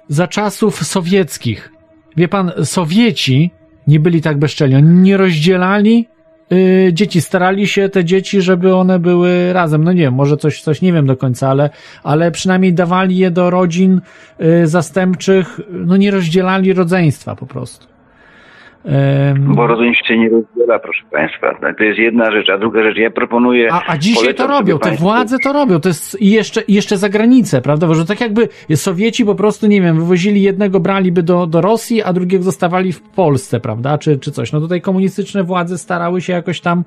za czasów sowieckich, wie pan, Sowieci nie byli tak bezczelni. Oni nie rozdzielali y, dzieci, starali się te dzieci, żeby one były razem. No nie wiem, może coś, coś nie wiem do końca, ale, ale przynajmniej dawali je do rodzin y, zastępczych, no nie rozdzielali rodzeństwa po prostu. Bo rodzeństwo się nie rozdziela, proszę Państwa. To jest jedna rzecz, a druga rzecz, ja proponuję... A, a dzisiaj to robią, te państwu- władze to robią, to jest jeszcze, jeszcze za granicę, prawda? Bo że tak jakby Sowieci po prostu, nie wiem, wywozili jednego, braliby do, do Rosji, a drugiego zostawali w Polsce, prawda? Czy, czy coś. No tutaj komunistyczne władze starały się jakoś tam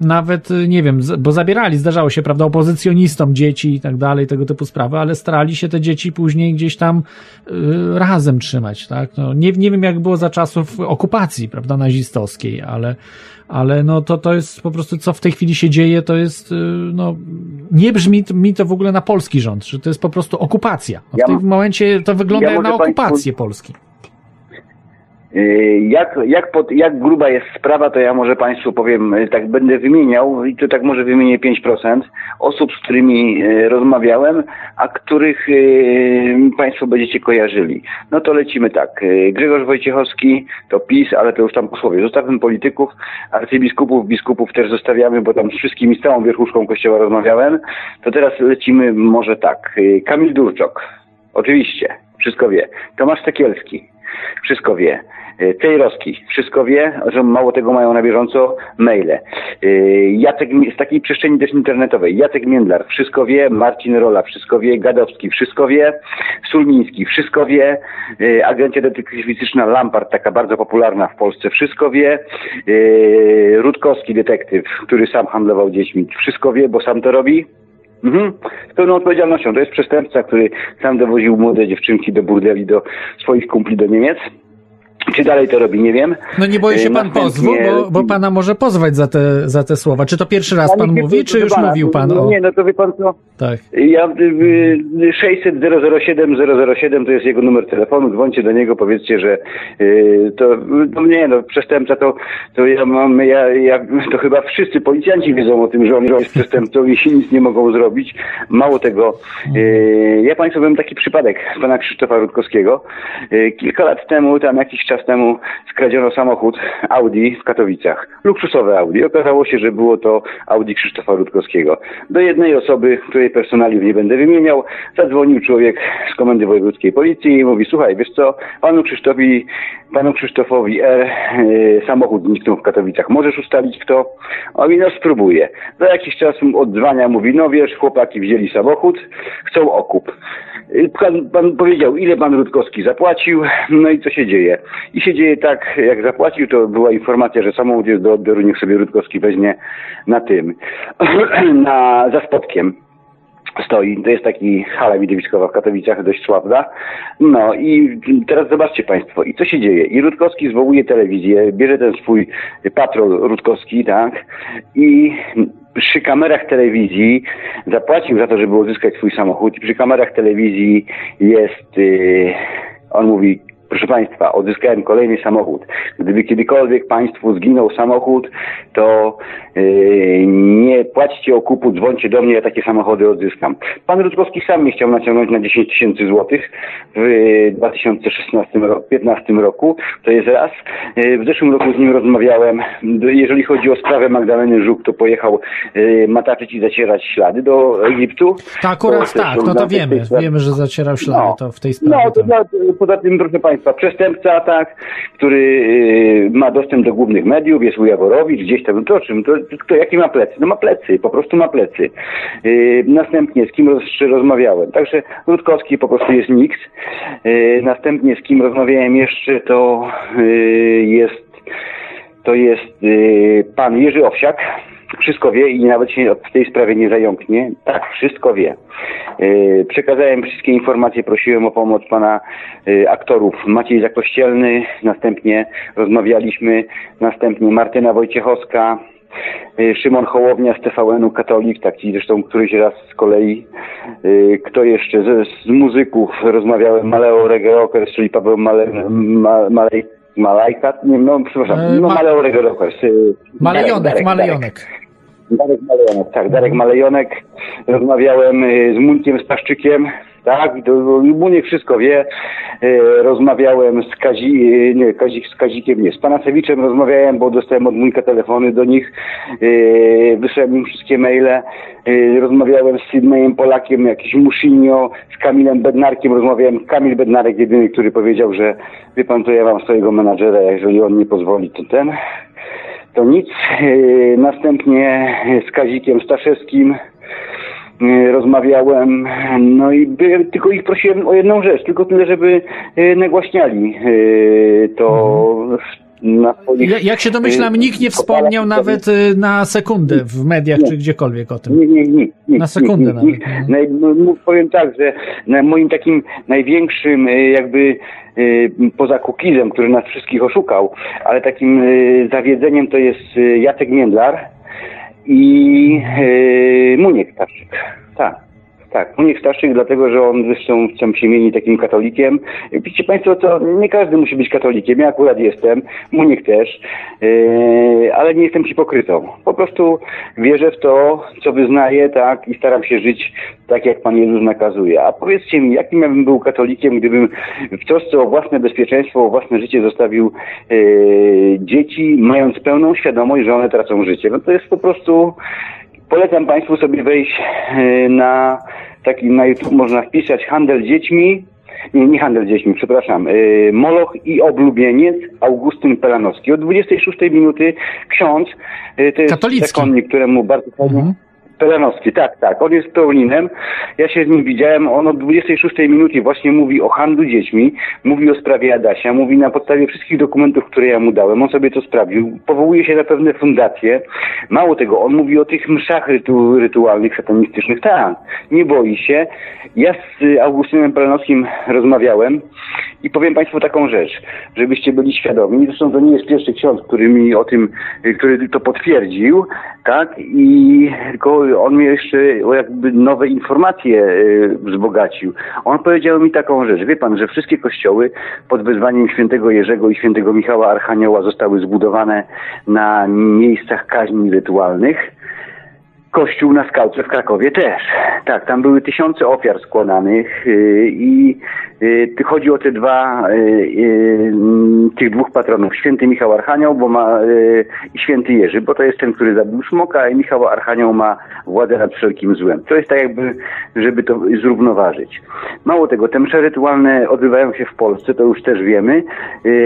nawet, nie wiem, bo zabierali, zdarzało się, prawda, opozycjonistom dzieci i tak dalej, tego typu sprawy, ale starali się te dzieci później gdzieś tam y, razem trzymać, tak? No, nie, nie wiem, jak było za czasów okupacji, prawda, nazistowskiej, ale, ale no to, to jest po prostu, co w tej chwili się dzieje, to jest, y, no, nie brzmi mi to w ogóle na polski rząd, że to jest po prostu okupacja. No, w Ja tym momencie to wygląda ja jak na okupację Polski. Y, Jak, jak, pod, jak gruba jest sprawa, to ja może Państwu powiem, y, tak będę wymieniał i to tak może wymienię 5% osób, z którymi y, rozmawiałem, a których Państwo będziecie kojarzyli. No to lecimy tak. Grzegorz Wojciechowski to PiS, ale to już tam posłowie. Zostawmy polityków, arcybiskupów, biskupów też zostawiamy, bo tam z wszystkimi, z całą wierchuszką kościoła rozmawiałem. To teraz lecimy może tak. Kamil Durczok. Oczywiście, wszystko wie. Tomasz Sekielski, wszystko wie. Y, Cejrowski, wszystko wie, że mało tego mają na bieżąco maile. Y, Jacek, z takiej przestrzeni też internetowej, Jacek Międlar, wszystko wie, Marcin Rola, wszystko wie, Gadowski, wszystko wie, Sulmiński, wszystko wie, y, agencja detektywistyczna Lampart, taka bardzo popularna w Polsce, wszystko wie, y, Rutkowski, detektyw, który sam handlował dziećmi, wszystko wie, bo sam to robi, Mhm. Z pełną odpowiedzialnością. To jest przestępca, który sam dowoził młode dziewczynki do burdeli, do swoich kumpli do Niemiec. Czy dalej to robi, nie wiem. No nie boi się Y, pan pozwu, bo, bo pana może pozwać za te, za te słowa. Czy to pierwszy raz pan mówi, czy już pana, mówił pan o... Nie, no to wie pan co, Tak. ja y, y, 600 007 007 to jest jego numer telefonu, dzwońcie do niego, powiedzcie, że y, to, no nie no, przestępca to, to ja mam, ja, ja, to chyba wszyscy policjanci wiedzą o tym, że on jest przestępcą i się nic nie mogą zrobić. Mało tego, y, ja państwu powiem taki przypadek pana Krzysztofa Rutkowskiego. Y, kilka lat temu, tam jakiś czas temu skradziono samochód Audi w Katowicach. Luksusowe Audi. Okazało się, że było to Audi Krzysztofa Rutkowskiego. Do jednej osoby, której personaliów nie będę wymieniał, zadzwonił człowiek z Komendy Wojewódzkiej Policji i mówi, słuchaj, wiesz co, panu Krzysztofowi, panu Krzysztofowi R y, samochód zniknął w Katowicach. Możesz ustalić kto? On mówi, no spróbuję. Za jakiś czas odzwania, mówi, no wiesz, chłopaki wzięli samochód, chcą okup. Y, Pan, pan powiedział, ile pan Rutkowski zapłacił, no i co się dzieje. I się dzieje tak, jak zapłacił, to była informacja, że samochód do odbioru, niech sobie Rutkowski weźmie na tym, na, za spotkiem stoi. To jest taki hala widowiskowa w Katowicach, dość sławna. No i teraz zobaczcie Państwo, i co się dzieje? I Rutkowski zwołuje telewizję, bierze ten swój patrol Rutkowski, tak? I przy kamerach telewizji zapłacił za to, żeby uzyskać swój samochód. Przy kamerach telewizji jest, yy, on mówi, Proszę Państwa, odzyskałem kolejny samochód. Gdyby kiedykolwiek Państwu zginął samochód, to yy, nie płaćcie okupu, dzwońcie do mnie, ja takie samochody odzyskam. Pan Rutkowski sam mnie chciał naciągnąć na 10 tysięcy złotych w 2016 roku, 15 roku. To jest raz. Yy, W zeszłym roku z nim rozmawiałem. Jeżeli chodzi o sprawę Magdaleny Żuk, to pojechał yy, mataczyć i zacierać ślady do Egiptu. To akurat To tak, no to wiemy. Wiemy, że zacierał ślady No. to w tej sprawie. No, to tak. dla, poza tym, proszę Państwa, przestępca, tak, który y, ma dostęp do głównych mediów, jest Ujaworowicz, gdzieś tam, to czym, to, to kto, jakie ma plecy? No ma plecy, po prostu ma plecy. Y, następnie, z kim roz, rozmawiałem? Także Rutkowski po prostu jest nikt. Y, następnie, z kim rozmawiałem jeszcze, to jest to jest pan Jerzy Owsiak. Wszystko wie i nawet się w tej sprawie nie zająknie. Tak, wszystko wie. Y, przekazałem wszystkie informacje, prosiłem o pomoc pana y, aktorów. Maciej Zakościelny, następnie rozmawialiśmy, następnie Martyna Wojciechowska, y, Szymon Hołownia z TVN-u Katolik, taki zresztą któryś raz z kolei. Kto jeszcze? Z, z muzyków rozmawiałem, Maleo Regeroker, czyli Paweł Male, ma, Malej, Malajka, nie, no przepraszam, E, no ma- Maleo Regeroker. Malejonek, Malejonek. Darek Malejonek, tak, Darek Malejonek. Rozmawiałem y, z Munkiem Staszczykiem, tak, i to Muniek wszystko wie. Y, Rozmawiałem z Kazi, y, nie, Kazik, z Kazikiem, nie, z Panasewiczem rozmawiałem, bo dostałem od Munka telefony do nich. Wysłałem im wszystkie maile. Rozmawiałem z Sydneyem Polakiem, jakiś Musinio, z Kamilem Bednarkiem rozmawiałem. Kamil Bednarek jedyny, który powiedział, że wie pan, to ja mam swojego menadżera, jeżeli on nie pozwoli, to ten to nic. Yy, Następnie z Kazikiem Staszewskim yy, rozmawiałem, no i by, tylko ich prosiłem o jedną rzecz, tylko tyle, żeby yy, nagłaśniali to na swoich... Ja- Jak się domyślam, yy, nikt nie wspomniał nawet y, na sekundę w mediach czy gdziekolwiek o tym. nie, nie, nie. nie Na sekundę nie, nie, nie. nawet, Naj, no, powiem tak, że na moim takim największym y, jakby y, poza Kukizem, który nas wszystkich oszukał, ale takim y, zawiedzeniem to jest y, Jacek Międlar i y, Muniek Staszczyk. Tak. Tak, Muniek Staszczyk, dlatego że on zresztą chcą się mieni takim katolikiem. Widzicie Państwo, co nie każdy musi być katolikiem. Ja akurat jestem, Muniek też, yy, ale nie jestem hipokrytą. Po prostu wierzę w to, co wyznaję, tak, i staram się żyć tak, jak Pan Jezus nakazuje. A powiedzcie mi, jakim ja bym był katolikiem, gdybym w trosce o własne bezpieczeństwo, o własne życie zostawił yy, dzieci, mając pełną świadomość, że one tracą życie. No to jest po prostu Polecam Państwu sobie wejść e, na taki na YouTube można wpisać handel dziećmi, nie, nie handel dziećmi, przepraszam, y, Moloch i oblubieniec Augustyn Pelanowski. Od 26 minuty ksiądz, y, to jest Katolicki. zakonnik, któremu bardzo fajnie... Mhm. Pelanowski, tak, tak. On jest pełninem. Ja się z nim widziałem. On od 26 minuty właśnie mówi o handlu dziećmi, mówi o sprawie Adasia, mówi na podstawie wszystkich dokumentów, które ja mu dałem. On sobie to sprawdził. Powołuje się na pewne fundacje. Mało tego, on mówi o tych mszach rytu, rytualnych, satanistycznych. Tak, nie boi się. Ja z Augustynem Pelanowskim rozmawiałem i powiem Państwu taką rzecz, żebyście byli świadomi. Zresztą to nie jest pierwszy ksiądz, który mi o tym, który to potwierdził, tak? I tylko on mnie jeszcze jakby nowe informacje y, wzbogacił. On powiedział mi taką rzecz, wie Pan, że wszystkie kościoły pod wezwaniem świętego Jerzego i świętego Michała Archanioła zostały zbudowane na miejscach kaźni rytualnych. Kościół na skałce w Krakowie też. Tak, tam były tysiące ofiar składanych yy, i chodzi o te dwa, yy, yy, tych dwóch patronów. Święty Michał Archanioł bo ma, i święty Jerzy, bo to jest ten, który zabił smoka i Michał Archanioł ma władzę nad wszelkim złem. To jest tak jakby, żeby to zrównoważyć. Mało tego, te msze rytualne odbywają się w Polsce, to już też wiemy,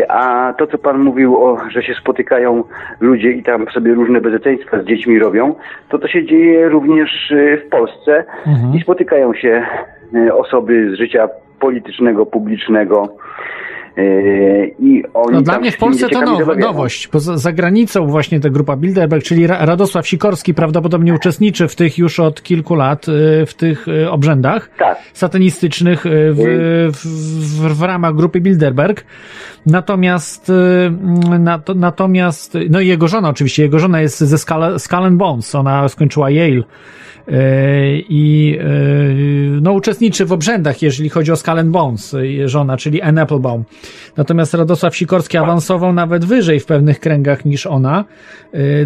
a to, co Pan mówił, o, że się spotykają ludzie i tam sobie różne bezeceństwa z dziećmi robią, to to się dzieje również y, w Polsce Mhm. i spotykają się y, osoby z życia politycznego, publicznego y, i oni No dla mnie w Polsce to now, nowość, bo za, za granicą właśnie ta grupa Bilderberg, czyli Ra- Radosław Sikorski prawdopodobnie uczestniczy w tych już od kilku lat, y, w tych y, obrzędach Tak. satanistycznych y, w, w, w, w ramach grupy Bilderberg. Natomiast, nato, natomiast, no i jego żona oczywiście, jego żona jest ze Skull, Skull Bones, ona skończyła Yale. Y, I y, no, uczestniczy w obrzędach, jeżeli chodzi o Skull Bones, y, żona, czyli Anne Applebaum. Natomiast Radosław Sikorski awansował nawet wyżej w pewnych kręgach niż ona.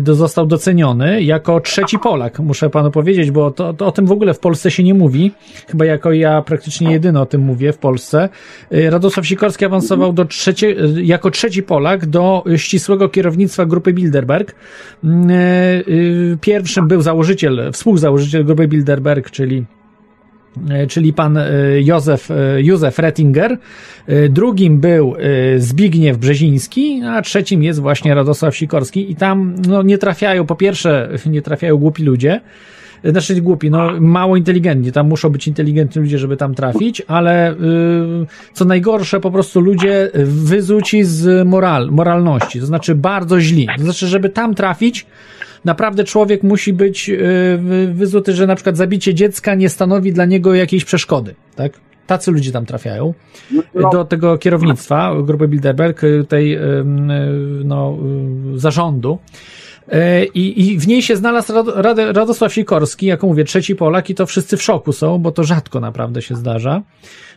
Został doceniony jako trzeci Polak, muszę panu powiedzieć, bo to, to o tym w ogóle w Polsce się nie mówi. Chyba jako ja praktycznie jedyny o tym mówię w Polsce. Radosław Sikorski awansował do trzecie, jako trzeci Polak do ścisłego kierownictwa grupy Bilderberg. Y, Pierwszym był założyciel, współzałożyciel grupy Bilderberg, czyli e, czyli pan e, Józef, e, Józef Rettinger. Drugim był Zbigniew Brzeziński, a trzecim jest właśnie Radosław Sikorski i tam no, nie trafiają, po pierwsze nie trafiają głupi ludzie, znaczy głupi, no mało inteligentni, tam muszą być inteligentni ludzie, żeby tam trafić, ale co najgorsze, po prostu ludzie wyzuci z moral, moralności, to znaczy bardzo źli. To znaczy, żeby tam trafić, naprawdę człowiek musi być wy- wyzuty, że na przykład zabicie dziecka nie stanowi dla niego jakiejś przeszkody, tak? Tacy ludzie tam trafiają No. do tego kierownictwa grupy Bilderberg, y, tej y, no, zarządu. I, I w niej się znalazł Rad, Rad, Radosław Sikorski, jako mówię, trzeci Polak i to wszyscy w szoku są, bo to rzadko naprawdę się zdarza.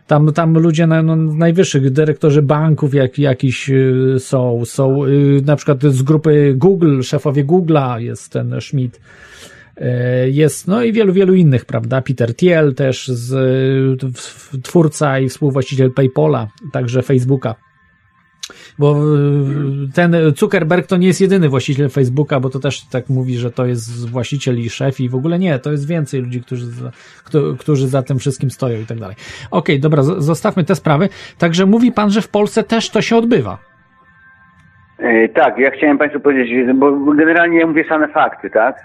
Tam, tam ludzie na, no, najwyższych, dyrektorzy banków jak, jakiś y, są, są y, na przykład z grupy Google, szefowie Google'a jest ten Schmidt, E, Jest, no i wielu, wielu innych, prawda? Peter Thiel też, z, y, twórca i współwłaściciel PayPala, także Facebooka. Bo y, ten Zuckerberg to nie jest jedyny właściciel Facebooka, bo to też tak mówi, że to jest właściciel i szef i w ogóle nie, to jest więcej ludzi, którzy za, kto- którzy za tym wszystkim stoją i tak dalej. Okej, dobra, z- zostawmy te sprawy. Także mówi pan, że w Polsce też to się odbywa. E, Tak, ja chciałem Państwu powiedzieć, bo generalnie ja mówię same fakty, tak?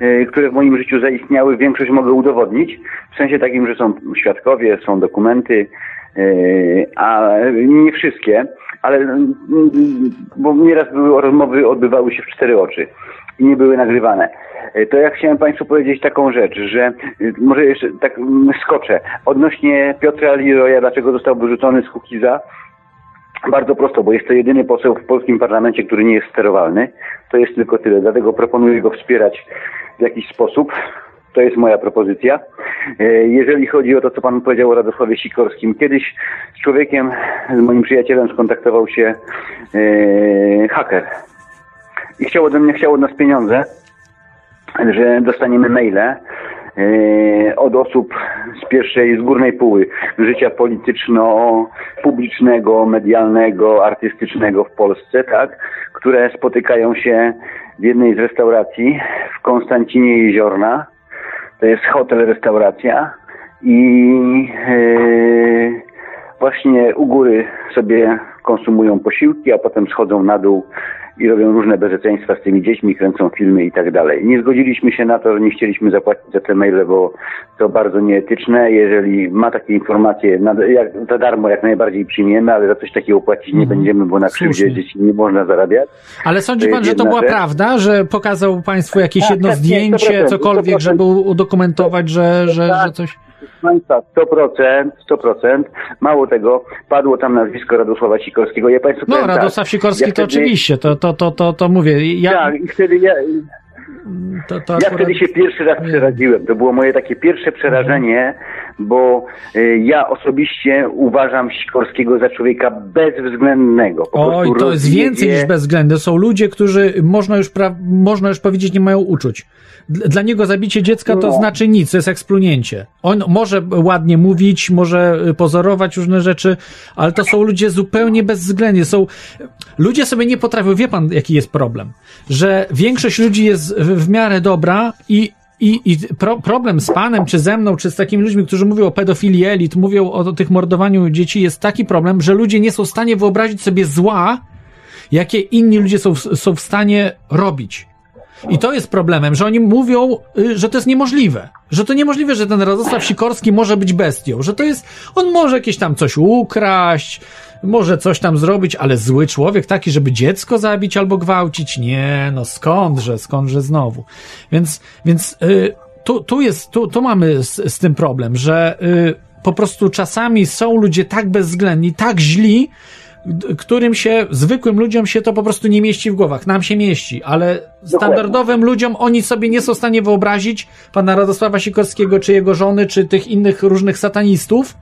E, Które w moim życiu zaistniały, większość mogę udowodnić, w sensie takim, że są świadkowie, są dokumenty, e, a nie wszystkie, ale mm, bo nieraz były rozmowy, odbywały się w cztery oczy i nie były nagrywane. E, To ja chciałem Państwu powiedzieć taką rzecz, że e, może jeszcze tak mm, skoczę. Odnośnie Piotra Liroya, dlaczego został wyrzucony z Kukiza, bardzo prosto, bo jest to jedyny poseł w polskim parlamencie, który nie jest sterowalny. To jest tylko tyle. Dlatego proponuję go wspierać w jakiś sposób. To jest moja propozycja. E, Jeżeli chodzi o to, co Pan powiedział o Radosławie Sikorskim, kiedyś z człowiekiem, z moim przyjacielem skontaktował się e, haker i chciał ode mnie, chciał od nas pieniądze, że dostaniemy maile e, od osób z pierwszej, z górnej póły życia polityczno-publicznego, medialnego, artystycznego w Polsce, tak, które spotykają się w jednej z restauracji w Konstancinie Jeziorna. To jest hotel, restauracja i e, właśnie u góry sobie konsumują posiłki, a potem schodzą na dół i robią różne bezeceństwa z tymi dziećmi, kręcą filmy i tak dalej. Nie zgodziliśmy się na to, nie chcieliśmy zapłacić za te maile, bo to bardzo nieetyczne. Jeżeli ma takie informacje, na, jak, za darmo jak najbardziej przyjmiemy, ale za coś takiego płacić nie będziemy, bo na krzywdzie Mhm. Dzieci nie można zarabiać. Ale sądzi pan, że to była rzecz. prawda, że pokazał państwu jakieś Tak, jedno tak, zdjęcie, 100%, cokolwiek, 100%. żeby udokumentować, że, że, Tak. że coś... Państwa 100%, 100%. Mało tego, padło tam nazwisko Radosława Sikorskiego. Ja Państwu No, powiem tak, Radosław Sikorski ja to wtedy- oczywiście, to, to, to, to, to mówię. Ja, Tak, i wtedy ja, to, to Ja akurat... wtedy się pierwszy raz przeraziłem. To było moje takie pierwsze przerażenie, bo y, ja osobiście uważam Sikorskiego za człowieka bezwzględnego. Oj, to jest rozjedzie- więcej niż bezwzględny. Są ludzie, którzy można już, pra... można już powiedzieć nie mają uczuć. Dla niego zabicie dziecka to No. znaczy nic, to jest eksplunięcie. On może ładnie mówić, może y, pozorować różne rzeczy, ale to są ludzie zupełnie bezwzględni. Są... Ludzie sobie nie potrafią, wie pan jaki jest problem? Że większość ludzi jest w miarę dobra i i, i pro, problem z panem, czy ze mną, czy z takimi ludźmi, którzy mówią o pedofilii elit, mówią o, o tych mordowaniu dzieci, jest taki problem, że ludzie nie są w stanie wyobrazić sobie zła, jakie inni ludzie są, są w stanie robić. I to jest problemem, że oni mówią, y, że to jest niemożliwe. Że to niemożliwe, że ten Radosław Sikorski może być bestią. Że to jest, on może jakieś tam coś ukraść, może coś tam zrobić, ale zły człowiek taki, żeby dziecko zabić albo gwałcić? Nie, no skądże, skądże znowu. Więc, więc y, tu, tu jest, tu, tu mamy z, z tym problem, że y, po prostu czasami są ludzie tak bezwzględni, tak źli, którym się, zwykłym ludziom się to po prostu nie mieści w głowach. Nam się mieści, ale standardowym ludziom oni sobie nie są w stanie wyobrazić pana Radosława Sikorskiego, czy jego żony, czy tych innych różnych satanistów,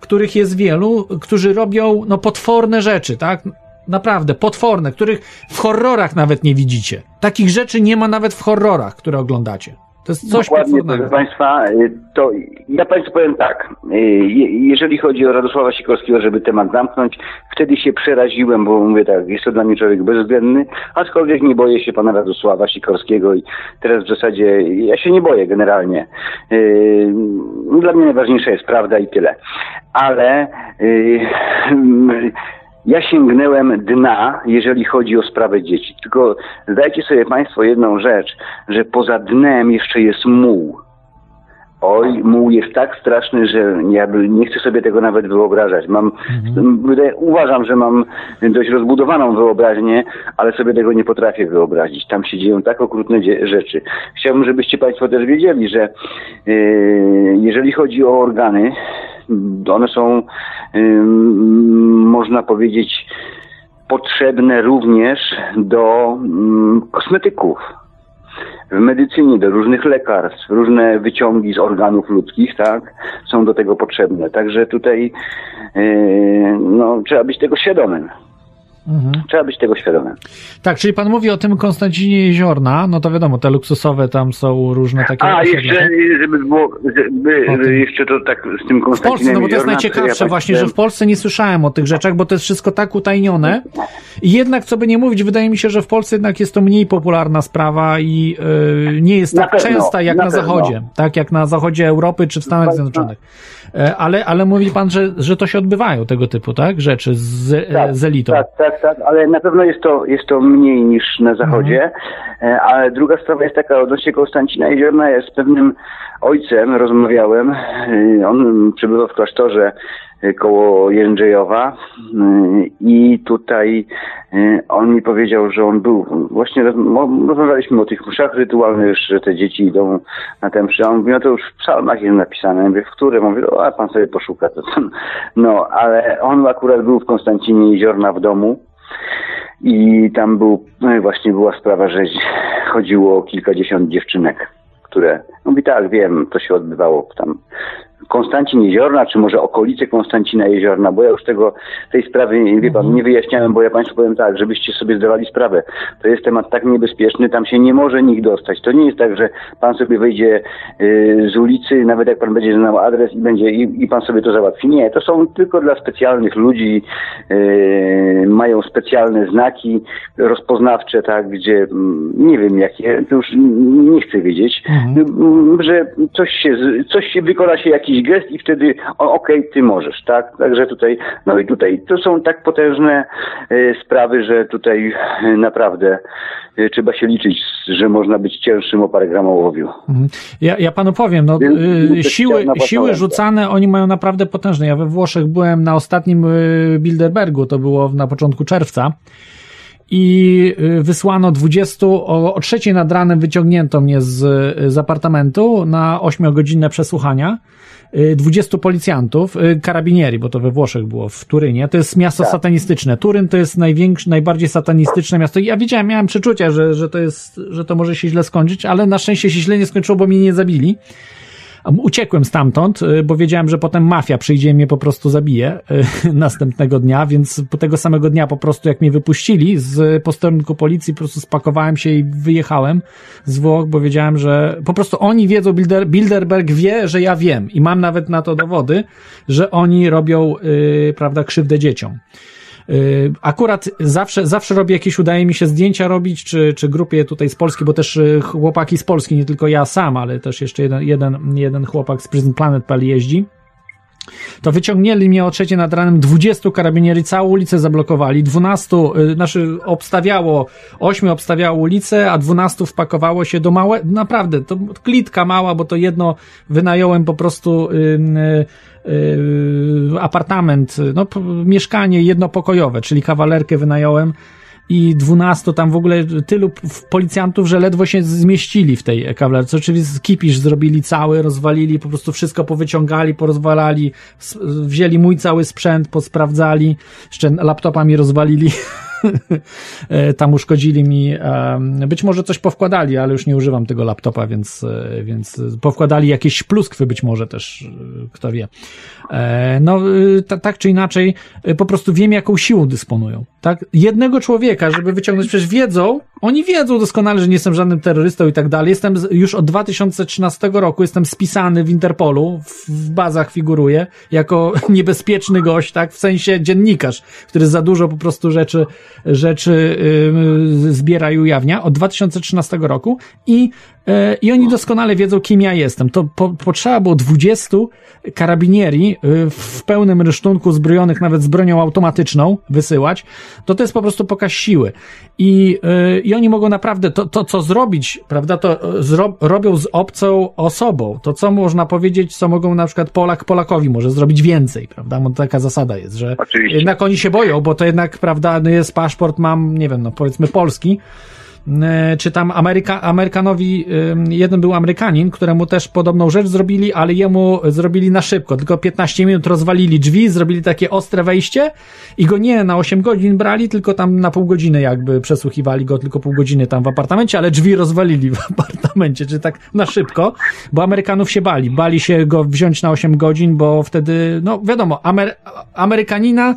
których jest wielu, którzy robią no potworne rzeczy, tak? Naprawdę, potworne, których w horrorach nawet nie widzicie. Takich rzeczy nie ma nawet w horrorach, które oglądacie. To jest coś Dokładnie, potwornego. proszę Państwa, y, to ja Państwu powiem tak. y, je- Jeżeli chodzi o Radosława Sikorskiego, żeby temat zamknąć, wtedy się przeraziłem, bo mówię tak, jest to dla mnie człowiek bezwzględny, aczkolwiek nie boję się pana Radosława Sikorskiego i teraz w zasadzie ja się nie boję generalnie. Y, Dla mnie najważniejsza jest prawda i tyle. Ale ja sięgnąłem dna, jeżeli chodzi o sprawę dzieci. Tylko zdajcie sobie Państwo jedną rzecz, że poza dnem jeszcze jest muł. Oj, muł jest tak straszny, że ja nie chcę sobie tego nawet wyobrażać. Mam, wydaje- uważam, że mam dość rozbudowaną wyobraźnię, ale sobie tego nie potrafię wyobrazić. Tam się dzieją tak okrutne rzeczy. Chciałbym, żebyście Państwo też wiedzieli, że yy, jeżeli chodzi o organy, one są, można powiedzieć, potrzebne również do kosmetyków. W medycynie, do różnych lekarstw, różne wyciągi z organów ludzkich, tak, są do tego potrzebne. Także tutaj yy, no, trzeba być tego świadomym. Mhm. Trzeba być tego świadomym. Tak, czyli pan mówi o tym Konstancinie Jeziorna, no to wiadomo, te luksusowe tam są różne takie A, jeszcze, tak? żeby było, żeby, jeszcze to tak z tym W Polsce, no bo to jest najciekawsze ja właśnie, że w Polsce nie słyszałem o tych rzeczach, bo to jest wszystko tak utajnione. I jednak, co by nie mówić, wydaje mi się, że w Polsce jednak jest to mniej popularna sprawa i yy, nie jest Na tak pewno, częsta jak na, na zachodzie, tak jak na zachodzie Europy czy w Stanach Zjednoczonych. E, Ale, ale mówi pan, że, że to się odbywają tego typu, tak? Rzeczy z, e, z elitą. Tak, tak, tak, ale na pewno jest to, jest to mniej niż na zachodzie. E, Ale druga sprawa jest taka, odnośnie Konstancina Jeziorna, ja z pewnym ojcem rozmawiałem. E, On przebywał w klasztorze koło Jędrzejowa e, i tutaj e, on mi powiedział, że on był, właśnie rozmawialiśmy o tych mszach rytualnych, że te dzieci idą na tę mszę. On mówi, no to już w psalmach jest napisane. Ja mówię, w którym? On mówi, o, a pan sobie poszuka. To, no, ale on akurat był w Konstancinie Jeziorna w domu i tam był, no właśnie była sprawa, że chodziło o kilkadziesiąt dziewczynek, które, no i tak, wiem, to się odbywało tam Konstancin Jeziorna, czy może okolice Konstancina Jeziorna, bo ja już tego, tej sprawy, wie pan, nie wyjaśniałem, bo ja Państwu powiem tak, żebyście sobie zdawali sprawę. To jest temat tak niebezpieczny, tam się nie może nikt dostać. To nie jest tak, że Pan sobie wyjdzie y, z ulicy, nawet jak Pan będzie znał adres i będzie, i, i Pan sobie to załatwi. Nie, to są tylko dla specjalnych ludzi, y, mają specjalne znaki rozpoznawcze, tak, gdzie, mm, nie wiem jakie, to już nie chcę wiedzieć, Mhm. Że coś się, coś się wykona się jakiś jakiś gest i wtedy okej, ty możesz, tak? Także tutaj, no i tutaj to są tak potężne e, sprawy, że tutaj e, naprawdę e, trzeba się liczyć, że można być cięższym o parę gram ołowiu. Mhm. Ja, ja panu powiem, no, Więc siły, siły rzucane oni mają naprawdę potężne. Ja we Włoszech byłem na ostatnim Bilderbergu, to było na początku czerwca i wysłano 20, o, o trzeciej nad ranem wyciągnięto mnie z, z apartamentu na 8-godzinne przesłuchania. Y, 20 policjantów, y, karabinieri, bo to we Włoszech było, w Turynie. To jest miasto Tak. satanistyczne. Turyn to jest największe, najbardziej satanistyczne miasto. I ja wiedziałem, miałem przeczucie, że, że to jest, że to może się źle skończyć, ale na szczęście się źle nie skończyło, bo mnie nie zabili. Uciekłem stamtąd, y, bo wiedziałem, że potem mafia przyjdzie i mnie po prostu zabije y, następnego dnia, więc tego samego dnia po prostu jak mnie wypuścili z posterunku policji, po prostu spakowałem się i wyjechałem z Włoch, bo wiedziałem, że po prostu oni wiedzą, Bilder, Bilderberg wie, że ja wiem i mam nawet na to dowody, że oni robią, y, prawda, krzywdę dzieciom. Y, Akurat zawsze, zawsze robię jakieś, udaje mi się zdjęcia robić, czy, czy grupie tutaj z Polski, bo też y, chłopaki z Polski, nie tylko ja sam, ale też jeszcze jeden, jeden, jeden chłopak z Prison Planet.pl jeździ. To wyciągnęli mnie o trzecie nad ranem 20 karabinieri, całą ulicę zablokowali, 12, y, znaczy obstawiało, 8 obstawiało ulicę, a 12 wpakowało się do małe, naprawdę, to klitka mała, bo to jedno wynająłem po prostu apartament, no p- mieszkanie jednopokojowe, czyli kawalerkę wynająłem i 12 tam w ogóle tylu policjantów, że ledwo się zmieścili w tej kawalerce. Oczywiście kipisz zrobili cały, rozwalili, po prostu wszystko powyciągali, porozwalali, wzięli mój cały sprzęt, posprawdzali, jeszcze laptopa mi rozwalili. E, tam uszkodzili mi, być może coś powkładali, ale już nie używam tego laptopa, więc, e, więc powkładali jakieś pluskwy być może też, e, kto wie. No, ta, tak czy inaczej, po prostu wiem, jaką siłą dysponują. Tak? Jednego człowieka, żeby wyciągnąć, przecież wiedzą, oni wiedzą doskonale, że nie jestem żadnym terrorystą i tak dalej. Jestem już od 2013 roku, jestem spisany w Interpolu, w, bazach figuruję, jako niebezpieczny gość, tak? W sensie dziennikarz, który za dużo po prostu rzeczy, rzeczy yy, zbiera i ujawnia od 2013 roku i I oni doskonale wiedzą, kim ja jestem. To po, potrzeba było 20 karabinieri y, w pełnym rysztunku zbrojonych nawet z bronią automatyczną wysyłać. To to jest po prostu pokaz siły. I, y, i oni mogą naprawdę to, to co zrobić, prawda, to y, zro, robią z obcą osobą. To, co można powiedzieć, co mogą na przykład Polak Polakowi może zrobić więcej, prawda? Bo taka zasada jest, że Oczywiście. jednak oni się boją, bo to jednak, prawda, no jest paszport, mam, nie wiem, no powiedzmy polski, E, czy tam Ameryka, Amerykanowi, jeden był Amerykanin, któremu też podobną rzecz zrobili, ale jemu zrobili na szybko, tylko 15 minut rozwalili drzwi, zrobili takie ostre wejście i go nie na 8 godzin brali, tylko tam na pół godziny jakby przesłuchiwali go, tylko pół godziny tam w apartamencie, ale drzwi rozwalili w apartamencie, czy tak na szybko, bo Amerykanów się bali, bali się go wziąć na 8 godzin, bo wtedy, no wiadomo, Amer Amerykanina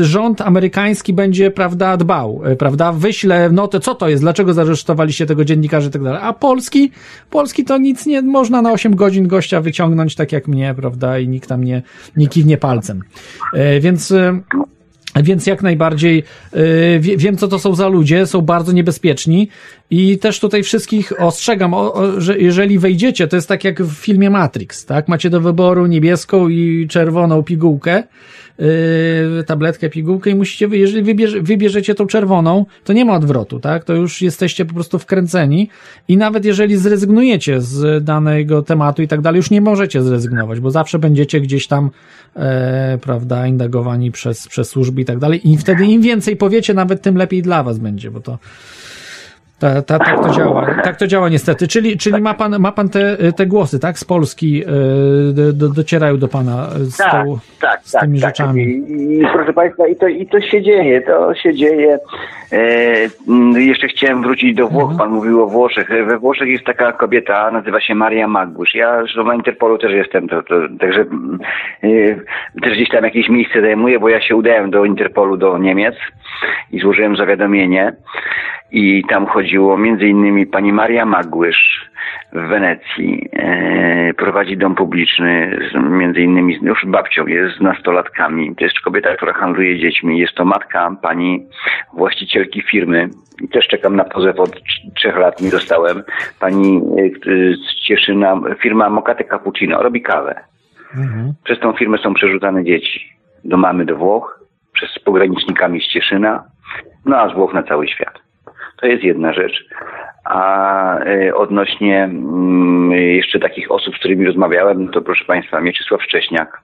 rząd amerykański będzie, prawda, dbał, y, prawda, wyśle notę, co to jest, dlaczego zaresztowaliście tego dziennikarza i tak dalej, a polski, polski to nic nie, można na 8 godzin gościa wyciągnąć, tak jak mnie, prawda, i nikt tam nie, nie kiwnie palcem. Y, Więc, y, więc jak najbardziej y, wie, wiem, co to są za ludzie, są bardzo niebezpieczni i też tutaj wszystkich ostrzegam, o, o, że jeżeli wejdziecie, to jest tak jak w filmie Matrix, tak? Macie do wyboru niebieską i czerwoną pigułkę, yy, tabletkę, pigułkę i musicie, jeżeli wybierze, wybierzecie tą czerwoną, to nie ma odwrotu, tak? To już jesteście po prostu wkręceni i nawet jeżeli zrezygnujecie z danego tematu i tak dalej, już nie możecie zrezygnować, bo zawsze będziecie gdzieś tam, e, prawda, indagowani przez, przez służby i tak dalej i wtedy im więcej powiecie, nawet tym lepiej dla was będzie, bo to ta, ta, tak to działa. Tak to działa niestety. Czyli, czyli ma pan, ma pan te, te głosy, tak? Z Polski yy, do, do, docierają do pana z, Tak, tą, tak, z tak, tymi tak. rzeczami. I, I proszę Państwa, i to, i to się dzieje, to się dzieje. E, mm, jeszcze chciałem wrócić do Włoch, Pan mówił o Włoszech. We Włoszech jest taka kobieta, nazywa się Maria Magbusz. Ja zresztą na Interpolu też jestem, to, to, także e, też gdzieś tam jakieś miejsce zajmuję, bo ja się udałem do Interpolu, do Niemiec i złożyłem zawiadomienie. I tam chodziło między innymi pani Maria Magłysz w Wenecji. E, prowadzi dom publiczny, z, między innymi już babcią jest z nastolatkami. To jest kobieta, która handluje dziećmi. Jest to matka pani właścicielki firmy. I Też czekam na pozew od trz- trzech lat mi dostałem. Pani e, z Cieszyna, firma Mokate Cappuccino, robi kawę. Mhm. Przez tą firmę są przerzucane dzieci do mamy do Włoch, przez pogranicznikami z Cieszyna, no a z Włoch na cały świat. To jest jedna rzecz. A y, odnośnie mm, jeszcze takich osób, z którymi rozmawiałem, no to proszę Państwa, Mieczysław Wcześniak,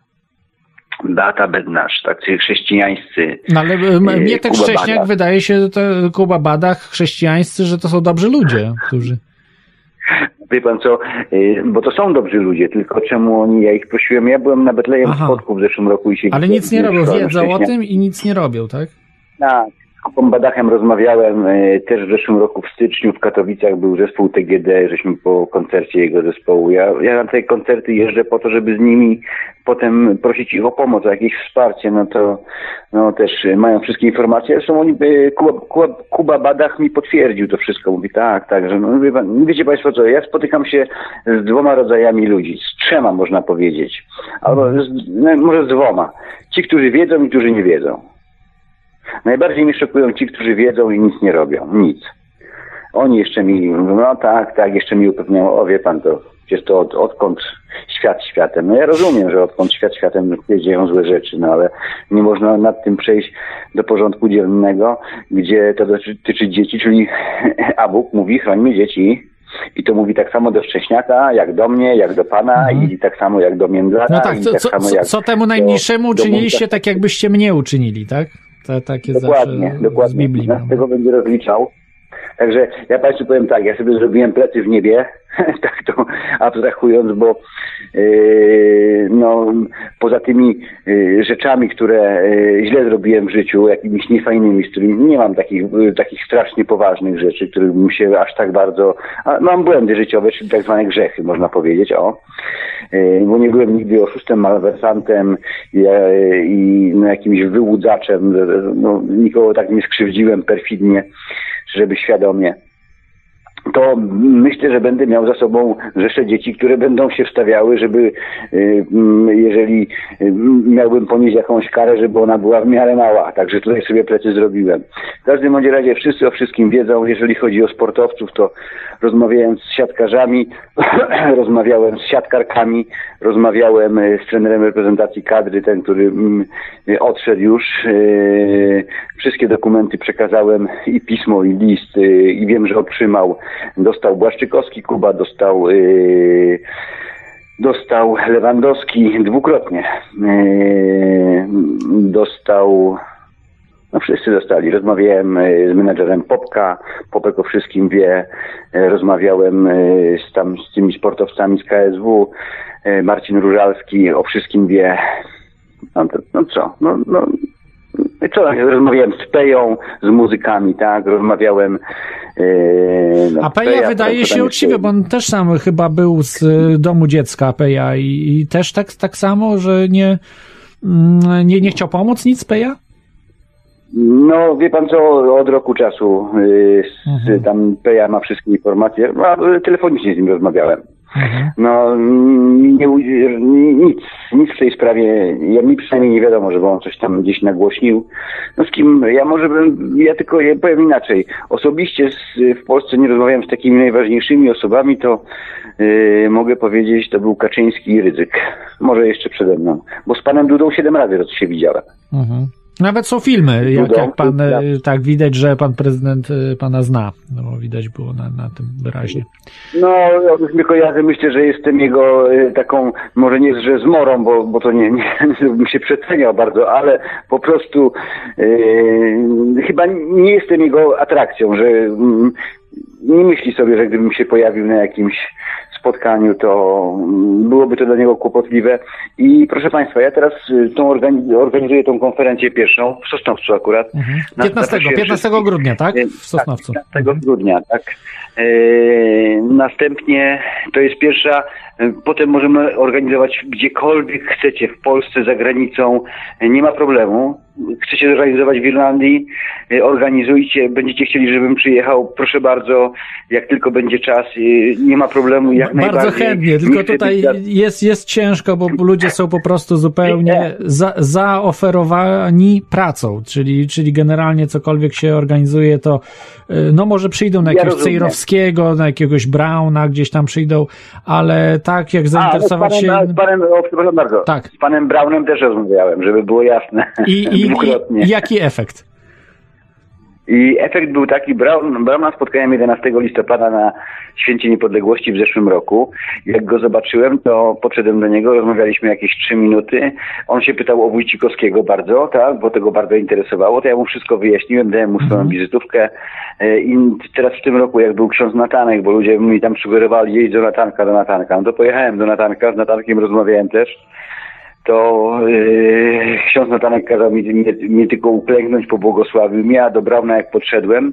Beata Bednarz, tacy chrześcijańscy. No ale e, e, mnie Szcześniak Badach. wydaje się, że to Kuba Badach, chrześcijańscy, że to są dobrzy ludzie, którzy... Wie pan co, bo to są dobrzy ludzie, tylko czemu oni, ja ich prosiłem, ja byłem na Betlejem Aha. w Spodku w zeszłym roku i się... Ale nic nie robią, wiedzą o Wcześniak. tym i nic nie robią, tak? Tak. Kupą Badachem rozmawiałem e, też w zeszłym roku w styczniu w Katowicach był zespół TGD, żeśmy po koncercie jego zespołu. Ja, ja na te koncerty jeżdżę po to, żeby z nimi potem prosić ich o pomoc, o jakieś wsparcie, no to no też e, mają wszystkie informacje. Zresztą oni, e, Kuba, Kuba, Kuba Badach mi potwierdził to wszystko. Mówi tak, tak, że no, wie wiecie Państwo co, ja spotykam się z dwoma rodzajami ludzi, z trzema można powiedzieć, albo z, no, może z dwoma. Ci, którzy wiedzą i którzy nie wiedzą. Najbardziej mnie szokują ci, którzy wiedzą i nic nie robią. Nic. Oni jeszcze mi, no tak, tak, jeszcze mi upewniają, o wie pan to, przecież to od, odkąd świat światem. No ja rozumiem, że odkąd świat światem dzieją złe rzeczy, no ale nie można nad tym przejść do porządku dziennego, gdzie to dotyczy dzieci, czyli a Bóg mówi, chrońmy dzieci. I to mówi tak samo do Szcześniaka, jak do mnie, jak do Pana i tak samo jak do Międlara. No tak, co, tak co, co, co temu do- najmniejszemu do uczyniliście, Monta- tak jakbyście mnie uczynili, tak? To, takie Dokładnie, zawsze z dokładnie. Biblii. Nas tego będzie rozliczał. Także ja Państwu powiem tak, ja sobie zrobiłem plecy w niebie, tak to abstrahując, bo yy, no, poza tymi yy, rzeczami, które yy, źle zrobiłem w życiu, jakimiś niefajnymi, z którymi nie mam takich, takich strasznie poważnych rzeczy, których bym się aż tak bardzo... A, mam błędy życiowe, czyli tak zwane grzechy, można powiedzieć, o. Bo nie byłem nigdy oszustem, malwersantem i no, jakimś wyłudzaczem, no, nikogo tak nie skrzywdziłem perfidnie, żeby świadomie to myślę, że będę miał za sobą rzesze dzieci, które będą się wstawiały, żeby y, mm, jeżeli y, miałbym ponieść jakąś karę, żeby ona była w miarę mała. Także tutaj sobie plecy zrobiłem. W każdym razie wszyscy o wszystkim wiedzą. Jeżeli chodzi o sportowców, to rozmawiałem z siatkarzami, rozmawiałem z siatkarkami, rozmawiałem y, z trenerem reprezentacji kadry, ten, który mm, odszedł już. Wszystkie dokumenty przekazałem i pismo, i list, i wiem, że otrzymał. Dostał Błaszczykowski, Kuba dostał, y, dostał Lewandowski dwukrotnie. Y, dostał, no wszyscy dostali. Rozmawiałem y, z menedżerem Popka, Popek o wszystkim wie. Y, Rozmawiałem y, z, tam, z tymi sportowcami z KSW. Marcin Różalski o wszystkim wie. No, to, no co, no, no, co, rozmawiałem z Peją, z muzykami, tak, rozmawiałem... Yy, no, A Peja wydaje co się tam uczciwy, bo on też sam chyba był z y, domu dziecka Peja i, i też tak, tak samo, że nie, mm, nie, nie chciał pomóc nic Peja? No, wie pan co, od roku czasu yy, Mhm. tam Peja ma wszystkie informacje, no, y, telefonicznie z nim rozmawiałem. Mhm. No, nie, nic, nic w tej sprawie, ja, mi przynajmniej nie wiadomo, żeby on coś tam gdzieś nagłośnił. No z kim, ja może bym, ja tylko ja powiem inaczej. Osobiście z, w Polsce nie rozmawiałem z takimi najważniejszymi osobami, to yy, mogę powiedzieć, to był Kaczyński i Rydzyk. Może jeszcze przede mną. Bo z panem Dudą siedem razy się widziałem. Mhm. Nawet są filmy, jak, jak pan, tak. y, tak widać, że pan prezydent y, pana zna, no bo widać było na, na tym wyraźnie. No, ja już mnie kojarzę, myślę, że jestem jego y, taką, może nie że zmorą, bo, bo to nie, nie bym się przeceniał bardzo, ale po prostu y, chyba nie jestem jego atrakcją, że mm, nie myśli sobie, że gdybym się pojawił na jakimś spotkaniu, to mm, byłoby to dla niego kłopotliwe. I proszę Państwa, ja teraz y, tą organi- organizuję tą konferencję pierwszą w Sosnowcu akurat. Mhm. Na 15, Statusie 15 wszystkich. grudnia, tak? E, W Sosnowcu. Tak, 15 grudnia, tak. E, następnie to jest pierwsza E, Potem możemy organizować gdziekolwiek chcecie, w Polsce, za granicą, E, nie ma problemu. Chcecie zorganizować w Irlandii, organizujcie, będziecie chcieli, żebym przyjechał, proszę bardzo, jak tylko będzie czas, nie ma problemu, jak Bardzo najbardziej. chętnie, Nie tylko tutaj jest, jest ciężko, bo ludzie są po prostu zupełnie za, zaoferowani pracą, czyli, czyli generalnie cokolwiek się organizuje, to no może przyjdą na Ja na jakiegoś Brauna, gdzieś tam przyjdą, ale tak jak A, no z zainteresować panem, się... a, z panem, o, przepraszam bardzo. Tak. Z panem Brownem też rozmawiałem, żeby było jasne. I, i, i jaki efekt? I efekt był taki, Browna spotkałem 11 listopada na Święcie Niepodległości w zeszłym roku. Jak go zobaczyłem, to podszedłem do niego, rozmawialiśmy jakieś 3 minuty. On się pytał o Wójcikowskiego bardzo, tak, bo tego bardzo interesowało. To ja mu wszystko wyjaśniłem, dałem mu swoją wizytówkę. E, I teraz w tym roku, jak był ksiądz Natanek, bo ludzie mi tam sugerowali, jedź do Natanka, do Natanka. No to pojechałem do Natanka, z Natankiem rozmawiałem też to yy, ksiądz Natanek kazał mi nie, nie tylko uklęknąć, pobłogosławił mnie, a do Brauna jak podszedłem,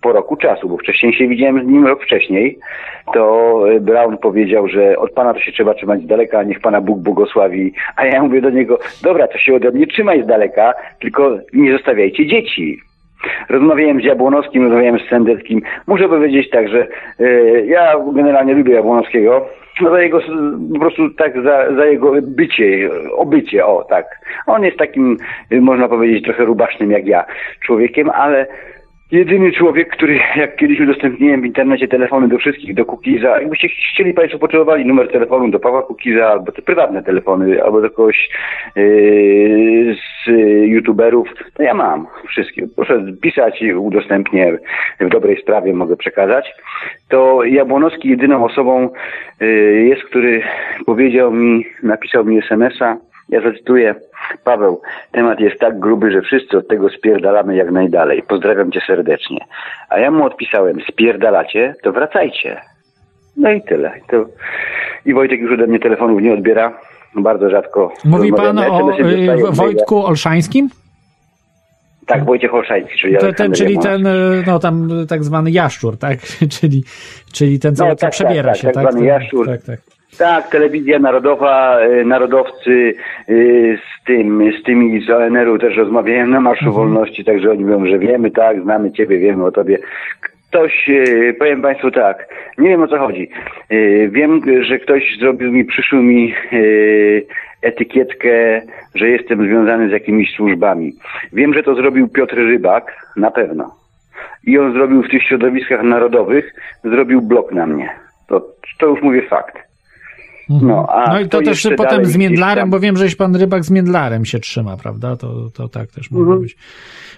po roku czasu, bo wcześniej się widziałem z nim rok wcześniej, to yy, Brown powiedział, że od Pana to się trzeba trzymać z daleka, a niech Pana Bóg błogosławi. A ja mówię do niego, dobra, to się ode mnie trzymaj z daleka, tylko nie zostawiajcie dzieci. Rozmawiałem z Jabłonowskim, rozmawiałem z Sendeckim. Muszę powiedzieć tak, że e, ja generalnie lubię Jabłonowskiego. No za jego, po prostu tak za, za jego bycie, obycie, o tak. On jest takim, można powiedzieć, trochę rubasznym jak ja człowiekiem, ale jedyny człowiek, który, jak kiedyś udostępniłem w internecie telefony do wszystkich, do Kukiza, jakbyście chcieli Państwo, potrzebowali numer telefonu do Pawła Kukiza, albo te prywatne telefony, albo do kogoś yy, z youtuberów, to ja mam wszystkie. Proszę pisać i udostępnię w dobrej sprawie, mogę przekazać. To Jabłonowski jedyną osobą yy, jest, który powiedział mi, napisał mi SMS-a, ja zacytuję, Paweł, temat jest tak gruby, że wszyscy od tego spierdalamy jak najdalej. Pozdrawiam cię serdecznie. A ja mu odpisałem, spierdalacie, to wracajcie. No i tyle. To... I Wojtek już ode mnie telefonów nie odbiera. Bardzo rzadko. Mówi pan o y. Wojtku Olszańskim? Tak, Wojciech Olszański, czyli ten, Aleksander czyli ten, no tam tak zwany jaszczur, tak? czyli, czyli ten, co, No, co tak, przebiera tak, się, tak, tak? tak zwany To- jaszczur. Tak, tak. Tak, telewizja narodowa, y, narodowcy y, z tym, z tymi z ONR-u też rozmawiałem na Marszu Wolności, także oni mówią, że wiemy, tak, znamy ciebie, wiemy o tobie. Ktoś, y, powiem Państwu tak, nie wiem o co chodzi. Wiem, że ktoś zrobił mi, przyszył mi etykietkę, że jestem związany z jakimiś służbami. Wiem, że to zrobił Piotr Rybak, na pewno. I on zrobił w tych środowiskach narodowych, zrobił blok na mnie. To, to już mówię fakt. No, a No i to też potem z Międlarem, tam- bo wiem, żeś pan Rybak z Międlarem się trzyma, prawda? To, to tak też może Mhm. być.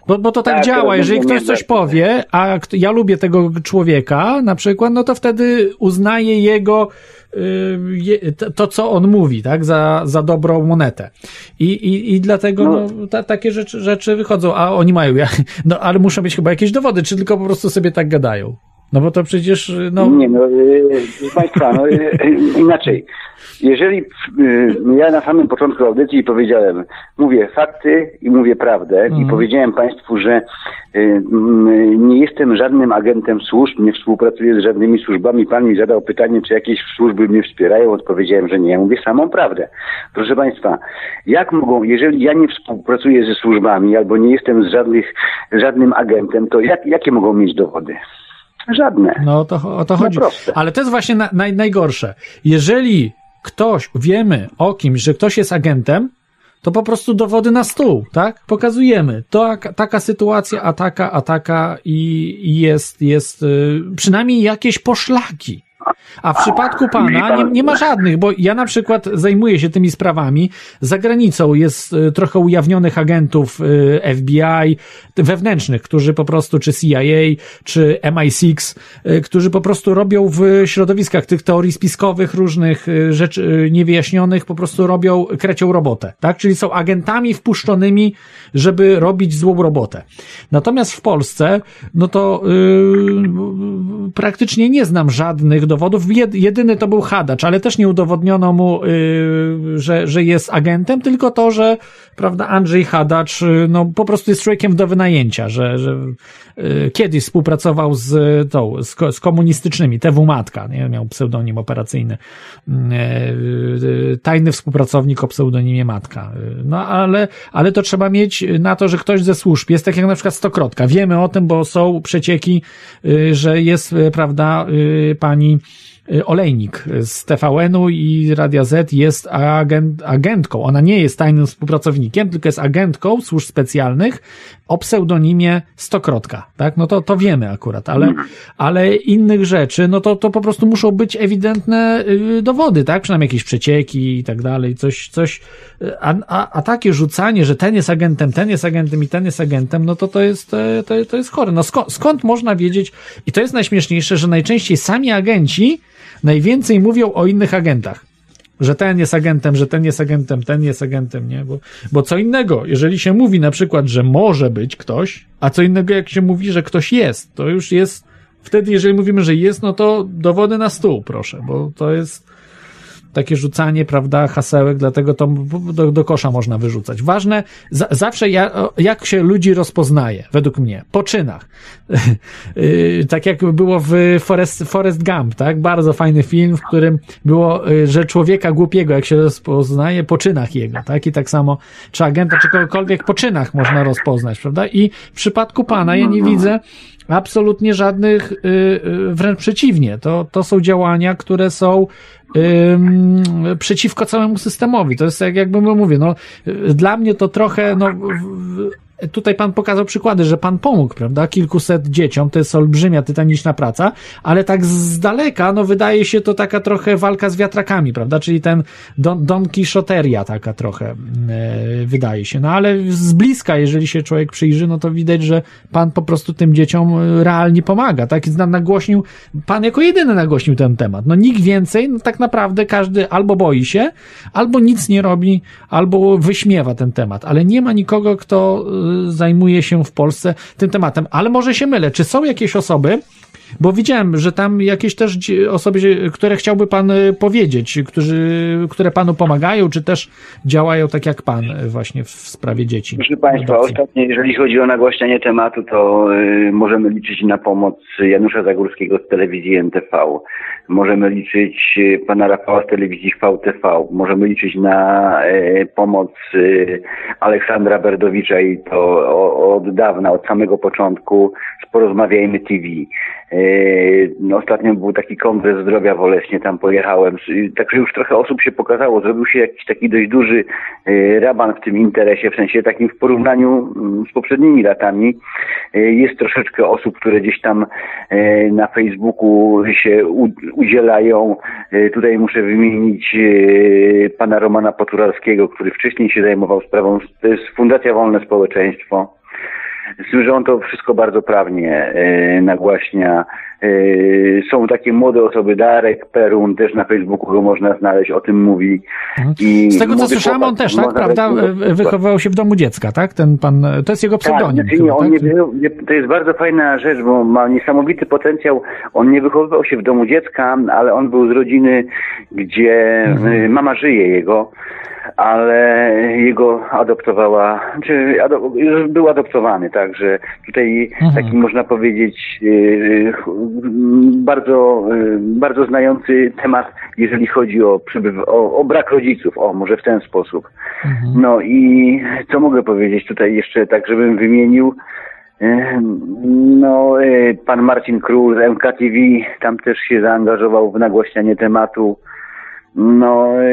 Bo, bo to tak, Tak, działa, to jeżeli ktoś coś powie, a ja lubię tego człowieka na przykład, no to wtedy uznaję jego y, to, co on mówi, tak, za, za dobrą monetę. I, i, i dlatego no. No. ta, takie rzeczy, rzeczy wychodzą, a oni mają, ja, no ale muszą być chyba jakieś dowody, czy tylko po prostu sobie tak gadają. No bo to przecież, y, no... Nie, no, y, proszę Państwa, no, y, y, inaczej. Jeżeli y, ja na samym początku audycji powiedziałem, mówię fakty i mówię prawdę i powiedziałem Państwu, że y, nie jestem żadnym agentem służb, nie współpracuję z żadnymi służbami. Pan mi zadał pytanie, czy jakieś służby mnie wspierają. Odpowiedziałem, że nie. Ja mówię samą prawdę. Proszę Państwa, jak mogą, jeżeli ja nie współpracuję ze służbami albo nie jestem z żadnych, żadnym agentem, to jak, jakie mogą mieć dowody? Żadne. No to, o to chodzi. proste. Ale to jest właśnie na, naj, najgorsze. Jeżeli ktoś, wiemy o kimś, że ktoś jest agentem, to po prostu dowody na stół, tak? Pokazujemy. To, taka sytuacja, a taka, a taka i, i jest, jest y, przynajmniej jakieś poszlaki. A w przypadku pana nie, nie ma żadnych, bo ja na przykład zajmuję się tymi sprawami. Za granicą jest y, trochę ujawnionych agentów y, FBI wewnętrznych, którzy po prostu, czy CIA, czy MI6, y, którzy po prostu robią w środowiskach tych teorii spiskowych, różnych rzeczy niewyjaśnionych, po prostu robią, krecią robotę, tak? Czyli są agentami wpuszczonymi, żeby robić złą robotę. Natomiast w Polsce, no to yy, praktycznie nie znam żadnych dowodów. Jed, jedyny to był Hadacz, ale też nie udowodniono mu, yy, że, że jest agentem, tylko to, że prawda, Andrzej Hadacz, yy, no po prostu jest człowiekiem do wynajęcia, że, że kiedyś współpracował z tą, z, ko- z komunistycznymi, TW Matka, nie? miał pseudonim operacyjny, y, y, tajny współpracownik o pseudonimie Matka. Y, No ale, ale to trzeba mieć na to, że ktoś ze służb jest tak jak na przykład Stokrotka. Wiemy o tym, bo są przecieki, y, że jest, y, prawda, y, pani y, Olejnik z TVN-u i Radia Z jest agent, agentką. Ona nie jest tajnym współpracownikiem, tylko jest agentką służb specjalnych o pseudonimie Stokrotka, tak? No to, to wiemy akurat, ale, ale innych rzeczy, no to, to po prostu muszą być ewidentne y, dowody, tak? Przynajmniej jakieś przecieki i tak dalej, coś, coś, y, a, a, a takie rzucanie, że ten jest agentem, ten jest agentem i ten jest agentem, no to to jest, to, to jest chore. No skąd, skąd można wiedzieć, i to jest najśmieszniejsze, że najczęściej sami agenci najwięcej mówią o innych agentach. Że ten jest agentem, że ten jest agentem, ten jest agentem, nie? Bo, bo co innego, jeżeli się mówi na przykład, że może być ktoś, a co innego jak się mówi, że ktoś jest, to już jest, wtedy jeżeli mówimy, że jest, no to dowody na stół, proszę, bo to jest takie rzucanie, prawda, hasełek, dlatego to do, do kosza można wyrzucać. Ważne, za, zawsze ja, jak się ludzi rozpoznaje, według mnie, po czynach. Yy, tak jak było w Forest, Forest Gump, tak? Bardzo fajny film, w którym było, yy, że człowieka głupiego, jak się rozpoznaje, po czynach jego, tak? I tak samo, czy agenta, czy kogokolwiek po czynach można rozpoznać, prawda? I w przypadku pana ja nie widzę absolutnie żadnych, yy, wręcz przeciwnie. To, to są działania, które są ym, przeciwko całemu systemowi. To jest jak, jakbym mówię, no, dla mnie to trochę, no, tutaj pan pokazał przykłady, że pan pomógł, prawda, kilkuset dzieciom, to jest olbrzymia, tytaniczna praca, ale tak z daleka, no, wydaje się to taka trochę walka z wiatrakami, prawda, czyli ten Don, Don Quixoteria taka trochę e, wydaje się, no, ale z bliska, jeżeli się człowiek przyjrzy, no to widać, że pan po prostu tym dzieciom realnie pomaga, tak, nagłośnił, pan jako jedyny nagłośnił ten temat, no, nikt więcej, no, tak naprawdę każdy albo boi się, albo nic nie robi, albo wyśmiewa ten temat, ale nie ma nikogo, kto zajmuje się w Polsce tym tematem. Ale może się mylę. Czy są jakieś osoby, bo widziałem, że tam jakieś też osoby, które chciałby pan powiedzieć, którzy, które panu pomagają, czy też działają tak jak pan właśnie w sprawie dzieci. Proszę Państwa, ostatnio, jeżeli chodzi o nagłaśnianie tematu, to y, możemy liczyć na pomoc Janusza Zagórskiego z telewizji NTV. Możemy liczyć pana Rafała z telewizji VTV. Możemy liczyć na y, pomoc y, Aleksandra Berdowicza i to o, od dawna, od samego początku z Porozmawiajmy TV. Yy, no, ostatnio był taki kongres zdrowia w tam pojechałem, także już trochę osób się pokazało, zrobił się jakiś taki dość duży y, raban w tym interesie, w sensie takim w porównaniu mm, z poprzednimi latami. Y, Jest troszeczkę osób, które gdzieś tam na Facebooku się udzielają. Tutaj muszę wymienić pana Romana Poturalskiego, który wcześniej się zajmował sprawą, to jest Fundacja Wolne Społeczeństwo. Z tym, że on to wszystko bardzo prawnie e, nagłaśnia. E, są takie młode osoby, Darek Perun, też na Facebooku go można znaleźć, o tym mówi. I Z tego co słyszałem, on chłopak, też, tak, prawda, wychowywał się w domu dziecka, tak? Ten pan, to jest jego pseudonim. tak, znaczy chyba, nie, on tak? nie, to jest bardzo fajna rzecz, bo ma niesamowity potencjał. On nie wychowywał się w domu dziecka, ale on był z rodziny, gdzie Mhm. y, mama żyje jego, ale jego adoptowała, czy ado, już był adoptowany, także tutaj Mhm. taki można powiedzieć y, ch- bardzo, y, bardzo znający temat, jeżeli chodzi o, o, o brak rodziców, o może w ten sposób. Mhm. No i co mogę powiedzieć tutaj jeszcze, tak żebym wymienił. E, No, e, pan Marcin Król z MKTV tam też się zaangażował w nagłaśnianie tematu. No e,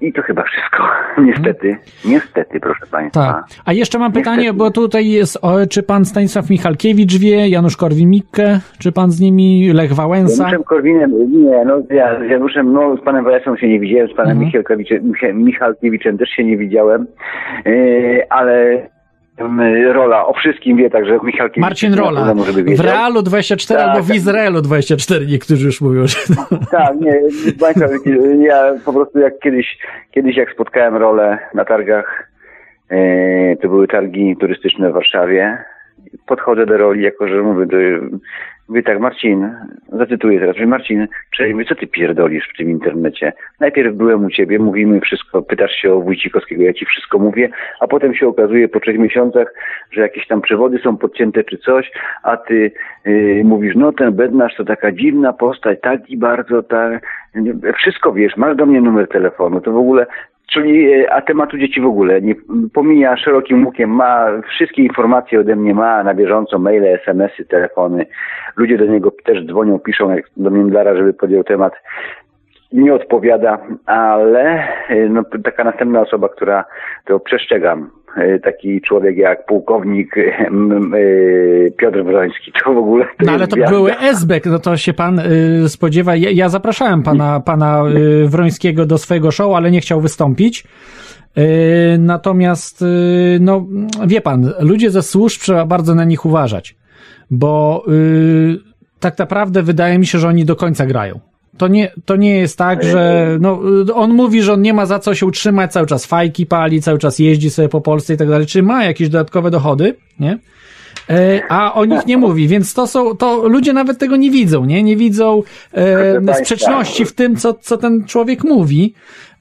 i to chyba wszystko. Niestety, niestety, proszę państwa. Tak. A jeszcze mam pytanie, bo tutaj jest, o, czy pan Stanisław Michalkiewicz wie, Janusz Korwin-Mikke, czy pan z nimi, Lech Z Wałęsa? Januszem Korwinem, nie, no ja z Januszem, no z panem Wałęsą się nie widziałem, z panem Mhm. Michalkiewiczem, Micha- Michalkiewiczem też się nie widziałem, e, ale Rola o wszystkim wie, także Michalkiewicz... Marcin Rola. W. Realu 24 Tak, albo w. Izraelu 24, niektórzy już mówią, że... Tak, nie, Państwa, ja po prostu jak kiedyś, kiedyś jak spotkałem rolę na targach, e, to były targi turystyczne w Warszawie, podchodzę do roli, jako że mówię, to Mówię tak, Marcin, zacytuję teraz, mówię, Marcin, mówię, co ty pierdolisz w tym internecie? Najpierw byłem u ciebie, mówimy wszystko, pytasz się o Wójcikowskiego, ja ci wszystko mówię, a potem się okazuje po trzech miesiącach, że jakieś tam przewody są podcięte czy coś, a ty yy, mówisz, no ten Bednarz to taka dziwna postać, tak i bardzo tak, wszystko wiesz, masz do mnie numer telefonu, to w ogóle Czyli, e, a tematu dzieci w ogóle nie pomija szerokim łukiem, ma wszystkie informacje ode mnie, ma na bieżąco maile, smsy, telefony. Ludzie do niego też dzwonią, piszą jak do Międlara, żeby podjął temat. Nie odpowiada, ale e, no, taka następna osoba, która to przestrzegam, taki człowiek jak pułkownik Piotr Wroński, to w ogóle. To no ale to gwiazda. były SBek, no to się pan y, spodziewa. Ja, ja zapraszałem pana, pana y, Wrońskiego do swojego show, ale nie chciał wystąpić. Y, natomiast, no, wie pan, ludzie ze służb trzeba bardzo na nich uważać, bo tak naprawdę wydaje mi się, że oni do końca grają. To nie, to nie jest tak, że no, on mówi, że on nie ma za co się utrzymać, cały czas fajki pali, cały czas jeździ sobie po Polsce i tak dalej. Czy ma jakieś dodatkowe dochody, nie? E, a o nich nie mówi, więc to są, to ludzie nawet tego nie widzą, nie? Nie widzą e, sprzeczności w tym, co, co ten człowiek mówi.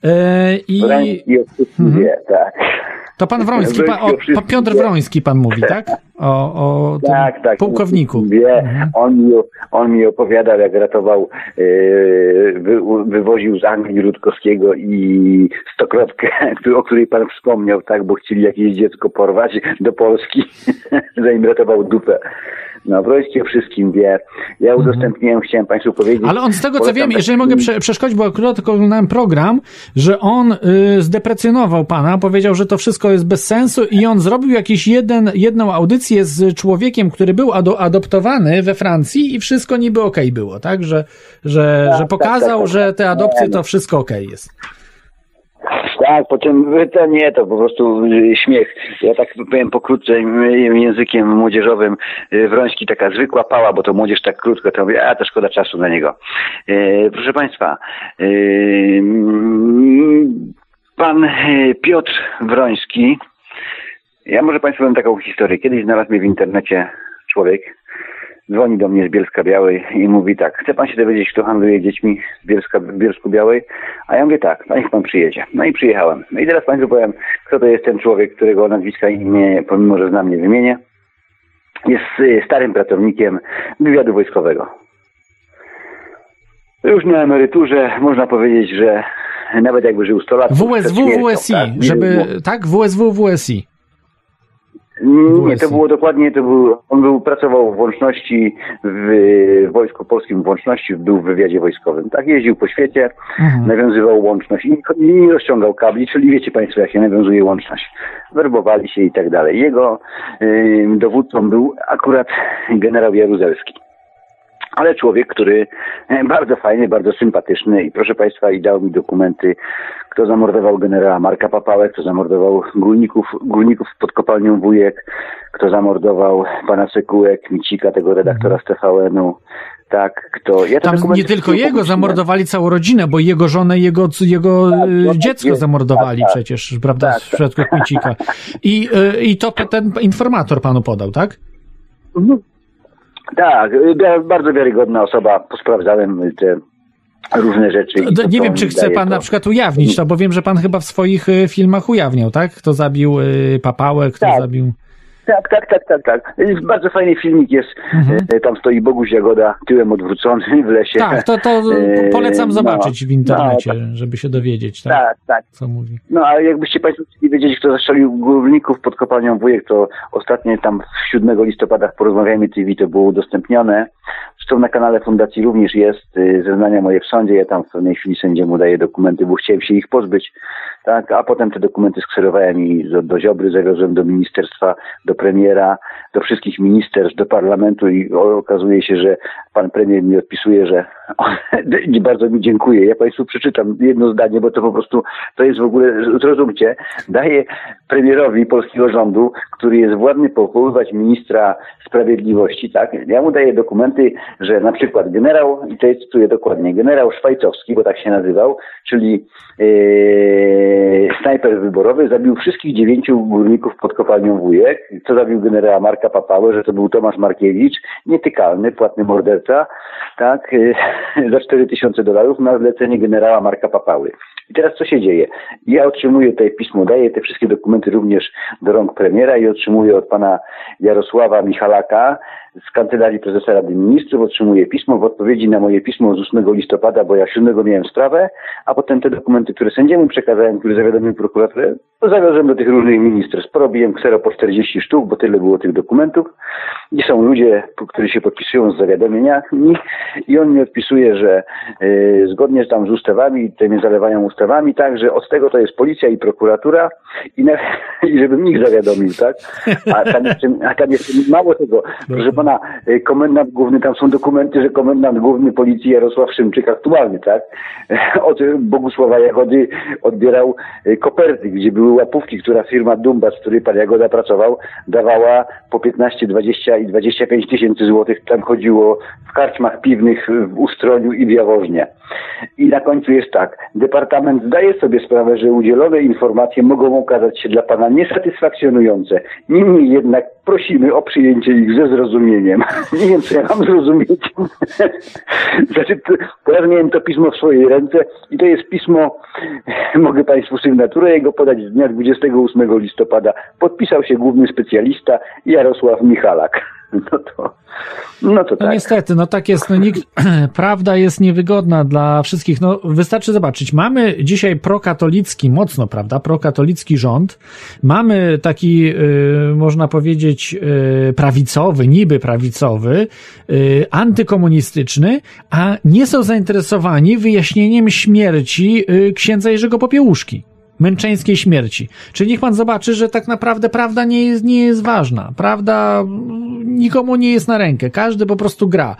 E, I Wroński o wszystkim Mhm. wie, tak. To pan Wroński, pan, o, Piotr. Wroński pan mówi, tak? O, o Tak, tak. pułkowniku. Wie, Mhm. on, mi, on mi opowiadał, jak ratował, e, wy, wywoził z Anglii Rutkowskiego i stokrotkę, o której pan wspomniał, tak, bo chcieli jakieś dziecko porwać do Polski, zanim ratował dupę. No, o wszystkim wie. Ja udostępniłem, chciałem państwu powiedzieć. Mhm. Ale on z tego co wiem, jeżeli mogę prze, przeszkodzić, bo akurat tylko oglądałem program, że on y, zdeprecjonował pana, powiedział, że to wszystko jest bez sensu i on zrobił jakiś jeden, jedną audycję z człowiekiem, który był ado, adoptowany we Francji i wszystko niby okej było, tak? Że, że, Tak, że tak, pokazał, tak, tak. że te adopcje to wszystko okej jest. Tak, potem to nie, to po prostu y, śmiech. Ja tak powiem pokrótce y, językiem młodzieżowym, y, Wroński taka zwykła pała, bo to młodzież tak krótko, to mówię, a to szkoda czasu na niego. Y, Proszę Państwa, mm, pan Piotr Wroński, ja może Państwu powiem taką historię. Kiedyś znalazł mnie w internecie człowiek, dzwoni do mnie z Bielska Białej i mówi tak, chce pan się dowiedzieć, kto handluje dziećmi w, Bielska, Bielsku Białej? A ja mówię tak, no niech pan przyjedzie. No i przyjechałem. No i teraz państwu powiem, kto to jest ten człowiek, którego nazwiska i imię, pomimo że znam, nie wymienię. Jest y, starym pracownikiem wywiadu wojskowego. Już na emeryturze można powiedzieć, że nawet jakby żył 100 lat... WSW, śmiercią, WSI, tak? żeby, tak? WSW, WSI. Nie, to było dokładnie, to był, on był, pracował w łączności w, w Wojsku Polskim, w łączności był w wywiadzie wojskowym. Tak, jeździł po świecie, Mhm. nawiązywał łączność i, i nie rozciągał kabli, czyli wiecie Państwo, jak się nawiązuje łączność. Werbowali się i tak dalej. Jego y, dowódcą był akurat generał Jaruzelski. Ale człowiek, który e, bardzo fajny, bardzo sympatyczny i proszę Państwa, i dał mi dokumenty, kto zamordował generała Marka Papałę, kto zamordował górników, górników pod kopalnią Wujek, kto zamordował pana Sekułek, Micika, tego redaktora z TVN-u, tak, kto... Ja Tam nie tylko jego, upubliczniłem. zamordowali całą rodzinę, bo jego żonę, jego, jego Tak, y, no, dziecko jest- zamordowali tak, tak. przecież, prawda, Tak, w przypadku Kmicika. I, y, I to ten informator panu podał, tak? Mhm. Tak, y, wi- bardzo wiarygodna osoba, posprawdzałem te różne rzeczy. to, Nie wiem, czy chce pan to- na przykład ujawnić to, bo wiem, że pan chyba w swoich y, filmach ujawniał, tak? Kto zabił y, papałę, kto Tak. zabił... Tak, tak, tak, tak, tak. Jest Bardzo fajny filmik jest. Mhm. E, Tam stoi Boguś Jagoda tyłem odwrócony w lesie. Tak, to, to E, polecam no, zobaczyć w internecie, no, żeby się dowiedzieć, tak? tak, tak. Co mówi. No ale jakbyście Państwo chcieli wiedzieć, kto zastrzelił górników pod kopalnią Wujek, to ostatnio tam 7 listopada w Porozmawiajmy TV to było udostępnione. Zresztą na kanale Fundacji również jest y, zeznania moje w sądzie. Ja tam w pewnej chwili sędziemu daję dokumenty, bo chciałem się ich pozbyć. Tak, a potem te dokumenty skserowałem i do, do Ziobry zawiozłem do ministerstwa, do premiera, do wszystkich ministerstw, do parlamentu i okazuje się, że pan premier mi odpisuje, że Bardzo mi dziękuję. Ja Państwu przeczytam jedno zdanie, bo to po prostu to jest w ogóle, zrozumcie, daje premierowi polskiego rządu, który jest władny powoływać ministra sprawiedliwości, tak? Ja mu daję dokumenty, że na przykład generał, i jest cytuję dokładnie, generał Szwajcowski, bo tak się nazywał, czyli yy, snajper wyborowy, zabił wszystkich dziewięciu górników pod kopalnią Wujek. Co zabił generała Marka Papałę, że to był Tomasz Markiewicz, nietykalny, płatny morderca, tak? Yy, za 4000 dolarów na zlecenie generała Marka Papały. I teraz co się dzieje? Ja otrzymuję tutaj pismo, daję te wszystkie dokumenty również do rąk premiera i otrzymuję od pana Jarosława Michalaka z Kancelarii Prezesa Rady Ministrów, otrzymuję pismo w odpowiedzi na moje pismo z 8 listopada, bo ja 7 miałem sprawę, a potem te dokumenty, które sędziemu przekazałem, które zawiadomił prokuraturę, to zawiozłem do tych różnych ministerstw. Porobiłem ksero po 40 sztuk, bo tyle było tych dokumentów. I są ludzie, którzy się podpisują z zawiadomieniami i on mi odpisuje, że yy, zgodnie z tam z ustawami, te mnie zalewają ustawami, tak, że od tego to jest policja i prokuratura i, na, i żebym ich zawiadomił, tak? A tam jeszcze, a tam jeszcze mało tego, proszę pana, y, komendant główny, tam są dokumenty, że komendant główny policji Jarosław Szymczyk aktualny, tak? Od Bogusława Jagody odbierał y, koperty, gdzie były łapówki, która firma Dumba, z której pan Jagoda pracował, dawała po 15, 20 i 25 tysięcy złotych. Tam chodziło w karczmach piwnych w Ustroniu i w Jaworznie. I na końcu jest tak. Departament zdaje sobie sprawę, że udzielone informacje mogą okazać się dla Pana niesatysfakcjonujące. Niemniej jednak prosimy o przyjęcie ich ze zrozumieniem. Nie wiem, co ja mam zrozumieć. znaczy, teraz miałem to pismo w swojej ręce i to jest pismo, mogę Państwu sygnaturę jego podać z dnia 28 listopada. Podpisał się główny specjalista Jarosław Michalak. No to, no to no tak. niestety, no tak jest. No nikt, prawda jest niewygodna dla wszystkich. No wystarczy zobaczyć. Mamy dzisiaj prokatolicki, mocno, prawda, prokatolicki rząd. Mamy taki, y, można powiedzieć, y, prawicowy, niby prawicowy, y, antykomunistyczny, a nie są zainteresowani wyjaśnieniem śmierci księdza Jerzego Popiełuszki męczeńskiej śmierci. Czyli niech pan zobaczy, że tak naprawdę prawda nie jest, nie jest ważna. Prawda nikomu nie jest na rękę. Każdy po prostu gra.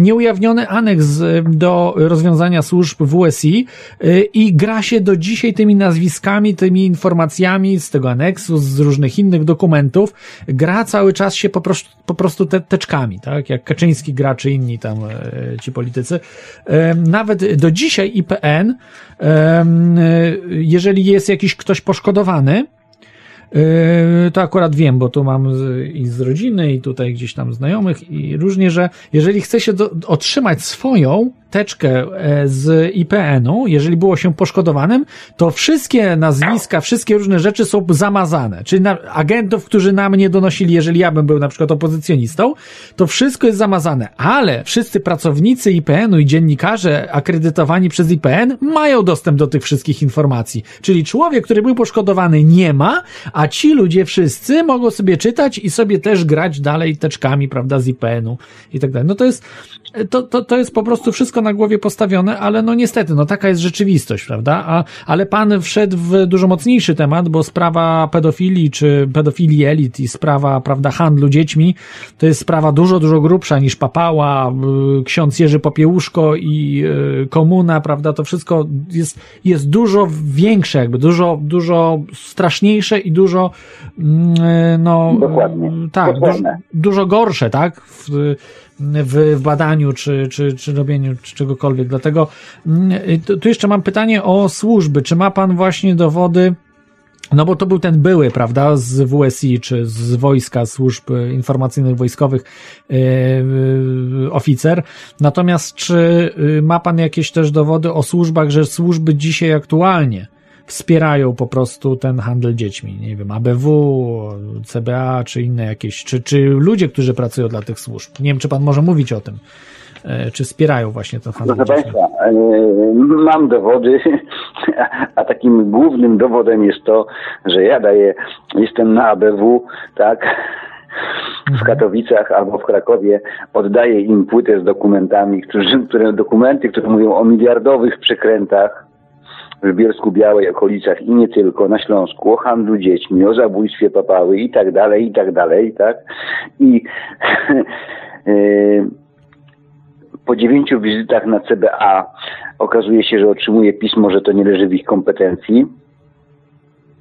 Nieujawniony aneks y, do rozwiązania służb WSI y, i gra się do dzisiaj tymi nazwiskami, tymi informacjami z tego aneksu, z różnych innych dokumentów. Gra cały czas się po prostu, po prostu te, teczkami, tak? Jak Kaczyński gra, czy inni tam y, ci politycy. Nawet do dzisiaj IPN, jeżeli jest jakiś ktoś poszkodowany, Yy, to akurat wiem, bo tu mam i z rodziny, i tutaj gdzieś tam znajomych, i różnie, że jeżeli chce się do, otrzymać swoją teczkę e, z IPN-u, jeżeli było się poszkodowanym, to wszystkie nazwiska, wszystkie różne rzeczy są zamazane. Czyli na, agentów, którzy nam nie donosili, jeżeli ja bym był na przykład opozycjonistą, to wszystko jest zamazane. Ale wszyscy pracownicy IPN-u i dziennikarze akredytowani przez IPN mają dostęp do tych wszystkich informacji. Czyli człowiek, który był poszkodowany nie ma, a ci ludzie wszyscy mogą sobie czytać i sobie też grać dalej teczkami, prawda, z IPN-u i tak dalej. No to jest, to, to, to jest po prostu wszystko na głowie postawione, ale no niestety, no taka jest rzeczywistość, prawda? A, ale pan wszedł w dużo mocniejszy temat, bo sprawa pedofilii, czy pedofilii elit i sprawa, prawda, handlu dziećmi, to jest sprawa dużo, dużo grubsza niż papała, y, ksiądz Jerzy Popiełuszko i y, komuna, prawda? To wszystko jest, jest dużo większe, jakby dużo, dużo straszniejsze i dużo, mm, no, Dokładnie. tak, Dokładnie. Dużo, dużo gorsze, tak? W, w, badaniu, czy, czy, czy robieniu czy czegokolwiek. Dlatego mm, tu, tu jeszcze mam pytanie o służby. Czy ma pan właśnie dowody? No bo to był ten były, prawda, z WSI, czy z wojska, służb informacyjnych wojskowych yy, oficer. Natomiast czy yy, ma pan jakieś też dowody o służbach, że służby dzisiaj aktualnie wspierają po prostu ten handel dziećmi. Nie wiem, ABW, CBA, czy inne jakieś, czy, czy ludzie, którzy pracują dla tych służb. Nie wiem, czy pan może mówić o tym. Czy wspierają właśnie ten handel Proszę dziećmi? Państwa, mam dowody, a takim głównym dowodem jest to, że ja daję, jestem na ABW, tak, w Katowicach albo w Krakowie oddaję im płytę z dokumentami, którzy, które, dokumenty, które mówią o miliardowych przekrętach w Bielsku Białej, okolicach i nie tylko, na Śląsku, o handlu dziećmi, o zabójstwie papały i tak dalej, i tak dalej, tak? I yy, Po dziewięciu wizytach na CBA okazuje się, że otrzymuje pismo, że to nie leży w ich kompetencji.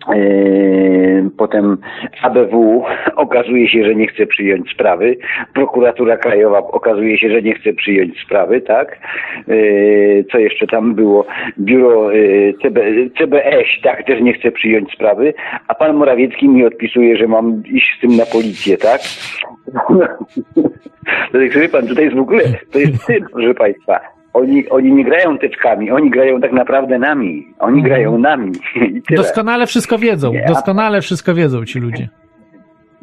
Yy, Potem ABW okazuje się, że nie chce przyjąć sprawy. Prokuratura Krajowa okazuje się, że nie chce przyjąć sprawy, tak? Yy, Co jeszcze tam było? Biuro yy, CB, CBS, tak, też nie chce przyjąć sprawy, a pan Morawiecki mi odpisuje, że mam iść z tym na policję, tak? Dlatego, wie pan, tutaj jest w ogóle, to jest cyrk, proszę państwa. Oni, oni nie grają teczkami, oni grają tak naprawdę nami. Oni grają nami. Doskonale wszystko wiedzą, doskonale wszystko wiedzą ci ludzie.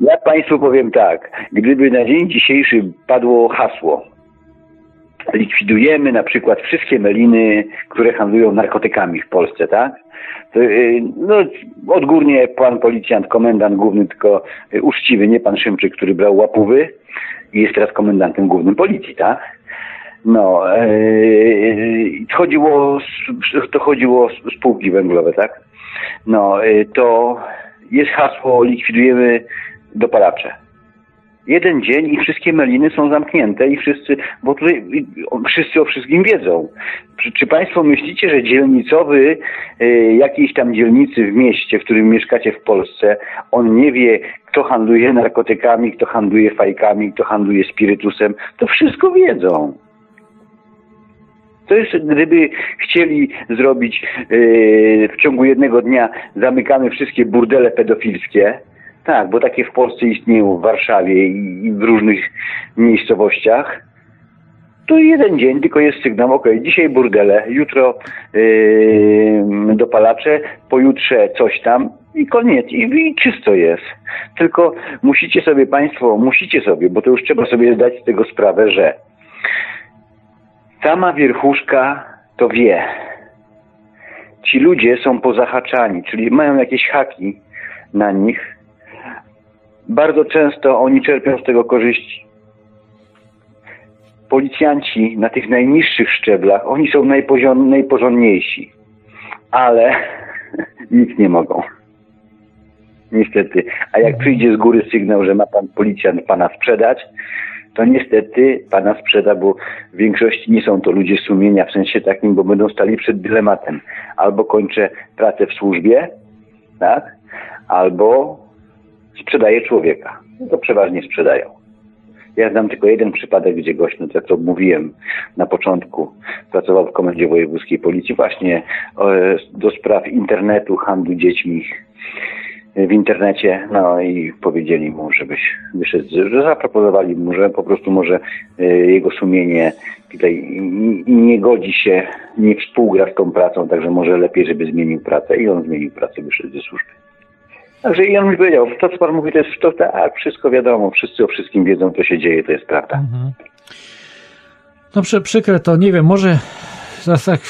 Ja Państwu powiem tak, gdyby na dzień dzisiejszy padło hasło, likwidujemy na przykład wszystkie meliny, które handlują narkotykami w Polsce, tak? To, yy, no, odgórnie pan policjant, komendant główny, tylko uczciwy, nie pan Szymczyk, który brał łapówy i jest teraz komendantem głównym policji, tak? No, yy, chodziło, to chodziło o spółki węglowe, tak? No, yy, to jest hasło likwidujemy dopalacze. Jeden dzień i wszystkie meliny są zamknięte i wszyscy, bo tutaj wszyscy o wszystkim wiedzą. Czy, czy Państwo myślicie, że dzielnicowy y, jakiejś tam dzielnicy w mieście, w którym mieszkacie w Polsce, on nie wie, kto handluje narkotykami, kto handluje fajkami, kto handluje spirytusem? To wszystko wiedzą. To jest, gdyby chcieli zrobić yy, w ciągu jednego dnia, zamykamy wszystkie burdele pedofilskie. Tak, bo takie w Polsce istnieją w Warszawie i, w różnych miejscowościach. To jeden dzień, tylko jest sygnał, ok, dzisiaj burdele, jutro yy, dopalacze, pojutrze coś tam i koniec, i, i czysto jest. Tylko musicie sobie Państwo, musicie sobie, bo to już trzeba sobie zdać z tego sprawę, że sama wierchuszka to wie. Ci ludzie są pozahaczani, czyli mają jakieś haki na nich. Bardzo często oni czerpią z tego korzyści. Policjanci na tych najniższych szczeblach, oni są najpoziom, najporządniejsi, ale nic nie mogą. Niestety. A jak przyjdzie z góry sygnał, że ma pan policjant pana sprzedać, to niestety pana sprzeda, bo w większości nie są to ludzie sumienia w sensie takim, bo będą stali przed dylematem. Albo kończę pracę w służbie, tak? Albo sprzedaję człowieka. No to przeważnie sprzedają. Ja znam tylko jeden przypadek, gdzie gość, no tak jak to mówiłem na początku, pracował w Komendzie Wojewódzkiej Policji właśnie e, do spraw internetu, handlu dziećmi w internecie, no i powiedzieli mu, żebyś wyszedł, że zaproponowali mu, że po prostu może e, jego sumienie tutaj nie godzi się, nie współgra z tą pracą, także może lepiej, żeby zmienił pracę i on zmienił pracę, wyszedł ze służby. Także i on mi powiedział, to co pan mówi, to jest to tak, wszystko wiadomo, wszyscy o wszystkim wiedzą, co się dzieje, to jest prawda. Mhm. No przy, przykre to, nie wiem, może teraz tak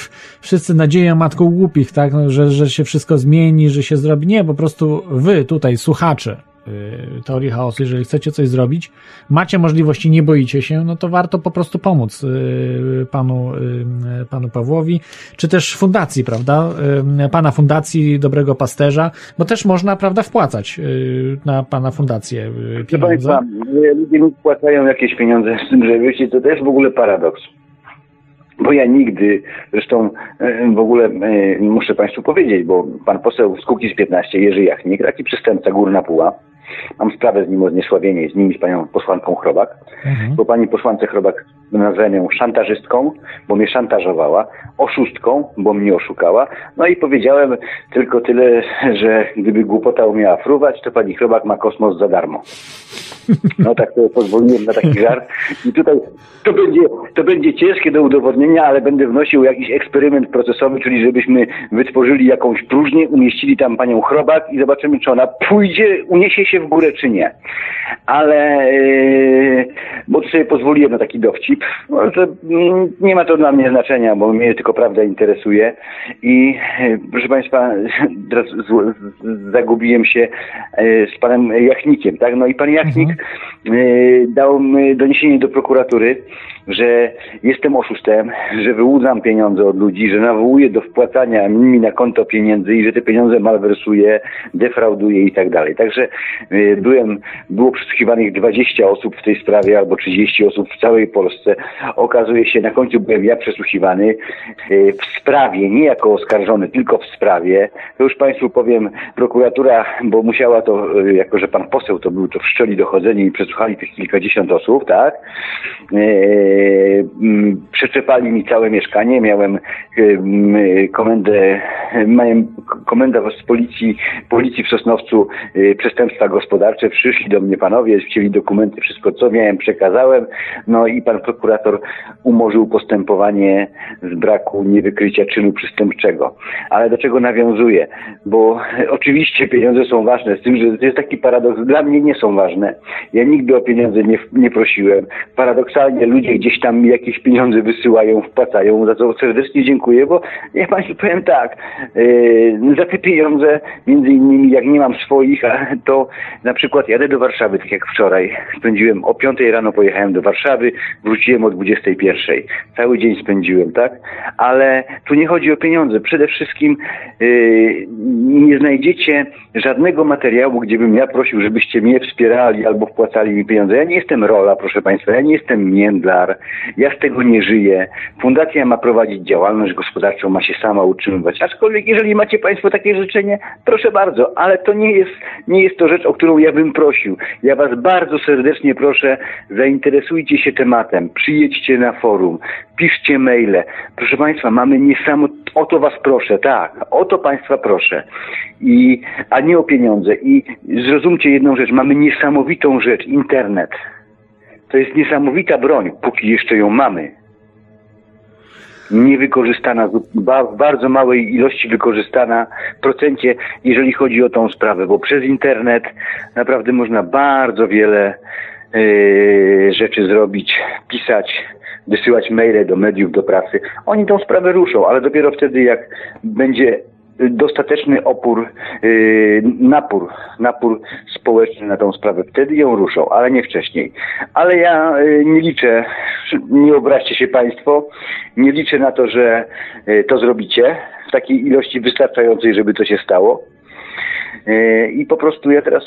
wszyscy nadzieją matką głupich, tak, no, że, że się wszystko zmieni, że się zrobi. Nie, po prostu wy tutaj, słuchacze y, teorii chaosu, jeżeli chcecie coś zrobić, macie możliwości, nie boicie się, no to warto po prostu pomóc y, panu, y, panu Pawłowi, czy też fundacji, prawda, y, pana fundacji Dobrego Pasterza, bo też można, prawda, wpłacać y, na pana fundację y, Proszę pieniądze. Państwa, e, ludzie mi płacają jakieś pieniądze z tym, że wiecie, to też w ogóle paradoks. Bo ja nigdy, zresztą e, w ogóle e, muszę Państwu powiedzieć, bo pan poseł z Kukiz 15, Jerzy Jachnik, taki przestępca Górna Puła, mam sprawę z nim o zniesławienie, z nim i z panią posłanką Chrobak, Mhm. bo pani posłance Chrobak nazwałem ją szantażystką, bo mnie szantażowała, oszustką, bo mnie oszukała, no i powiedziałem tylko tyle, że gdyby głupota umiała fruwać, to pani Chrobak ma kosmos za darmo. No tak sobie pozwoliłem na taki żart. I tutaj to będzie, to będzie ciężkie do udowodnienia, ale będę wnosił jakiś eksperyment procesowy, czyli żebyśmy wytworzyli jakąś próżnię, umieścili tam panią Chrobak i zobaczymy, czy ona pójdzie, uniesie się w górę, czy nie. Ale, yy, bo sobie pozwoliłem na taki dowcip, że mm, nie ma to dla mnie znaczenia, bo mnie tylko prawda interesuje. I yy, proszę Państwa, teraz zagubiłem się yy, z panem Jachnikiem, tak? No i pan Jachnik yy, dał mi doniesienie do prokuratury że jestem oszustem, że wyłudzam pieniądze od ludzi, że nawołuję do wpłacania mi na konto pieniędzy i że te pieniądze malwersuję, defrauduję i tak dalej. Także y, byłem, było przesłuchiwanych 20 osób w tej sprawie albo 30 osób w całej Polsce. Okazuje się, na końcu byłem ja przesłuchiwany y, w sprawie, nie jako oskarżony, tylko w sprawie. To już Państwu powiem, prokuratura, bo musiała to, y, jako że Pan poseł to był, to wszczeli dochodzenie i przesłuchali tych kilkadziesiąt osób, tak? Mm, Przeczepali mi całe mieszkanie, miałem em, komendę, miałem komenda z policji, policji w Sosnowcu e, przestępstwa gospodarcze, przyszli do mnie panowie, chcieli dokumenty, wszystko co miałem przekazałem, no i pan prokurator umorzył postępowanie z braku niewykrycia czynu przestępczego. Ale do czego nawiązuję? Bo oczywiście pieniądze są ważne, z tym, że to jest taki paradoks, dla mnie nie są ważne. Ja nigdy o pieniądze nie, nie prosiłem. Paradoksalnie ludzie gdzieś tam mi jakieś pieniądze wysyłają, wpłacają, za co serdecznie dziękuję, bo ja Państwu powiem tak, yy, za te pieniądze, między innymi jak nie mam swoich, to na przykład jadę do Warszawy, tak jak wczoraj, spędziłem o 5 rano pojechałem do Warszawy, wróciłem o 21. Cały dzień spędziłem, tak? Ale tu nie chodzi o pieniądze. Przede wszystkim yy, nie znajdziecie żadnego materiału, gdzie bym ja prosił, żebyście mnie wspierali albo wpłacali mi pieniądze. Ja nie jestem rola, proszę Państwa, ja nie jestem międlar, ja z tego nie żyję. Fundacja ma prowadzić działalność gospodarczą, ma się sama utrzymywać. Aczkolwiek jeżeli macie Państwo takie życzenie, proszę bardzo, ale to nie jest, nie jest to rzecz, o którą ja bym prosił. Ja Was bardzo serdecznie proszę, zainteresujcie się tematem, przyjedźcie na forum, piszcie maile. Proszę Państwa, mamy niesamowite, o to Was proszę, tak, o to Państwa proszę. I, a nie o pieniądze. I zrozumcie jedną rzecz, mamy niesamowitą rzecz, internet. To jest niesamowita broń, póki jeszcze ją mamy. Niewykorzystana, w bardzo małej ilości wykorzystana procencie, jeżeli chodzi o tą sprawę, bo przez internet naprawdę można bardzo wiele yy, rzeczy zrobić, pisać, wysyłać maile do mediów, do prasy. Oni tą sprawę ruszą, ale dopiero wtedy, jak będzie dostateczny opór, yy, napór, napór społeczny na tą sprawę. Wtedy ją ruszą, ale nie wcześniej. Ale ja yy, nie liczę, nie obraźcie się Państwo, nie liczę na to, że yy, to zrobicie w takiej ilości wystarczającej, żeby to się stało. I po prostu ja teraz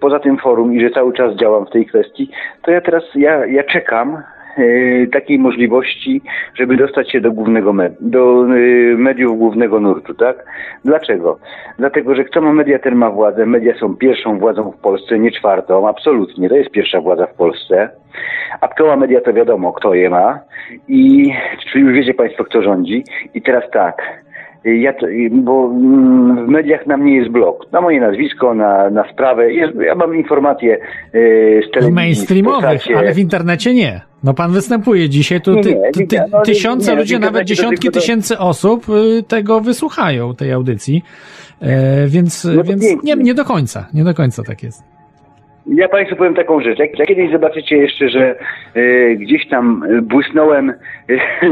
poza tym forum i że cały czas działam w tej kwestii, to ja teraz ja, ja czekam takiej możliwości, żeby dostać się do głównego med- do yy, mediów głównego nurtu, tak? Dlaczego? Dlatego, że kto ma media, ten ma władzę. Media są pierwszą władzą w Polsce, nie czwartą, absolutnie. To jest pierwsza władza w Polsce. A kto ma media, to wiadomo, kto je ma. I czyli już wiecie Państwo, kto rządzi. I teraz tak. Ja, to- bo mm, w mediach na mnie jest blok. Na moje nazwisko, na, na sprawę. Jest, ja mam informacje yy, z W telewizji. mainstreamowych, postacie. ale w internecie nie. No pan występuje dzisiaj, tu ty, ty, ty, no, tysiące ludzi, w nawet dziesiątki tysięcy osób y, tego wysłuchają, tej audycji. E, więc No więc pięknie. nie, nie do końca, nie do końca tak jest. Ja Państwu powiem taką rzecz. Jak, jak kiedyś zobaczycie jeszcze, że e, gdzieś tam błysnąłem,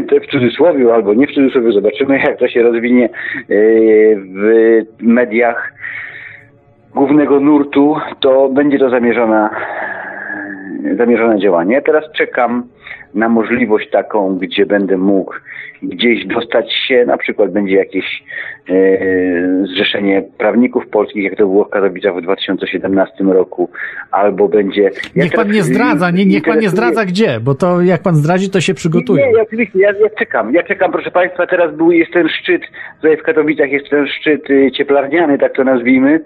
to w cudzysłowie albo nie w cudzysłowie, zobaczymy jak to się rozwinie e, w mediach głównego nurtu, to będzie to zamierzona, zamierzone działanie. Teraz czekam na możliwość taką, gdzie będę mógł gdzieś dostać się, na przykład będzie jakieś zrzeszenie prawników polskich, jak to było w Katowicach w 2017 roku, albo będzie... Niech pan nie zdradza, nie, niech pan nie zdradza gdzie, bo to jak pan zdradzi, to się przygotuje. nie, nie, oczywiście, ja, ja czekam, ja czekam, proszę Państwa, teraz był, jest ten szczyt, tutaj w Katowicach jest ten szczyt y, cieplarniany, tak to nazwijmy.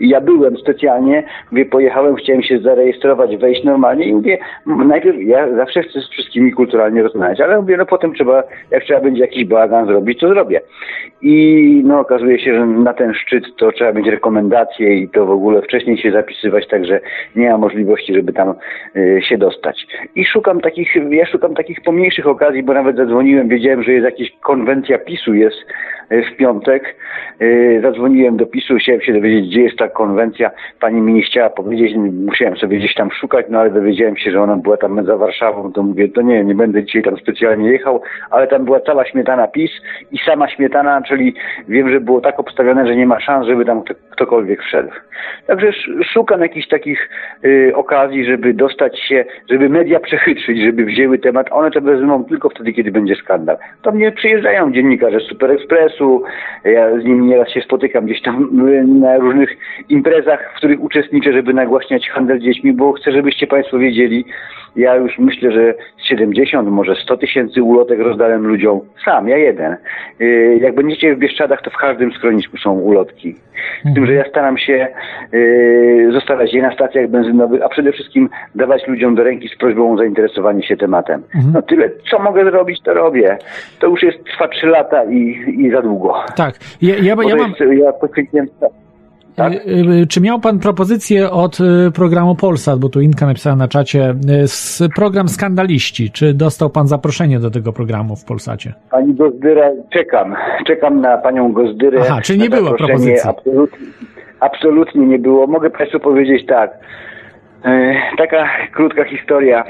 Ja byłem specjalnie, mówię, pojechałem, chciałem się zarejestrować, wejść normalnie i mówię, najpierw, ja zawsze chcę z wszystkimi kulturalnie rozmawiać, ale mówię, no potem trzeba, jak trzeba będzie jakiś bałagan zrobić, to zrobię. I no okazuje się, że na ten szczyt to trzeba mieć rekomendacje i to w ogóle wcześniej się zapisywać, także nie ma możliwości, żeby tam y, się dostać. I szukam takich, ja szukam takich pomniejszych okazji, bo nawet zadzwoniłem, wiedziałem, że jest jakaś konwencja PiSu jest w piątek. Y, Zadzwoniłem do PiSu, chciałem się dowiedzieć, gdzie jest ta konwencja. Pani mi nie chciała powiedzieć, musiałem sobie gdzieś tam szukać, no ale dowiedziałem się, że ona była tam za Warszawą, to mówię, to nie, nie będę dzisiaj tam specjalnie jechał, ale tam była cała śmietana PiS i sama śmietana, czyli wiem, że było tak obstawione, że nie ma szans, żeby tam kto- ktokolwiek wszedł. Także sz- szukam jakichś takich y, okazji, żeby dostać się, żeby media przechytrzyć, żeby wzięły temat. One to wezmą tylko wtedy, kiedy będzie skandal. To mnie przyjeżdżają dziennikarze Super Expressu, ja z nimi nieraz się spotykam gdzieś tam na różnych imprezach, w których uczestniczę, żeby nagłaśniać handel dziećmi, bo chcę, żebyście Państwo wiedzieli, ja już myślę, że 70, może 100 tysięcy ulotek rozdałem ludziom. Sam, ja jeden. Y, Jak będziecie w Bieszczadach, to w każdym schronisku są ulotki. Z tym, że ja staram się y, zostawiać je na stacjach benzynowych, a przede wszystkim dawać ludziom do ręki z prośbą o zainteresowanie się tematem. No tyle, co mogę zrobić, to robię. To już jest, trwa 3 lata i, i za długo. Tak. Ja, ja, ja to mam... ja poświęciłem... Tak? Y, y, Czy miał pan propozycję od y, programu Polsat, bo tu Inka napisała na czacie, y, z program Skandaliści. Czy dostał pan zaproszenie do tego programu w Polsacie? Pani Gozdyra, czekam. Czekam na panią Gozdyrę. Aha, czyli nie było propozycji. Absolutnie, absolutnie nie było. Mogę Państwu powiedzieć tak. E, taka krótka historia.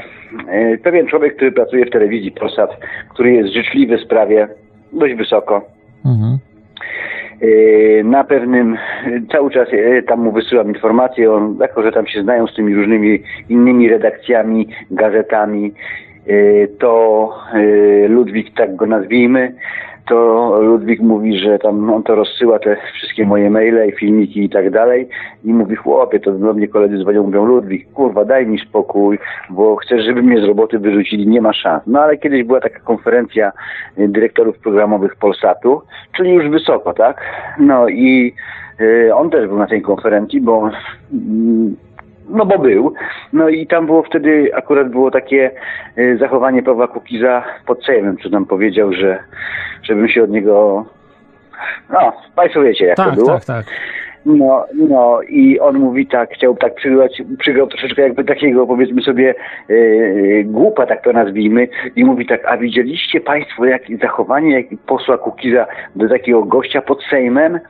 E, pewien człowiek, który pracuje w telewizji Polsat, który jest życzliwy w sprawie, dość wysoko. Mhm. E, Na pewnym, cały czas e, tam mu wysyłam informacje, on, jako że tam się znają z tymi różnymi innymi redakcjami, gazetami, to Ludwik, tak go nazwijmy, to Ludwik mówi, że tam on to rozsyła te wszystkie moje maile i filmiki i tak dalej i mówi, chłopie, to do mnie koledzy dzwonią, mówią, Ludwik, kurwa, daj mi spokój, bo chcesz, żeby mnie z roboty wyrzucili, nie ma szans. No ale kiedyś była taka konferencja y, dyrektorów programowych Polsatu, czyli już wysoko, tak? No i y, on też był na tej konferencji, bo mm, no bo był. No i tam było wtedy, akurat było takie y, zachowanie Pawła Kukiza pod Sejmem, co nam powiedział, że żebym się od niego... No, Państwo wiecie jak to Tak, było. tak, tak. No, no i on mówi tak, chciał tak przygrać, przygrał troszeczkę jakby takiego powiedzmy sobie e, głupa, tak to nazwijmy i mówi tak, a widzieliście Państwo jak zachowanie jak posła Kukiza do takiego gościa pod Sejmem?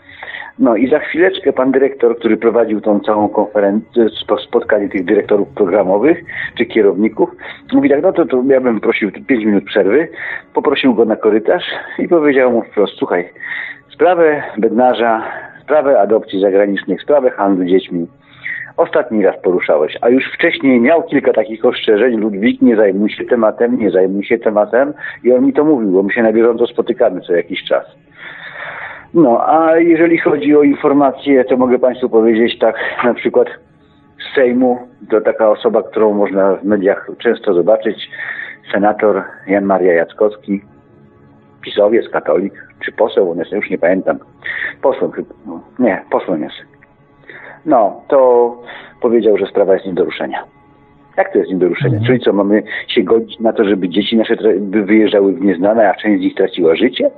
No i za chwileczkę pan dyrektor, który prowadził tą całą konferencję, spo- spotkanie tych dyrektorów programowych czy kierowników, mówi tak, no to, to ja bym prosił 5 minut przerwy, poprosił go na korytarz i powiedział mu wprost, słuchaj, sprawę bednarza, sprawę adopcji zagranicznych, sprawę handlu dziećmi. Ostatni raz poruszałeś, a już wcześniej miał kilka takich ostrzeżeń, Ludwik, nie zajmuj się tematem, nie zajmuj się tematem. I on mi to mówił, bo my się na bieżąco spotykamy co jakiś czas. No, a jeżeli chodzi o informacje, to mogę Państwu powiedzieć tak, na przykład z Sejmu, to taka osoba, którą można w mediach często zobaczyć, senator Jan Maria Jackowski, pisowiec, katolik, czy poseł, on jest, już nie pamiętam, posłem chyba, no, nie, posłem jest. No, to powiedział, że sprawa jest nie do ruszenia. Jak to jest nie do ruszenia? Czyli co, mamy się godzić na to, żeby dzieci nasze by wyjeżdżały w nieznane, a część z nich traciła życie?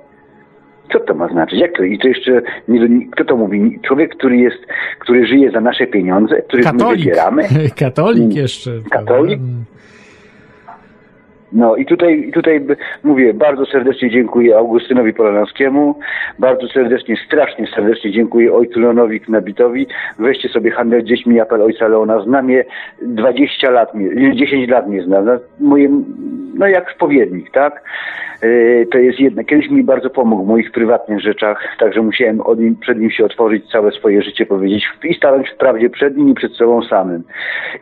Co to ma znaczyć? Jak to? I to jeszcze, nie, kto to mówi? Człowiek, który jest, który żyje za nasze pieniądze, których my wybieramy? Katolik jeszcze. Katolik? No i tutaj, tutaj mówię, bardzo serdecznie dziękuję Augustynowi Polanowskiemu, bardzo serdecznie, strasznie serdecznie dziękuję ojcu Leonowi Knabitowi. Weźcie sobie handel dziećmi, apel ojca Leona. Znam je 20 lat, mnie- 10 lat mnie znam. Moje, no jak spowiednik, tak? Yy, To jest jedna. Kiedyś mi bardzo pomógł w moich prywatnych rzeczach, także musiałem od nim, przed nim się otworzyć, całe swoje życie powiedzieć i stanąć prawdzie przed nim i przed sobą samym.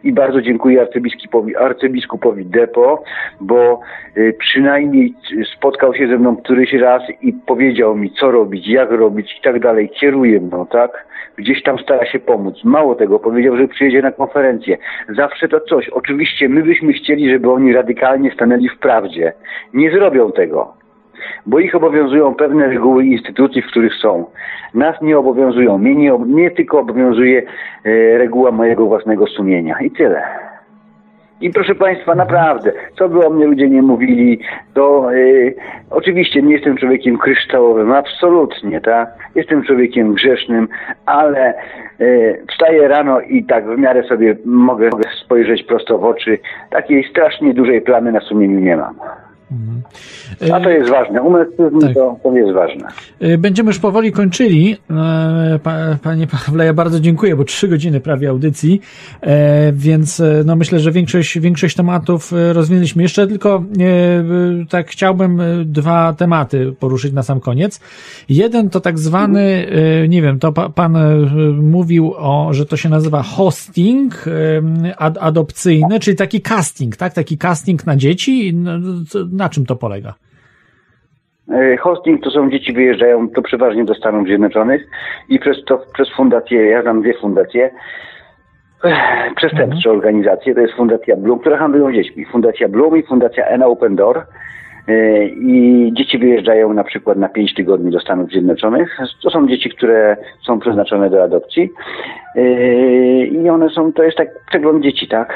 I bardzo dziękuję arcybiskupowi, arcybiskupowi Depo, bo y, przynajmniej spotkał się ze mną któryś raz i powiedział mi, co robić, jak robić i tak dalej. Kieruje mną, tak? Gdzieś tam stara się pomóc. Mało tego, powiedział, że przyjedzie na konferencję. Zawsze to coś. Oczywiście my byśmy chcieli, żeby oni radykalnie stanęli w prawdzie. Nie zrobią tego bo ich obowiązują pewne reguły instytucji, w których są. Nas nie obowiązują. Mnie, nie, mnie tylko obowiązuje e, reguła mojego własnego sumienia. I tyle. I proszę Państwa, naprawdę, co by o mnie ludzie nie mówili, to e, oczywiście nie jestem człowiekiem kryształowym, absolutnie, tak? Jestem człowiekiem grzesznym, ale e, wstaję rano i tak w miarę sobie mogę spojrzeć prosto w oczy. Takiej strasznie dużej plamy na sumieniu nie mam. A to jest ważne. U mężczyzn Tak. to, to jest ważne. Y, Będziemy już powoli kończyli. E, pa- Panie Pawle, ja bardzo dziękuję, bo trzy godziny prawie audycji, e, więc e, no myślę, że większość, większość tematów e, rozwinęliśmy. Jeszcze tylko e, e, tak chciałbym e, dwa tematy poruszyć na sam koniec. Jeden to tak zwany, e, nie wiem, to pa, pan e, mówił o, że to się nazywa hosting e, ad, adopcyjny, czyli taki casting, tak? Taki casting na dzieci. No, co- Na czym to polega? E, Hosting to są dzieci wyjeżdżają to przeważnie do Stanów Zjednoczonych i przez to, przez fundację, ja znam dwie fundacje, przestępcze organizacje, to jest Fundacja Bloom, które handlują dziećmi. Fundacja Bloom i Fundacja N Open Door. E, I dzieci wyjeżdżają na przykład na 5 tygodni do Stanów Zjednoczonych. To są dzieci, które są przeznaczone do adopcji. E, I one są, to jest tak przegląd dzieci, tak?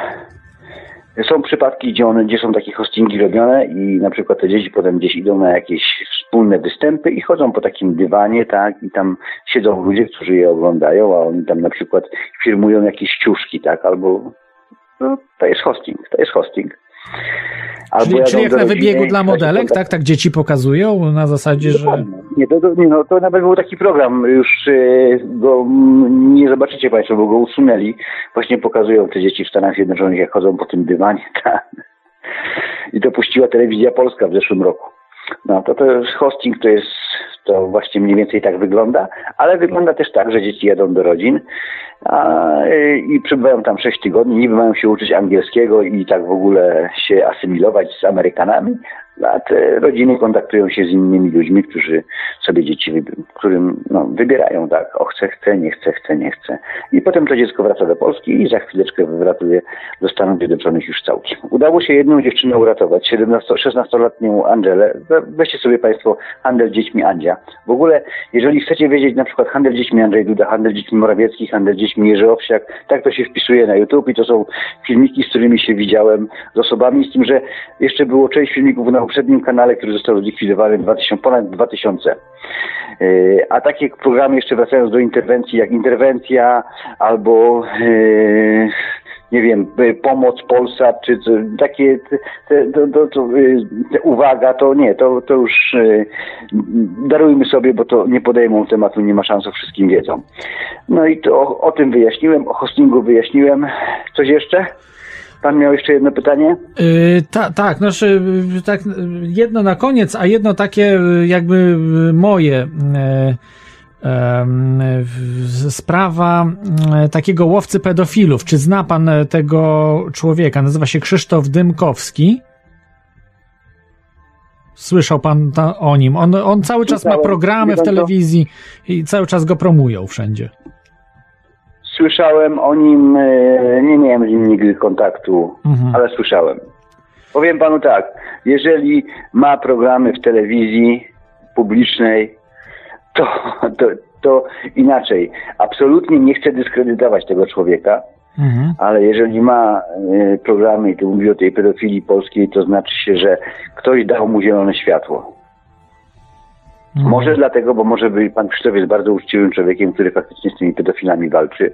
Są przypadki, gdzie, one, gdzie są takie hostingi robione i na przykład te dzieci potem gdzieś idą na jakieś wspólne występy i chodzą po takim dywanie, tak, i tam siedzą ludzie, którzy je oglądają, a oni tam na przykład firmują jakieś ciuszki, tak, albo no, to jest hosting, to jest hosting. Albo Czyli, czyli jak na wybiegu dla modelek, ogląda- tak? Tak dzieci pokazują na zasadzie, że... Nie, to, to, nie, no, to nawet był taki program, już e, go nie zobaczycie Państwo, bo go usunęli. Właśnie pokazują te dzieci w Stanach Zjednoczonych, jak chodzą po tym dywanie. Tak. I to puściła telewizja polska w zeszłym roku. No to to hosting, to jest, to właśnie mniej więcej tak wygląda, ale wygląda też tak, że dzieci jadą do rodzin a, y, i przebywają tam 6 tygodni, niby mają się uczyć angielskiego i tak w ogóle się asymilować z Amerykanami, a te rodziny kontaktują się z innymi ludźmi, którzy sobie dzieci, którym no, wybierają tak, o chce, chce, nie chce, chce, nie chce. I potem to dziecko wraca do Polski i za chwileczkę wywratuje do Stanów Zjednoczonych już całkiem. Udało się jedną dziewczynę uratować, 17, 16-letnią Angelę. We- Weźcie sobie Państwo handel dziećmi Andzia. W ogóle, jeżeli chcecie wiedzieć na przykład handel dziećmi Andrzej Duda, handel dziećmi Morawiecki, handel dziećmi Jerzy Owsiak, tak to się wpisuje na YouTube i to są filmiki, z którymi się widziałem z osobami, z tym, że jeszcze było część filmików na poprzednim kanale, który został zlikwidowany w 2000, ponad 2000. Yy, A takie programy jeszcze wracając do interwencji, jak interwencja albo yy, nie wiem, y, pomoc Polsat, czy takie te, uwaga, to nie, to, to już darujmy sobie, bo to nie podejmą tematu, nie ma szans, o wszystkim wiedzą. No i to o, o tym wyjaśniłem, o hostingu wyjaśniłem. Coś jeszcze? Pan miał jeszcze jedno pytanie? Yy, ta, tak, znaczy, yy, tak, yy, jedno na koniec, a jedno takie yy, jakby moje. Yy, sprawa takiego łowcy pedofilów. Czy zna pan e, tego człowieka? Nazywa się Krzysztof Dymkowski. Słyszał pan ta, o nim. On, on cały czas ma programy w telewizji i cały czas go promują wszędzie. Słyszałem o nim, e, nie miałem z nim nigdy kontaktu, Mhm. ale słyszałem. Powiem panu tak, jeżeli ma programy w telewizji publicznej, to, to, to inaczej. Absolutnie nie chcę dyskredytować tego człowieka, Mhm. ale jeżeli ma e, programy i tu mówi o tej pedofilii polskiej, to znaczy się, że ktoś dał mu zielone światło. Mhm. Może dlatego, bo może by pan Krzysztof jest bardzo uczciwym człowiekiem, który faktycznie z tymi pedofilami walczy.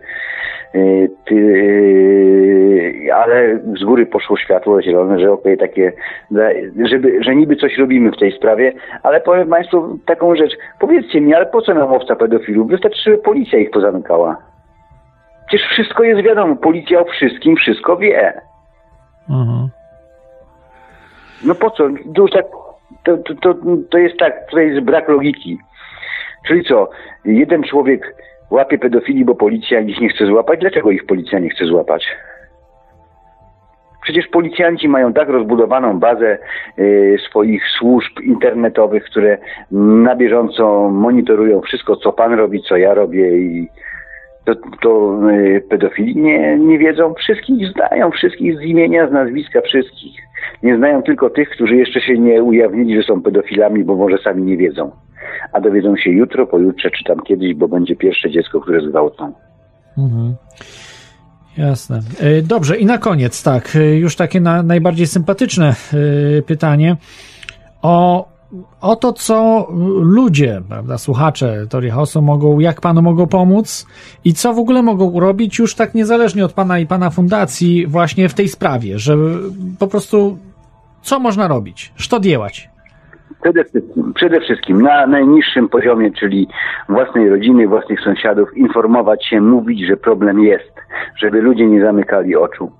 Yy, Ty, yy, ale z góry poszło światło zielone, że okej, takie, żeby, że niby coś robimy w tej sprawie, ale powiem Państwu taką rzecz. Powiedzcie mi, ale po co nam łowca pedofilów? Wystarczy, żeby policja ich pozamykała. Przecież wszystko jest wiadomo. Policja o wszystkim wszystko wie. Mhm. No po co? To, już tak, to, to, to, to jest tak, tutaj jest brak logiki. Czyli co? Jeden człowiek łapie pedofili, bo policja ich nie chce złapać. Dlaczego ich policja nie chce złapać? Przecież policjanci mają tak rozbudowaną bazę y, swoich służb internetowych, które na bieżąco monitorują wszystko, co pan robi, co ja robię i to, to y, pedofili nie, nie wiedzą, wszystkich znają, wszystkich z imienia, z nazwiska, wszystkich. Nie znają tylko tych, którzy jeszcze się nie ujawnili, że są pedofilami, bo może sami nie wiedzą. A dowiedzą się jutro, pojutrze, czy tam kiedyś, bo będzie pierwsze dziecko, które zgwałcą. Mhm. Jasne. E, Dobrze, i na koniec, tak, e, już takie na, najbardziej sympatyczne e, pytanie o, o to, co ludzie, prawda, słuchacze Teorii Chaosu mogą, jak panu mogą pomóc i co w ogóle mogą robić już tak niezależnie od pana i pana fundacji właśnie w tej sprawie, że po prostu Co można robić? Co dziełać? Przede wszystkim, przede wszystkim na najniższym poziomie, czyli własnej rodziny, własnych sąsiadów, informować się, mówić, że problem jest, żeby ludzie nie zamykali oczu.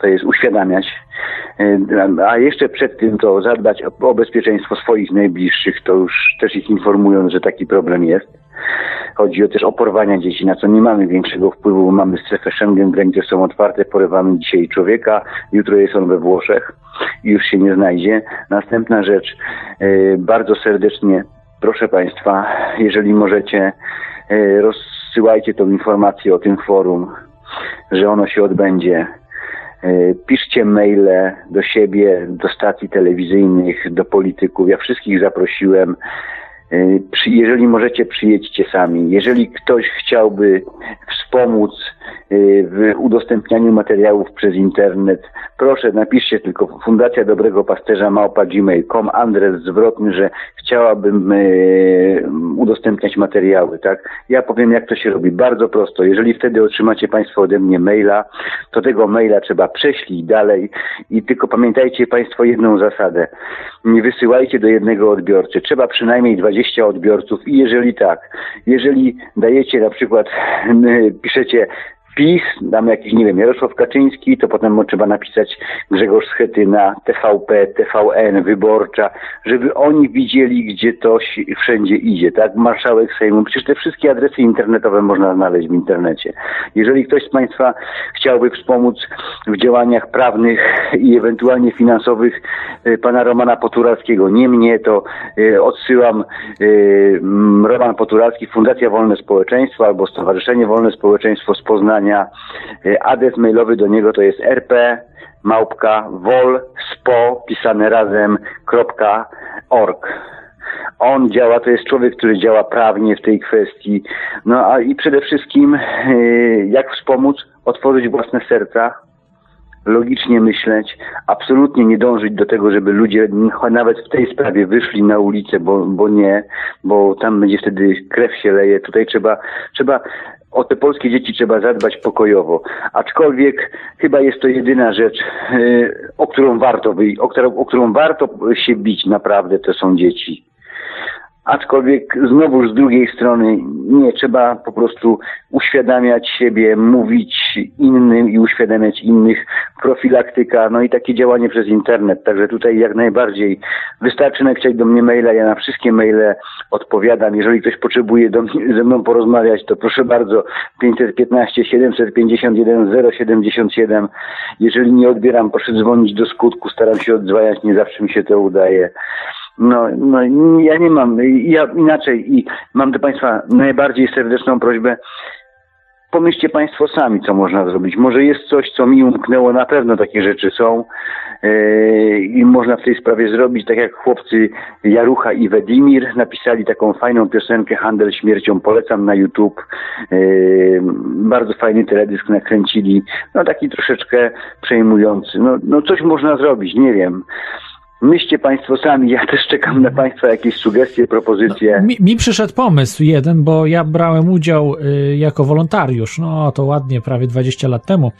To jest uświadamiać. E, A jeszcze przed tym to zadbać o, bezpieczeństwo swoich najbliższych, to już też ich informując, że taki problem jest. Chodzi też o porwania dzieci, na co nie mamy większego wpływu, mamy strefę Schengen, granice są otwarte, porywamy dzisiaj człowieka, jutro jest on we Włoszech i już się nie znajdzie. Następna rzecz, e, bardzo serdecznie proszę Państwa, jeżeli możecie, e, rozsyłajcie tą informację o tym forum, że ono się odbędzie. E, Piszcie maile do siebie, do stacji telewizyjnych, do polityków. Ja wszystkich zaprosiłem. Jeżeli możecie, przyjedźcie sami. Jeżeli ktoś chciałby wspomóc e, w udostępnianiu materiałów przez internet, proszę napiszcie tylko Fundacja Dobrego Pasterza małpa gmail.com adres zwrotny, że chciałabym e, udostępniać materiały, tak? Ja powiem jak to się robi. Bardzo prosto. Jeżeli wtedy otrzymacie Państwo ode mnie maila, to tego maila trzeba prześlić dalej i tylko pamiętajcie Państwo jedną zasadę. Nie wysyłajcie do jednego odbiorcy. Trzeba przynajmniej 20 odbiorców i jeżeli tak, jeżeli dajecie na przykład, piszecie PiS, dam jakiś, nie wiem, Jarosław Kaczyński, to potem trzeba napisać Grzegorz Schetyna, TVP, TVN, Wyborcza, żeby oni widzieli, gdzie to wszędzie idzie, tak? Marszałek Sejmu, przecież te wszystkie adresy internetowe można znaleźć w internecie. Jeżeli ktoś z Państwa chciałby wspomóc w działaniach prawnych i ewentualnie finansowych y, pana Romana Poturalskiego, nie mnie, to y, odsyłam y, mm, Roman Poturalski, Fundacja Wolne Społeczeństwo albo Stowarzyszenie Wolne Społeczeństwo z Poznania. Y, Adres mailowy do niego to jest rp małpka wol spo pisane razem kropka org. On działa, to jest człowiek, który działa prawnie w tej kwestii. No a i przede wszystkim y, jak wspomóc otworzyć własne serca, logicznie myśleć, absolutnie nie dążyć do tego, żeby ludzie nawet w tej sprawie wyszli na ulicę, bo, bo nie, bo tam będzie wtedy krew się leje. Tutaj trzeba, trzeba o te polskie dzieci trzeba zadbać pokojowo. Aczkolwiek chyba jest to jedyna rzecz, yy, o którą warto o którą, o którą warto się bić naprawdę, to są dzieci. Aczkolwiek znowuż z drugiej strony nie trzeba po prostu uświadamiać siebie, mówić innym i uświadamiać innych, profilaktyka, no i takie działanie przez internet. Także tutaj jak najbardziej wystarczy napisać do mnie maila, ja na wszystkie maile odpowiadam. Jeżeli ktoś potrzebuje do ze mną porozmawiać, to proszę bardzo 515 751 077. Jeżeli nie odbieram, proszę dzwonić do skutku, staram się odzwaniać, nie zawsze mi się to udaje. No, no ja nie mam, ja inaczej i mam do Państwa najbardziej serdeczną prośbę. Pomyślcie Państwo sami, co można zrobić. Może jest coś, co mi umknęło, na pewno takie rzeczy są yy, i można w tej sprawie zrobić, tak jak chłopcy Jarucha i Wedimir napisali taką fajną piosenkę Handel śmiercią, polecam na YouTube. Yy, bardzo fajny teledysk nakręcili, no taki troszeczkę przejmujący. No, no coś można zrobić, nie wiem. Myślcie Państwo sami, ja też czekam na Państwa jakieś sugestie, propozycje. Mi, mi przyszedł pomysł jeden, bo ja brałem udział y, jako wolontariusz, no to ładnie, prawie 20 lat temu.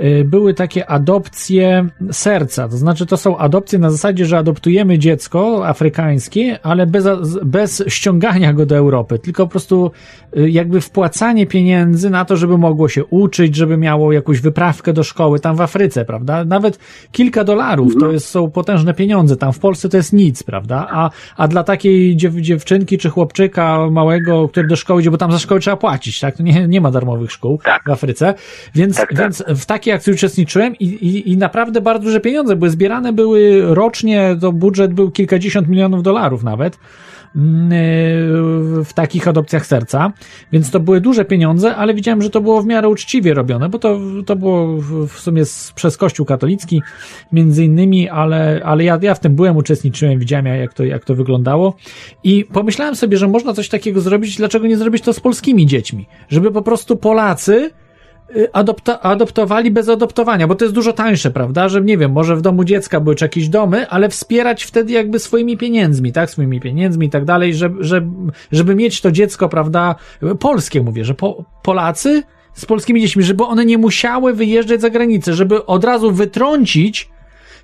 Y, były takie adopcje serca, to znaczy to są adopcje na zasadzie, że adoptujemy dziecko afrykańskie, ale bez, bez ściągania go do Europy, tylko po prostu y, jakby wpłacanie pieniędzy na to, żeby mogło się uczyć, żeby miało jakąś wyprawkę do szkoły tam w Afryce, prawda? Nawet kilka dolarów to jest, są potężne pieniądze, tam w Polsce to jest nic, prawda? A, a dla takiej dziew, dziewczynki czy chłopczyka małego, który do szkoły idzie, bo tam za szkołę trzeba płacić, tak? To nie, nie ma darmowych szkół w Afryce, więc, Tak, tak. więc w takiej akcji uczestniczyłem i, i, i naprawdę bardzo duże pieniądze były zbierane, były rocznie, to budżet był kilkadziesiąt milionów dolarów nawet mm, yy, w takich adopcjach serca, więc to były duże pieniądze, ale widziałem, że to było w miarę uczciwie robione, bo to, to było w sumie z, przez Kościół katolicki między innymi, ale, ale ja, ja w tym byłem, uczestniczyłem, widziałem jak to, jak to wyglądało. I pomyślałem sobie, że można coś takiego zrobić, dlaczego nie zrobić to z polskimi dziećmi, żeby po prostu Polacy adopta- adoptowali bez adoptowania, bo to jest dużo tańsze, prawda? Że nie wiem, może w domu dziecka były czy jakieś domy, ale wspierać wtedy jakby swoimi pieniędzmi, tak? Swoimi pieniędzmi i tak dalej, żeby, żeby, żeby mieć to dziecko, prawda? Polskie mówię, że po, Polacy z polskimi dziećmi, żeby one nie musiały wyjeżdżać za granicę, żeby od razu wytrącić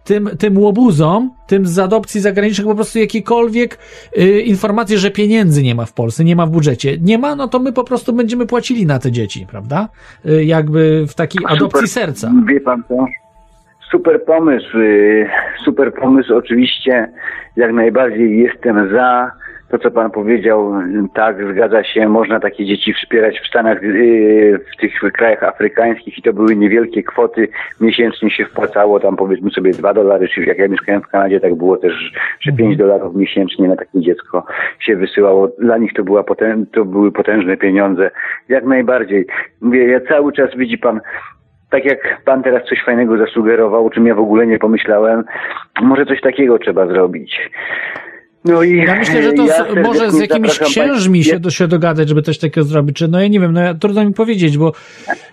tym, tym łobuzom, tym z adopcji zagranicznych po prostu jakiekolwiek y, informacje, że pieniędzy nie ma w Polsce, nie ma w budżecie. Nie ma, no to my po prostu będziemy płacili na te dzieci, prawda? Y, jakby w takiej adopcji serca. Wie pan co? Super pomysł, y, super pomysł oczywiście, jak najbardziej jestem za. To, co pan powiedział, y, tak, zgadza się, można takie dzieci wspierać w Stanach, y, w tych krajach afrykańskich i to były niewielkie kwoty, miesięcznie się wpłacało tam powiedzmy sobie 2 dolary, czy jak ja mieszkałem w Kanadzie, tak było też, że 5 dolarów miesięcznie na takie dziecko się wysyłało. Dla nich to, była potę- to były potężne pieniądze, jak najbardziej. Mówię, ja cały czas widzi pan, tak jak pan teraz coś fajnego zasugerował, o czym ja w ogóle nie pomyślałem, może coś takiego trzeba zrobić. No i Ja myślę, że to ja z, może z jakimiś księżmi się, do, się dogadać, żeby coś takiego zrobić, czy no ja nie wiem, no ja, trudno mi powiedzieć, bo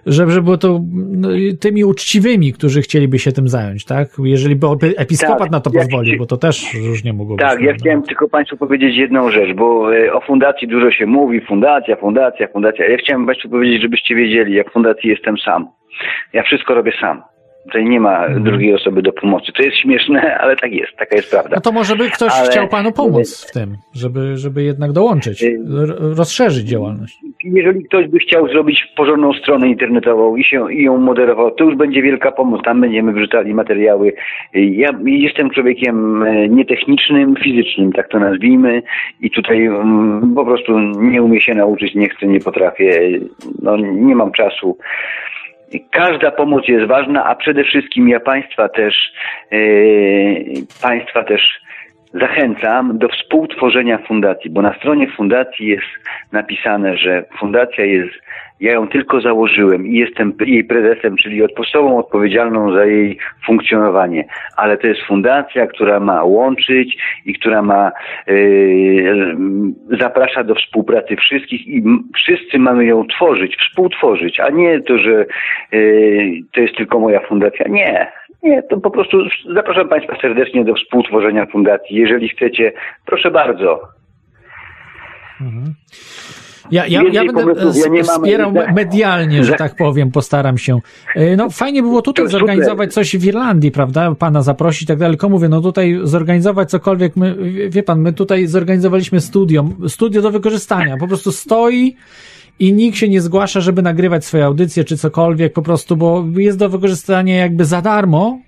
żeby, żeby było to no, tymi uczciwymi, którzy chcieliby się tym zająć, tak? Jeżeli by episkopat Tak, na to ja pozwolił, bo to też różnie mogło być. Tak, ja prawda? chciałem tylko Państwu powiedzieć jedną rzecz, bo e, o fundacji dużo się mówi, fundacja, fundacja, fundacja. Ja chciałem Państwu powiedzieć, żebyście wiedzieli, jak w fundacji jestem sam. Ja wszystko robię sam. Tutaj nie ma Mhm. drugiej osoby do pomocy. To jest śmieszne, ale tak jest, taka jest prawda. No to może by ktoś Ale- chciał panu pomóc w tym, żeby, żeby jednak dołączyć, Y- rozszerzyć działalność. Jeżeli ktoś by chciał zrobić porządną stronę internetową i się i ją moderował, to już będzie wielka pomoc. Tam będziemy wrzucali materiały. Ja jestem człowiekiem e, nietechnicznym, fizycznym, tak to nazwijmy. I tutaj mm, po prostu nie umiem się nauczyć, nie chcę, nie potrafię. No, nie mam czasu. Każda pomoc jest ważna, a przede wszystkim ja Państwa też, e, Państwa też zachęcam do współtworzenia fundacji, bo na stronie fundacji jest napisane, że fundacja jest, ja ją tylko założyłem i jestem jej prezesem, czyli osobą odpowiedzialną za jej funkcjonowanie, ale to jest fundacja, która ma łączyć i która ma yy, zaprasza do współpracy wszystkich i wszyscy mamy ją tworzyć, współtworzyć, a nie to, że yy, to jest tylko moja fundacja. Nie, nie, to po prostu zapraszam Państwa serdecznie do współtworzenia fundacji. Jeżeli chcecie, proszę bardzo. Mhm. Ja, ja, ja będę pomysłów ja wspierał medialnie, że tak powiem, postaram się. E, No fajnie było tutaj To super. zorganizować coś w Irlandii, prawda? Pana zaprosić i tak dalej. Tylko mówię, no tutaj zorganizować cokolwiek, my, wie- pan, my tutaj zorganizowaliśmy studio, studio do wykorzystania. Po prostu stoi i nikt się nie zgłasza, żeby nagrywać swoje audycje czy cokolwiek, po prostu, bo jest do wykorzystania jakby za darmo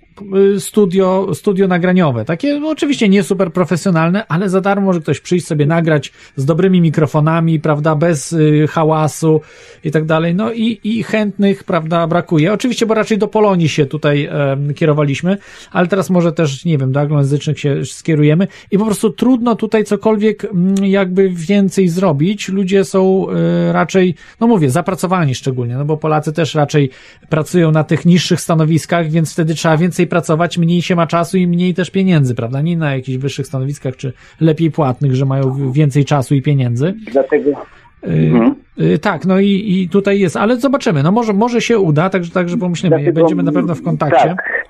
studio, studio nagraniowe. Takie no, oczywiście nie super profesjonalne, ale za darmo może ktoś przyjść sobie nagrać z dobrymi mikrofonami, prawda, bez y, hałasu i tak dalej. No i, i chętnych, prawda, brakuje. Oczywiście, bo raczej do Polonii się tutaj kierowaliśmy, ale teraz może też, nie wiem, do anglojęzycznych się skierujemy i po prostu trudno tutaj cokolwiek mm, jakby więcej zrobić. Ludzie są y, raczej, no mówię, zapracowani szczególnie, no bo Polacy też raczej pracują na tych niższych stanowiskach, więc wtedy trzeba więcej pracować, mniej się ma czasu i mniej też pieniędzy, prawda? Nie na jakichś wyższych stanowiskach czy lepiej płatnych, że mają więcej czasu i pieniędzy. Dlatego Y, Mhm. y, tak, no i, i tutaj jest, ale zobaczymy, no może, może się uda, także, także pomyślimy, Dlatego- będziemy na pewno w kontakcie. Tak.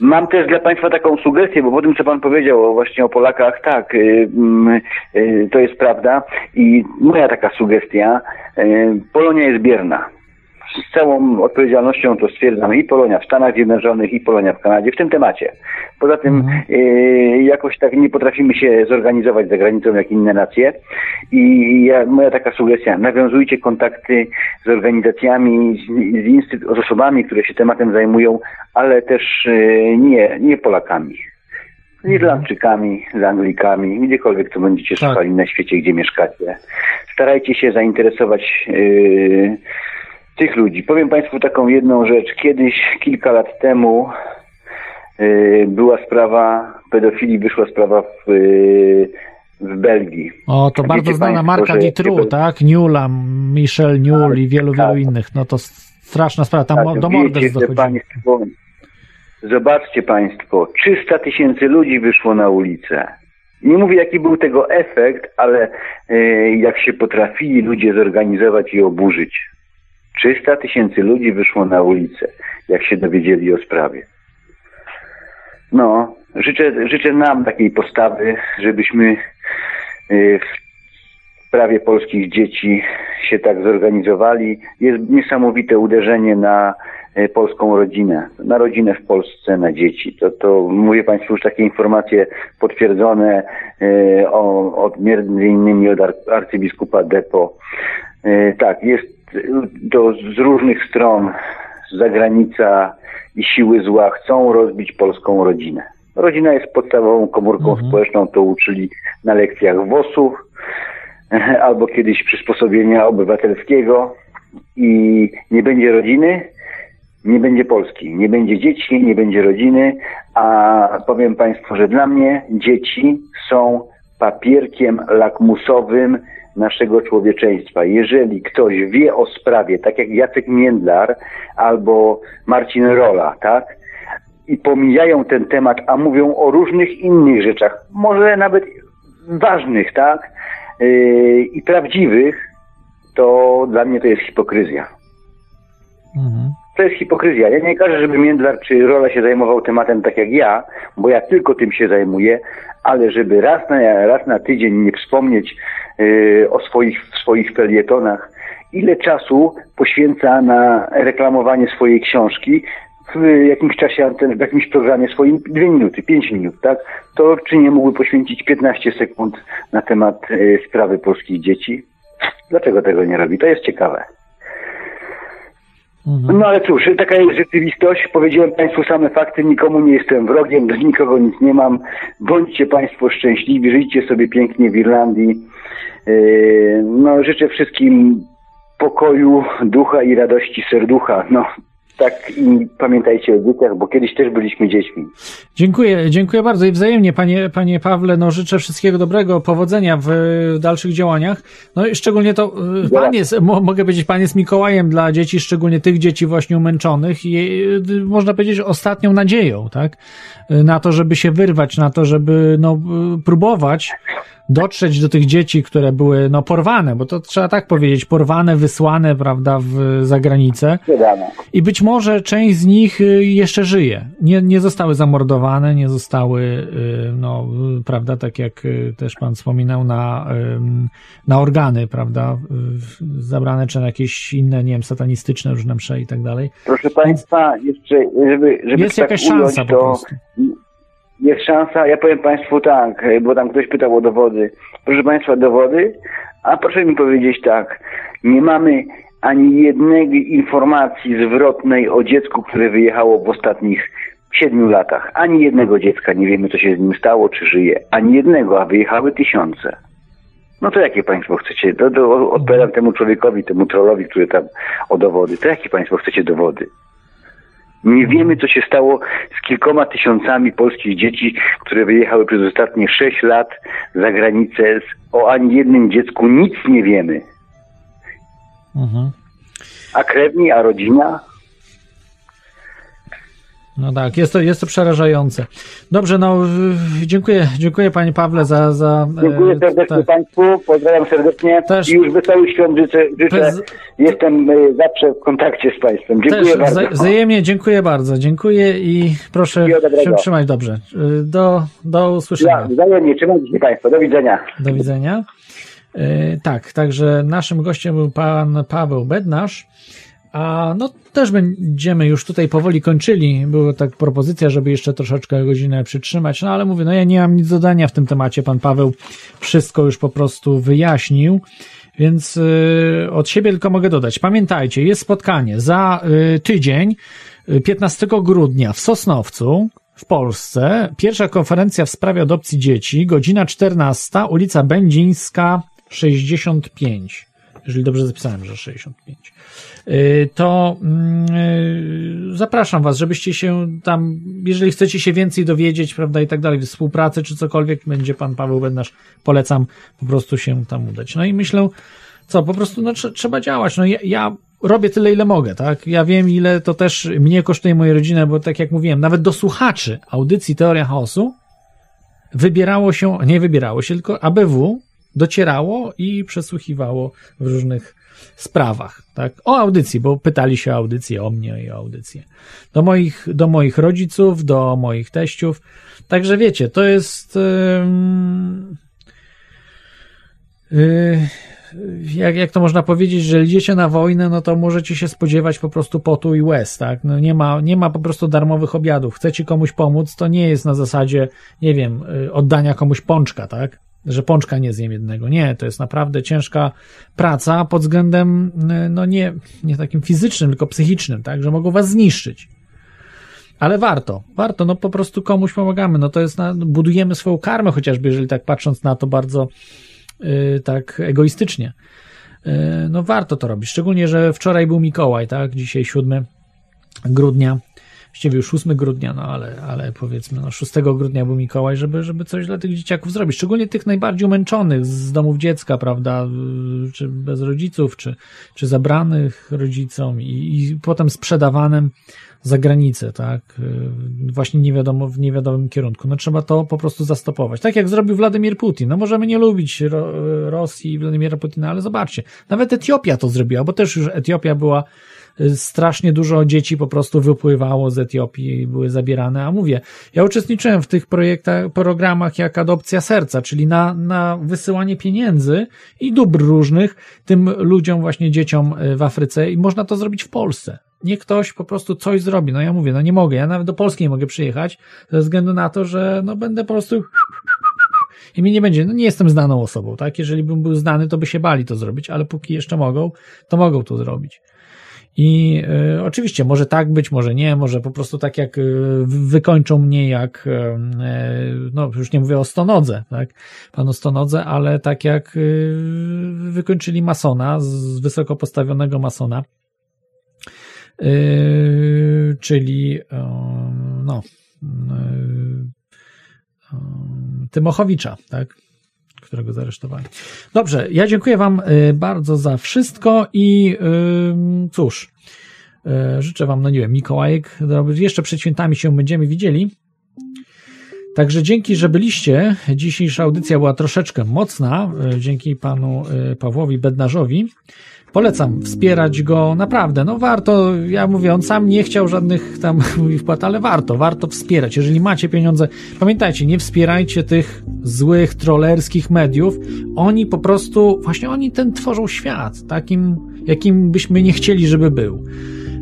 Mam też dla Państwa taką sugestię, bo po tym, co Pan powiedział właśnie o Polakach, tak, y, mm, y, to jest prawda. I moja taka sugestia, y, Polonia jest bierna. Z całą odpowiedzialnością to stwierdzam i Polonia w Stanach Zjednoczonych, i Polonia w Kanadzie w tym temacie. Poza tym Mhm. y, jakoś tak nie potrafimy się zorganizować za granicą jak inne nacje. I ja, moja taka sugestia, nawiązujcie kontakty z organizacjami, z, z, z osobami, które się tematem zajmują, ale też y, nie, nie Polakami. Z Irlandczykami, z Anglikami, gdziekolwiek to będziecie Tak. szukali na świecie, gdzie mieszkacie. Starajcie się zainteresować y, tych ludzi. Powiem Państwu taką jedną rzecz. Kiedyś, kilka lat temu, y, była sprawa pedofilii, wyszła sprawa w, y, w Belgii. O, to Wiecie bardzo znana państwo, marka że- Ditru, tak? Newla, Michel Newell i wielu, tak. wielu innych. No to straszna sprawa, tam Tak, do morderstw że dochodzi. państwo, zobaczcie Państwo, 300 tysięcy ludzi wyszło na ulicę. Nie mówię, jaki był tego efekt, ale e, jak się potrafili ludzie zorganizować i oburzyć. 300 tysięcy ludzi wyszło na ulicę, jak się dowiedzieli o sprawie. No, życzę, życzę nam takiej postawy, żebyśmy e, w sprawie polskich dzieci się tak zorganizowali. Jest niesamowite uderzenie na e, polską rodzinę, na rodzinę w Polsce, na dzieci. To, to mówię Państwu już takie informacje potwierdzone e, o, od między innymi od ar- arcybiskupa Depo. Tak, jest to z różnych stron zagranica i siły zła chcą rozbić polską rodzinę. Rodzina jest podstawową komórką społeczną, to uczyli na lekcjach WOS-u albo kiedyś przysposobienia obywatelskiego i nie będzie rodziny, nie będzie Polski, nie będzie dzieci, nie będzie rodziny, a powiem Państwu, że dla mnie dzieci są papierkiem lakmusowym naszego człowieczeństwa. Jeżeli ktoś wie o sprawie, tak jak Jacek Międlar albo Marcin Rola, tak, i pomijają ten temat, a mówią o różnych innych rzeczach, może nawet ważnych, tak, yy, i prawdziwych, to dla mnie to jest hipokryzja. To jest hipokryzja. Ja nie każę, żeby Międlar czy Rola się zajmował tematem tak jak ja, bo ja tylko tym się zajmuję, ale żeby raz na, raz na tydzień nie wspomnieć yy, o swoich, swoich felietonach, ile czasu poświęca na reklamowanie swojej książki w jakimś czasie, anten- w jakimś programie swoim, dwie minuty, pięć minut, tak? To czy nie mógłby poświęcić 15 sekund na temat yy, sprawy polskich dzieci? Dlaczego tego nie robi? To jest ciekawe. No ale cóż, taka jest rzeczywistość. Powiedziałem Państwu same fakty, nikomu nie jestem wrogiem, do nikogo nic nie mam. Bądźcie Państwo szczęśliwi, żyjcie sobie pięknie w Irlandii. Yy, No, życzę wszystkim pokoju ducha i radości serducha. No, tak i pamiętajcie o dzieciach, bo kiedyś też byliśmy dziećmi. Dziękuję, dziękuję bardzo i wzajemnie, panie, panie Pawle. No, życzę wszystkiego dobrego, powodzenia w, w dalszych działaniach. No i szczególnie to y, pan jest, mo, mogę powiedzieć, pan jest Mikołajem dla dzieci, szczególnie tych dzieci właśnie umęczonych i y, można powiedzieć ostatnią nadzieją, tak? Y, Na to, żeby się wyrwać, na to, żeby no, y, próbować dotrzeć do tych dzieci, które były no, porwane, bo to trzeba tak powiedzieć, porwane, wysłane, prawda, w zagranicę. I być może część z nich y, jeszcze żyje. Nie, nie zostały zamordowane, nie zostały, y, no, y, prawda, tak jak też pan wspominał, na, na organy, prawda, zabrane czy na jakieś inne, nie wiem, satanistyczne różne msze i tak dalej. Proszę Państwa, jeszcze, żeby, żeby Jest tak jakaś ująć, szansa po to prostu. Jest szansa, ja powiem Państwu tak, bo tam ktoś pytał o dowody. Proszę Państwa, dowody, a proszę mi powiedzieć tak, nie mamy ani jednej informacji zwrotnej o dziecku, które wyjechało w ostatnich siedmiu latach. Ani jednego dziecka, nie wiemy co się z nim stało, czy żyje. Ani jednego, a wyjechały tysiące. No to jakie Państwo chcecie? To, to odpowiadam temu człowiekowi, temu trollowi, który tam o dowody. To jakie Państwo chcecie dowody? Nie wiemy, co się stało z kilkoma tysiącami polskich dzieci, które wyjechały przez ostatnie sześć lat za granicę. O ani jednym dziecku nic nie wiemy. Mhm. A krewni, a rodzina? No tak, jest to, jest to przerażające. Dobrze, no dziękuję, dziękuję panie Pawle za... za e, Dziękuję serdecznie tak. Państwu, pozdrawiam serdecznie Też- i już wesołych świąt życzę. życzę. Bez- Jestem y, zawsze w kontakcie z Państwem. Dziękuję Też bardzo. wza- wzajemnie dziękuję bardzo, dziękuję i proszę się trzymać dobrze. Y, Do, do usłyszenia. Ja, wzajemnie, trzymajcie się Państwo. Do widzenia. Do widzenia. E, tak, także naszym gościem był pan Paweł Bednarz. A no też będziemy już tutaj powoli kończyli. Była tak propozycja, żeby jeszcze troszeczkę godzinę przytrzymać, no ale mówię, no ja nie mam nic do dodania w tym temacie. Pan Paweł wszystko już po prostu wyjaśnił. Więc y, od siebie tylko mogę dodać. Pamiętajcie, jest spotkanie za y, tydzień, y, 15 grudnia w Sosnowcu, w Polsce. Pierwsza konferencja w sprawie adopcji dzieci, godzina 14, ulica Będzińska 65. Jeżeli dobrze zapisałem, że 65. Y, To mm, y, zapraszam Was, żebyście się tam, jeżeli chcecie się więcej dowiedzieć, prawda, i tak dalej, współpracy czy cokolwiek, będzie Pan Paweł Bednarz, polecam po prostu się tam udać. No i myślę, co, po prostu no, trze- trzeba działać. No ja, ja robię tyle, ile mogę, tak? Ja wiem, ile to też mnie kosztuje moją rodzinę, bo tak jak mówiłem, nawet do słuchaczy audycji Teoria Chaosu wybierało się, nie wybierało się, tylko ABW docierało i przesłuchiwało w różnych sprawach, tak? O audycji, bo pytali się o audycję, o mnie i o audycję. Do moich, do moich rodziców, do moich teściów. Także wiecie, to jest, ym, yy, jak, jak to można powiedzieć, że idziecie na wojnę, no to możecie się spodziewać po prostu potu i łez, tak? No nie ma, nie ma po prostu darmowych obiadów. Chcecie komuś pomóc, to nie jest na zasadzie, nie wiem, y, oddania komuś pączka, tak? Że pączka nie zjem jednego. Nie, to jest naprawdę ciężka praca pod względem, y, no nie, nie takim fizycznym, tylko psychicznym, tak? Że mogą was zniszczyć. Ale warto, warto, no po prostu komuś pomagamy, no to jest, na, budujemy swoją karmę, chociażby jeżeli tak patrząc na to bardzo yy, tak egoistycznie. Yy, no warto to robić, szczególnie, że wczoraj był Mikołaj, tak, dzisiaj 7 grudnia, właściwie już 8 grudnia, no ale, ale powiedzmy, no 6 grudnia był Mikołaj, żeby, żeby coś dla tych dzieciaków zrobić, szczególnie tych najbardziej umęczonych z domów dziecka, prawda, czy bez rodziców, czy, czy zabranych rodzicom i, i potem sprzedawanym za granicę, tak? Właśnie nie wiadomo, w niewiadomym kierunku. No trzeba to po prostu zastopować. Tak jak zrobił Władimir Putin. No możemy nie lubić Ro Rosji i Władimira Putina, ale zobaczcie. Nawet Etiopia to zrobiła, bo też już Etiopia była strasznie dużo dzieci po prostu wypływało z Etiopii i były zabierane. A mówię, ja uczestniczyłem w tych projektach, programach jak Adopcja Serca, czyli na, na wysyłanie pieniędzy i dóbr różnych tym ludziom, właśnie dzieciom y, w Afryce i można to zrobić w Polsce nie ktoś po prostu coś zrobi. No ja mówię, no nie mogę, ja nawet do Polski nie mogę przyjechać, ze względu na to, że no będę po prostu i mnie nie będzie, no nie jestem znaną osobą, tak? Jeżeli bym był znany, to by się bali to zrobić, ale póki jeszcze mogą, to mogą to zrobić. I y, oczywiście może tak być, może nie, może po prostu tak jak y, wykończą mnie jak, y, no już nie mówię o stonodze, tak, panu stonodze, ale tak jak wykończyli masona, z wysoko postawionego masona, czyli no, Tymochowicza, tak? Którego zaresztowali. Dobrze, ja dziękuję Wam bardzo za wszystko i cóż, życzę Wam, no nie wiem, Mikołajek, jeszcze przed świętami się będziemy widzieli. Także dzięki, że byliście. Dzisiejsza audycja była troszeczkę mocna, dzięki panu Pawłowi Bednarzowi. Polecam wspierać go, naprawdę, no warto, ja mówię, on sam nie chciał żadnych tam wpłat, ale warto, warto wspierać. Jeżeli macie pieniądze, pamiętajcie, nie wspierajcie tych złych, trollerskich mediów. Oni po prostu, właśnie oni ten tworzą świat, takim, jakim byśmy nie chcieli, żeby był.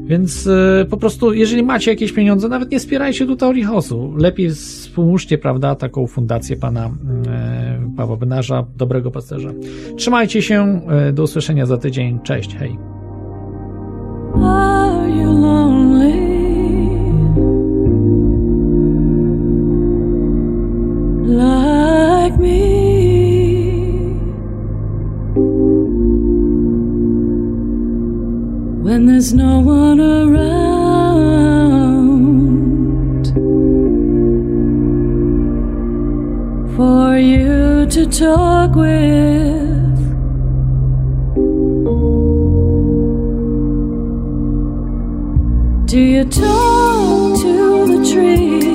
Więc e, po prostu, jeżeli macie jakieś pieniądze, nawet nie wspierajcie tutaj Lichosu. Lepiej wspomóżcie, prawda, taką fundację pana e, Pawła Benarza, dobrego pasterza. Trzymajcie się, e, do usłyszenia za tydzień. Cześć, hej. There's no one around for you to talk with. Do you talk to the trees?